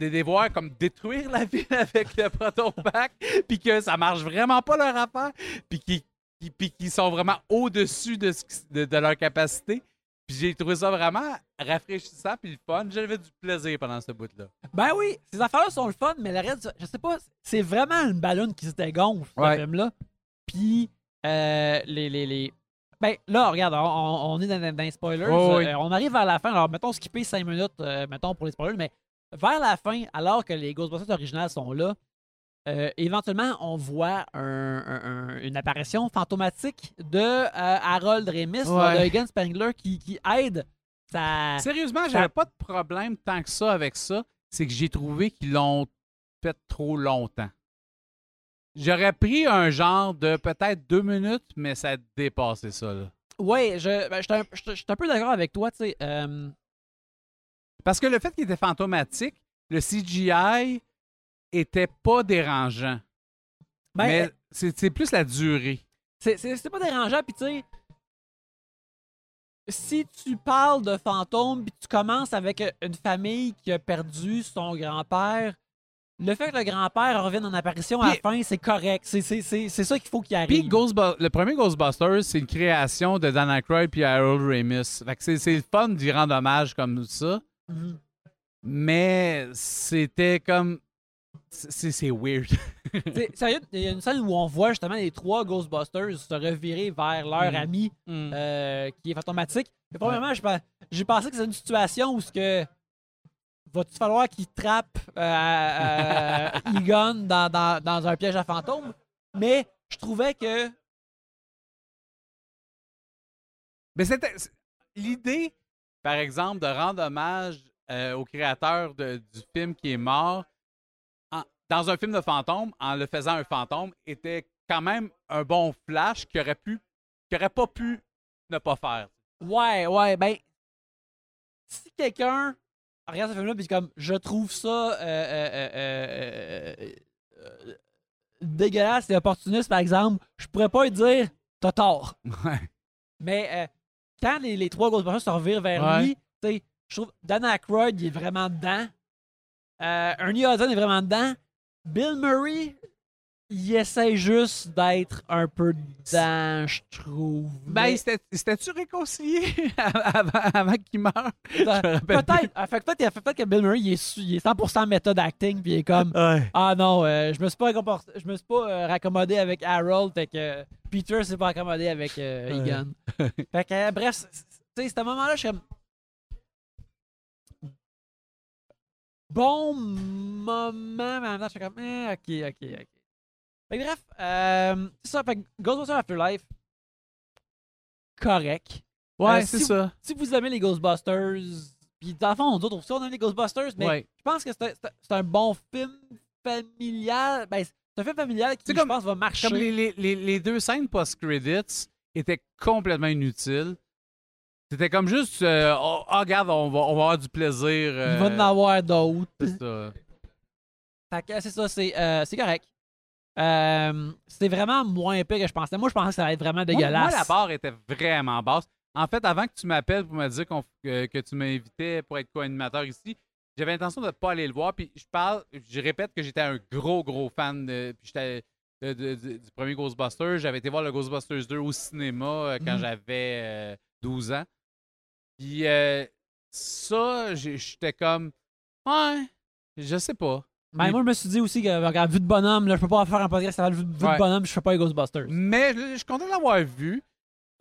De les voir comme détruire la ville *laughs* avec le proton pack, puis que ça marche vraiment pas leur affaire, puis qui qui, puis qui sont vraiment au-dessus de, de, de leur capacité. Puis j'ai trouvé ça vraiment rafraîchissant puis fun. J'avais du plaisir pendant ce bout-là. Ben oui, ces affaires-là sont le fun, mais le reste, je sais pas, c'est vraiment une ballonne qui se dégonfle, ce Ouais. film-là. Puis, euh, les, les, les. Ben là, regarde, on, est dans, dans les spoilers. Oh, oui. Euh, on arrive vers la fin. Alors, mettons, skipper 5 minutes, euh, mettons, pour les spoilers, mais vers la fin, alors que les Ghostbusters originales sont là, euh, éventuellement, on voit un- un- un- une apparition fantomatique de euh, Harold Remis, Ouais. de Egan Spengler, qui, qui aide sa... Sérieusement, j'avais pas de problème tant que ça avec ça. C'est que j'ai trouvé qu'ils l'ont fait trop longtemps. J'aurais pris un genre de peut-être deux minutes, mais ça a dépassé ça. Ouais, je, ben, je suis un- peu d'accord avec toi, tu sais. euh, Parce que le fait qu'il était fantomatique, le CGI était pas dérangeant. ben, mais c'est c'est plus la durée. C'est- pas dérangeant, puis tu sais, si tu parles de fantômes, puis tu commences avec euh, une famille qui a perdu son grand-père, le fait que le grand-père revienne en apparition à la Puis- fin, c'est correct. C'est- ça qu'il faut qu'il Puis arrive. Ghostbu- le premier Ghostbusters, c'est une création de Dan Aykroyd puis Harold Ramis. Fait que c'est- c'est le fun d'y rendre hommage comme ça. Mhm. Mais c'était comme. C'est weird. *laughs* Sérieux, il y a une scène où on voit justement les trois Ghostbusters se revirer vers leur Mhm. ami euh, qui est fantomatique. Et premièrement, j'ai pas- j'ai pensé que c'est une situation où ce que va-tu falloir qu'il trappe euh, euh, *laughs* Egon dans, dans- dans un piège à fantômes, mais je trouvais que Mais c'était. L'idée, par exemple, de rendre hommage euh, au créateur de- du film qui est mort en- dans un film de fantôme, en le faisant un fantôme, était quand même un bon flash qui aurait pu. qui aurait pas pu ne pas faire. ouais, ouais, ben si quelqu'un regarde ce film-là puis comme je trouve ça euh, euh, dégueulasse et opportuniste par exemple, je pourrais pas lui dire t'as tort. *laughs* Ouais. Mais euh, quand les, les trois Ghostbusters se revirent vers Ouais. lui, tu sais, je trouve Dan Aykroyd il est vraiment dedans. Euh, Ernie Hudson est vraiment dedans. Bill Murray, il essaie juste d'être un peu dedans, je trouve. Ben, s'était-tu réconcilié *laughs* avant, avant qu'il meure? Peut-être. Ah, fait que peut-être que Bill Murray, il est, su- il est 100% méthode acting, puis il est comme Ouais. Ah non, euh, je me suis pas, je me suis pas euh, raccommodé avec Harold, fait que euh, Peter s'est pas raccommodé avec euh, Ouais. Egan. *laughs* fait que, euh, bref, tu sais, c'est un moment-là, je suis comme. Bon moment, mais en même temps, je suis comme, eh, ok, ok, ok. Fait que bref, euh, c'est ça, fait que Ghostbusters Afterlife, correct. Ouais, Euh, c'est si- ça. Si vous aimez les Ghostbusters, puis dans le fond, nous autres aussi, on aime les Ghostbusters, mais Ouais. je pense que c'est un- bon film familial. Ben, c'est un film familial qui, je pense, va marcher. Comme les, les- les- les deux scènes post-credits étaient complètement inutiles. C'était comme juste, euh, oh, ah, regarde, on va, on va avoir du plaisir. Il va en avoir d'autres. c'est ça. C'est ça, c'est correct. Euh, c'est vraiment moins épais que je pensais. Moi, je pensais que ça allait être vraiment Moi, dégueulasse. moi, la barre était vraiment basse. En fait, avant que tu m'appelles pour me dire que, que tu m'invitais pour être co-animateur ici, j'avais l'intention de ne pas aller le voir. Puis je parle, je répète que j'étais un gros, gros fan de, puis j'étais de- de- de- du premier Ghostbusters. J'avais été voir le Ghostbusters 2 au cinéma euh, quand Mhm. j'avais euh, 12 ans. Puis euh, ça, j'étais comme, ouais, je sais pas. Ben, moi, je me suis dit aussi que, regarde, vue de bonhomme, là, je peux pas faire un podcast vue, vue Ouais. de bonhomme, je fais pas les Ghostbusters. Mais je je suis content de l'avoir vu.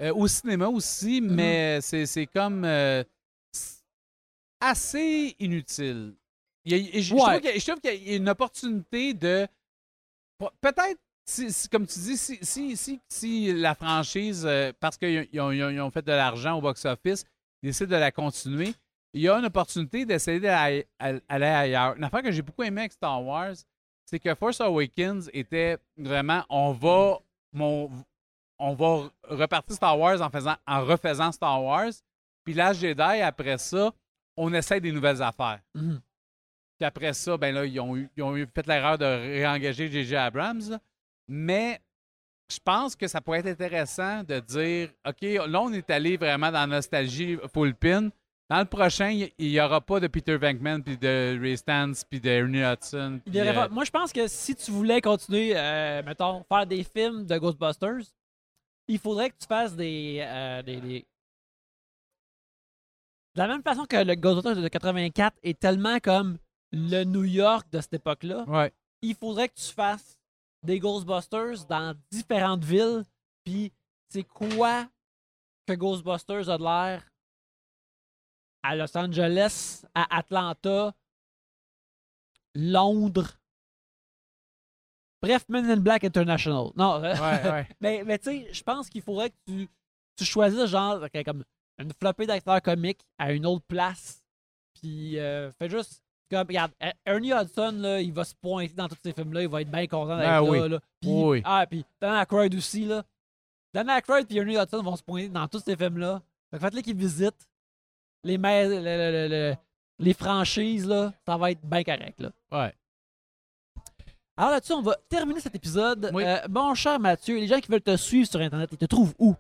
euh, au cinéma aussi, Mm-hmm. mais c'est c'est comme euh, assez inutile. Il y a- je, trouve qu'il y a- y une opportunité de. Peut-être, si- si- comme tu dis, si, si, si, si la franchise, euh, parce qu'ils ont, ont- fait de l'argent au box-office, décident de la continuer, il y a une opportunité d'essayer d'aller aller ailleurs. Une affaire que j'ai beaucoup aimé avec Star Wars, c'est que Force Awakens était vraiment, on va, mon, on va repartir Star Wars en, faisant, en refaisant Star Wars. Puis là, Jedi, après ça, on essaie des nouvelles affaires. Mhm. Puis après ça, ben là, ils ont, eu, ils ont eu fait l'erreur de réengager J.J. Abrams. là. Mais je pense que ça pourrait être intéressant de dire OK, là, on est allé vraiment dans la nostalgie full pin. Dans le prochain, il n'y aura pas de Peter Venkman, puis de Ray Stantz, puis de Ernie Hudson. Puis, euh, pas- Moi, je pense que si tu voulais continuer, euh, mettons, faire des films de Ghostbusters, il faudrait que tu fasses des, euh, des, des- De la même façon que le Ghostbusters de 84 est tellement comme le New York de cette époque-là, ouais. il faudrait que tu fasses des Ghostbusters dans différentes villes, puis c'est quoi que Ghostbusters a de l'air à Los Angeles, à Atlanta, Londres, Bref, Men in Black International. Non, *laughs* Ouais, ouais. mais, mais tu sais, je pense qu'il faudrait que tu, tu choisisses genre comme une flopée d'acteurs comiques à une autre place. Puis euh, fais juste. Comme, regarde, Er- Ernie Hudson, là, il va se pointer dans tous ces films-là, il va être bien content d'être Ah là. oui. là. Puis, Oui. Ah, puis Dan Aykroyd aussi, là. Dan Aykroyd et Ernie Hudson vont se pointer dans tous ces films-là. Fait que faites-les qu'ils visitent les, ma- le- le- le- le- les franchises, là. Ça va être bien correct, là. Ouais. Alors là-dessus, on va terminer cet épisode. Oui. Euh, mon cher Mathieu, les gens qui veulent te suivre sur Internet, ils te trouvent où?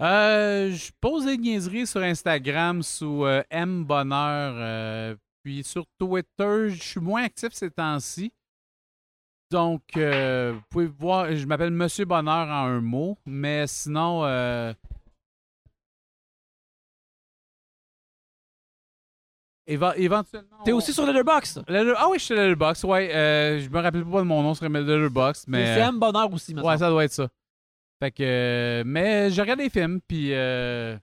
Euh, je pose des niaiseries sur Instagram sous euh, M Bonheur. euh, puis sur Twitter, je suis moins actif ces temps-ci. Donc, euh, vous pouvez voir, je m'appelle Monsieur Bonheur en un mot, mais sinon, éva- éventuellement. T'es on- aussi sur Letterboxd? Letter- Ah oui, je suis sur Letterboxd, ouais. euh, je me rappelle pas de mon nom sur Letterboxd, mais. C'est M Bonheur aussi, maintenant. Ouais, ça doit être ça. Fait que. euh, mais je regarde des films, puis euh,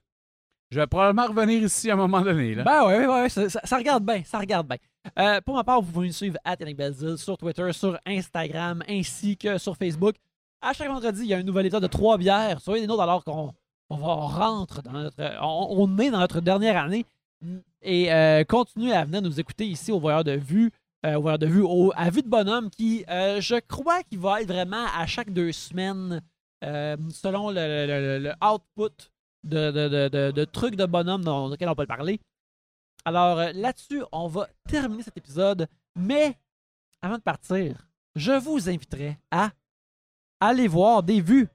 je vais probablement revenir ici à un moment donné. Là. Ben ouais, ouais, ouais, ça, ça- ça regarde bien, ça regarde bien. Euh, pour ma part, vous pouvez nous suivre à sur Twitter, sur Instagram, ainsi que sur Facebook. À chaque vendredi, il y a un nouvel état de trois bières. Soyez des nôtres alors qu'on on va on rentre dans notre. On, on est dans notre dernière année. Et euh, continuez à venir nous écouter ici au Voyeur de Vue. euh, au Voyeur de Vue, à Vue de Bonhomme, qui, euh, je crois qu'il va être vraiment à chaque deux semaines, selon le, output de, trucs de bonhomme dans lequel on peut parler. Alors là-dessus, on va terminer cet épisode. Mais avant de partir, je vous inviterai à aller voir des vues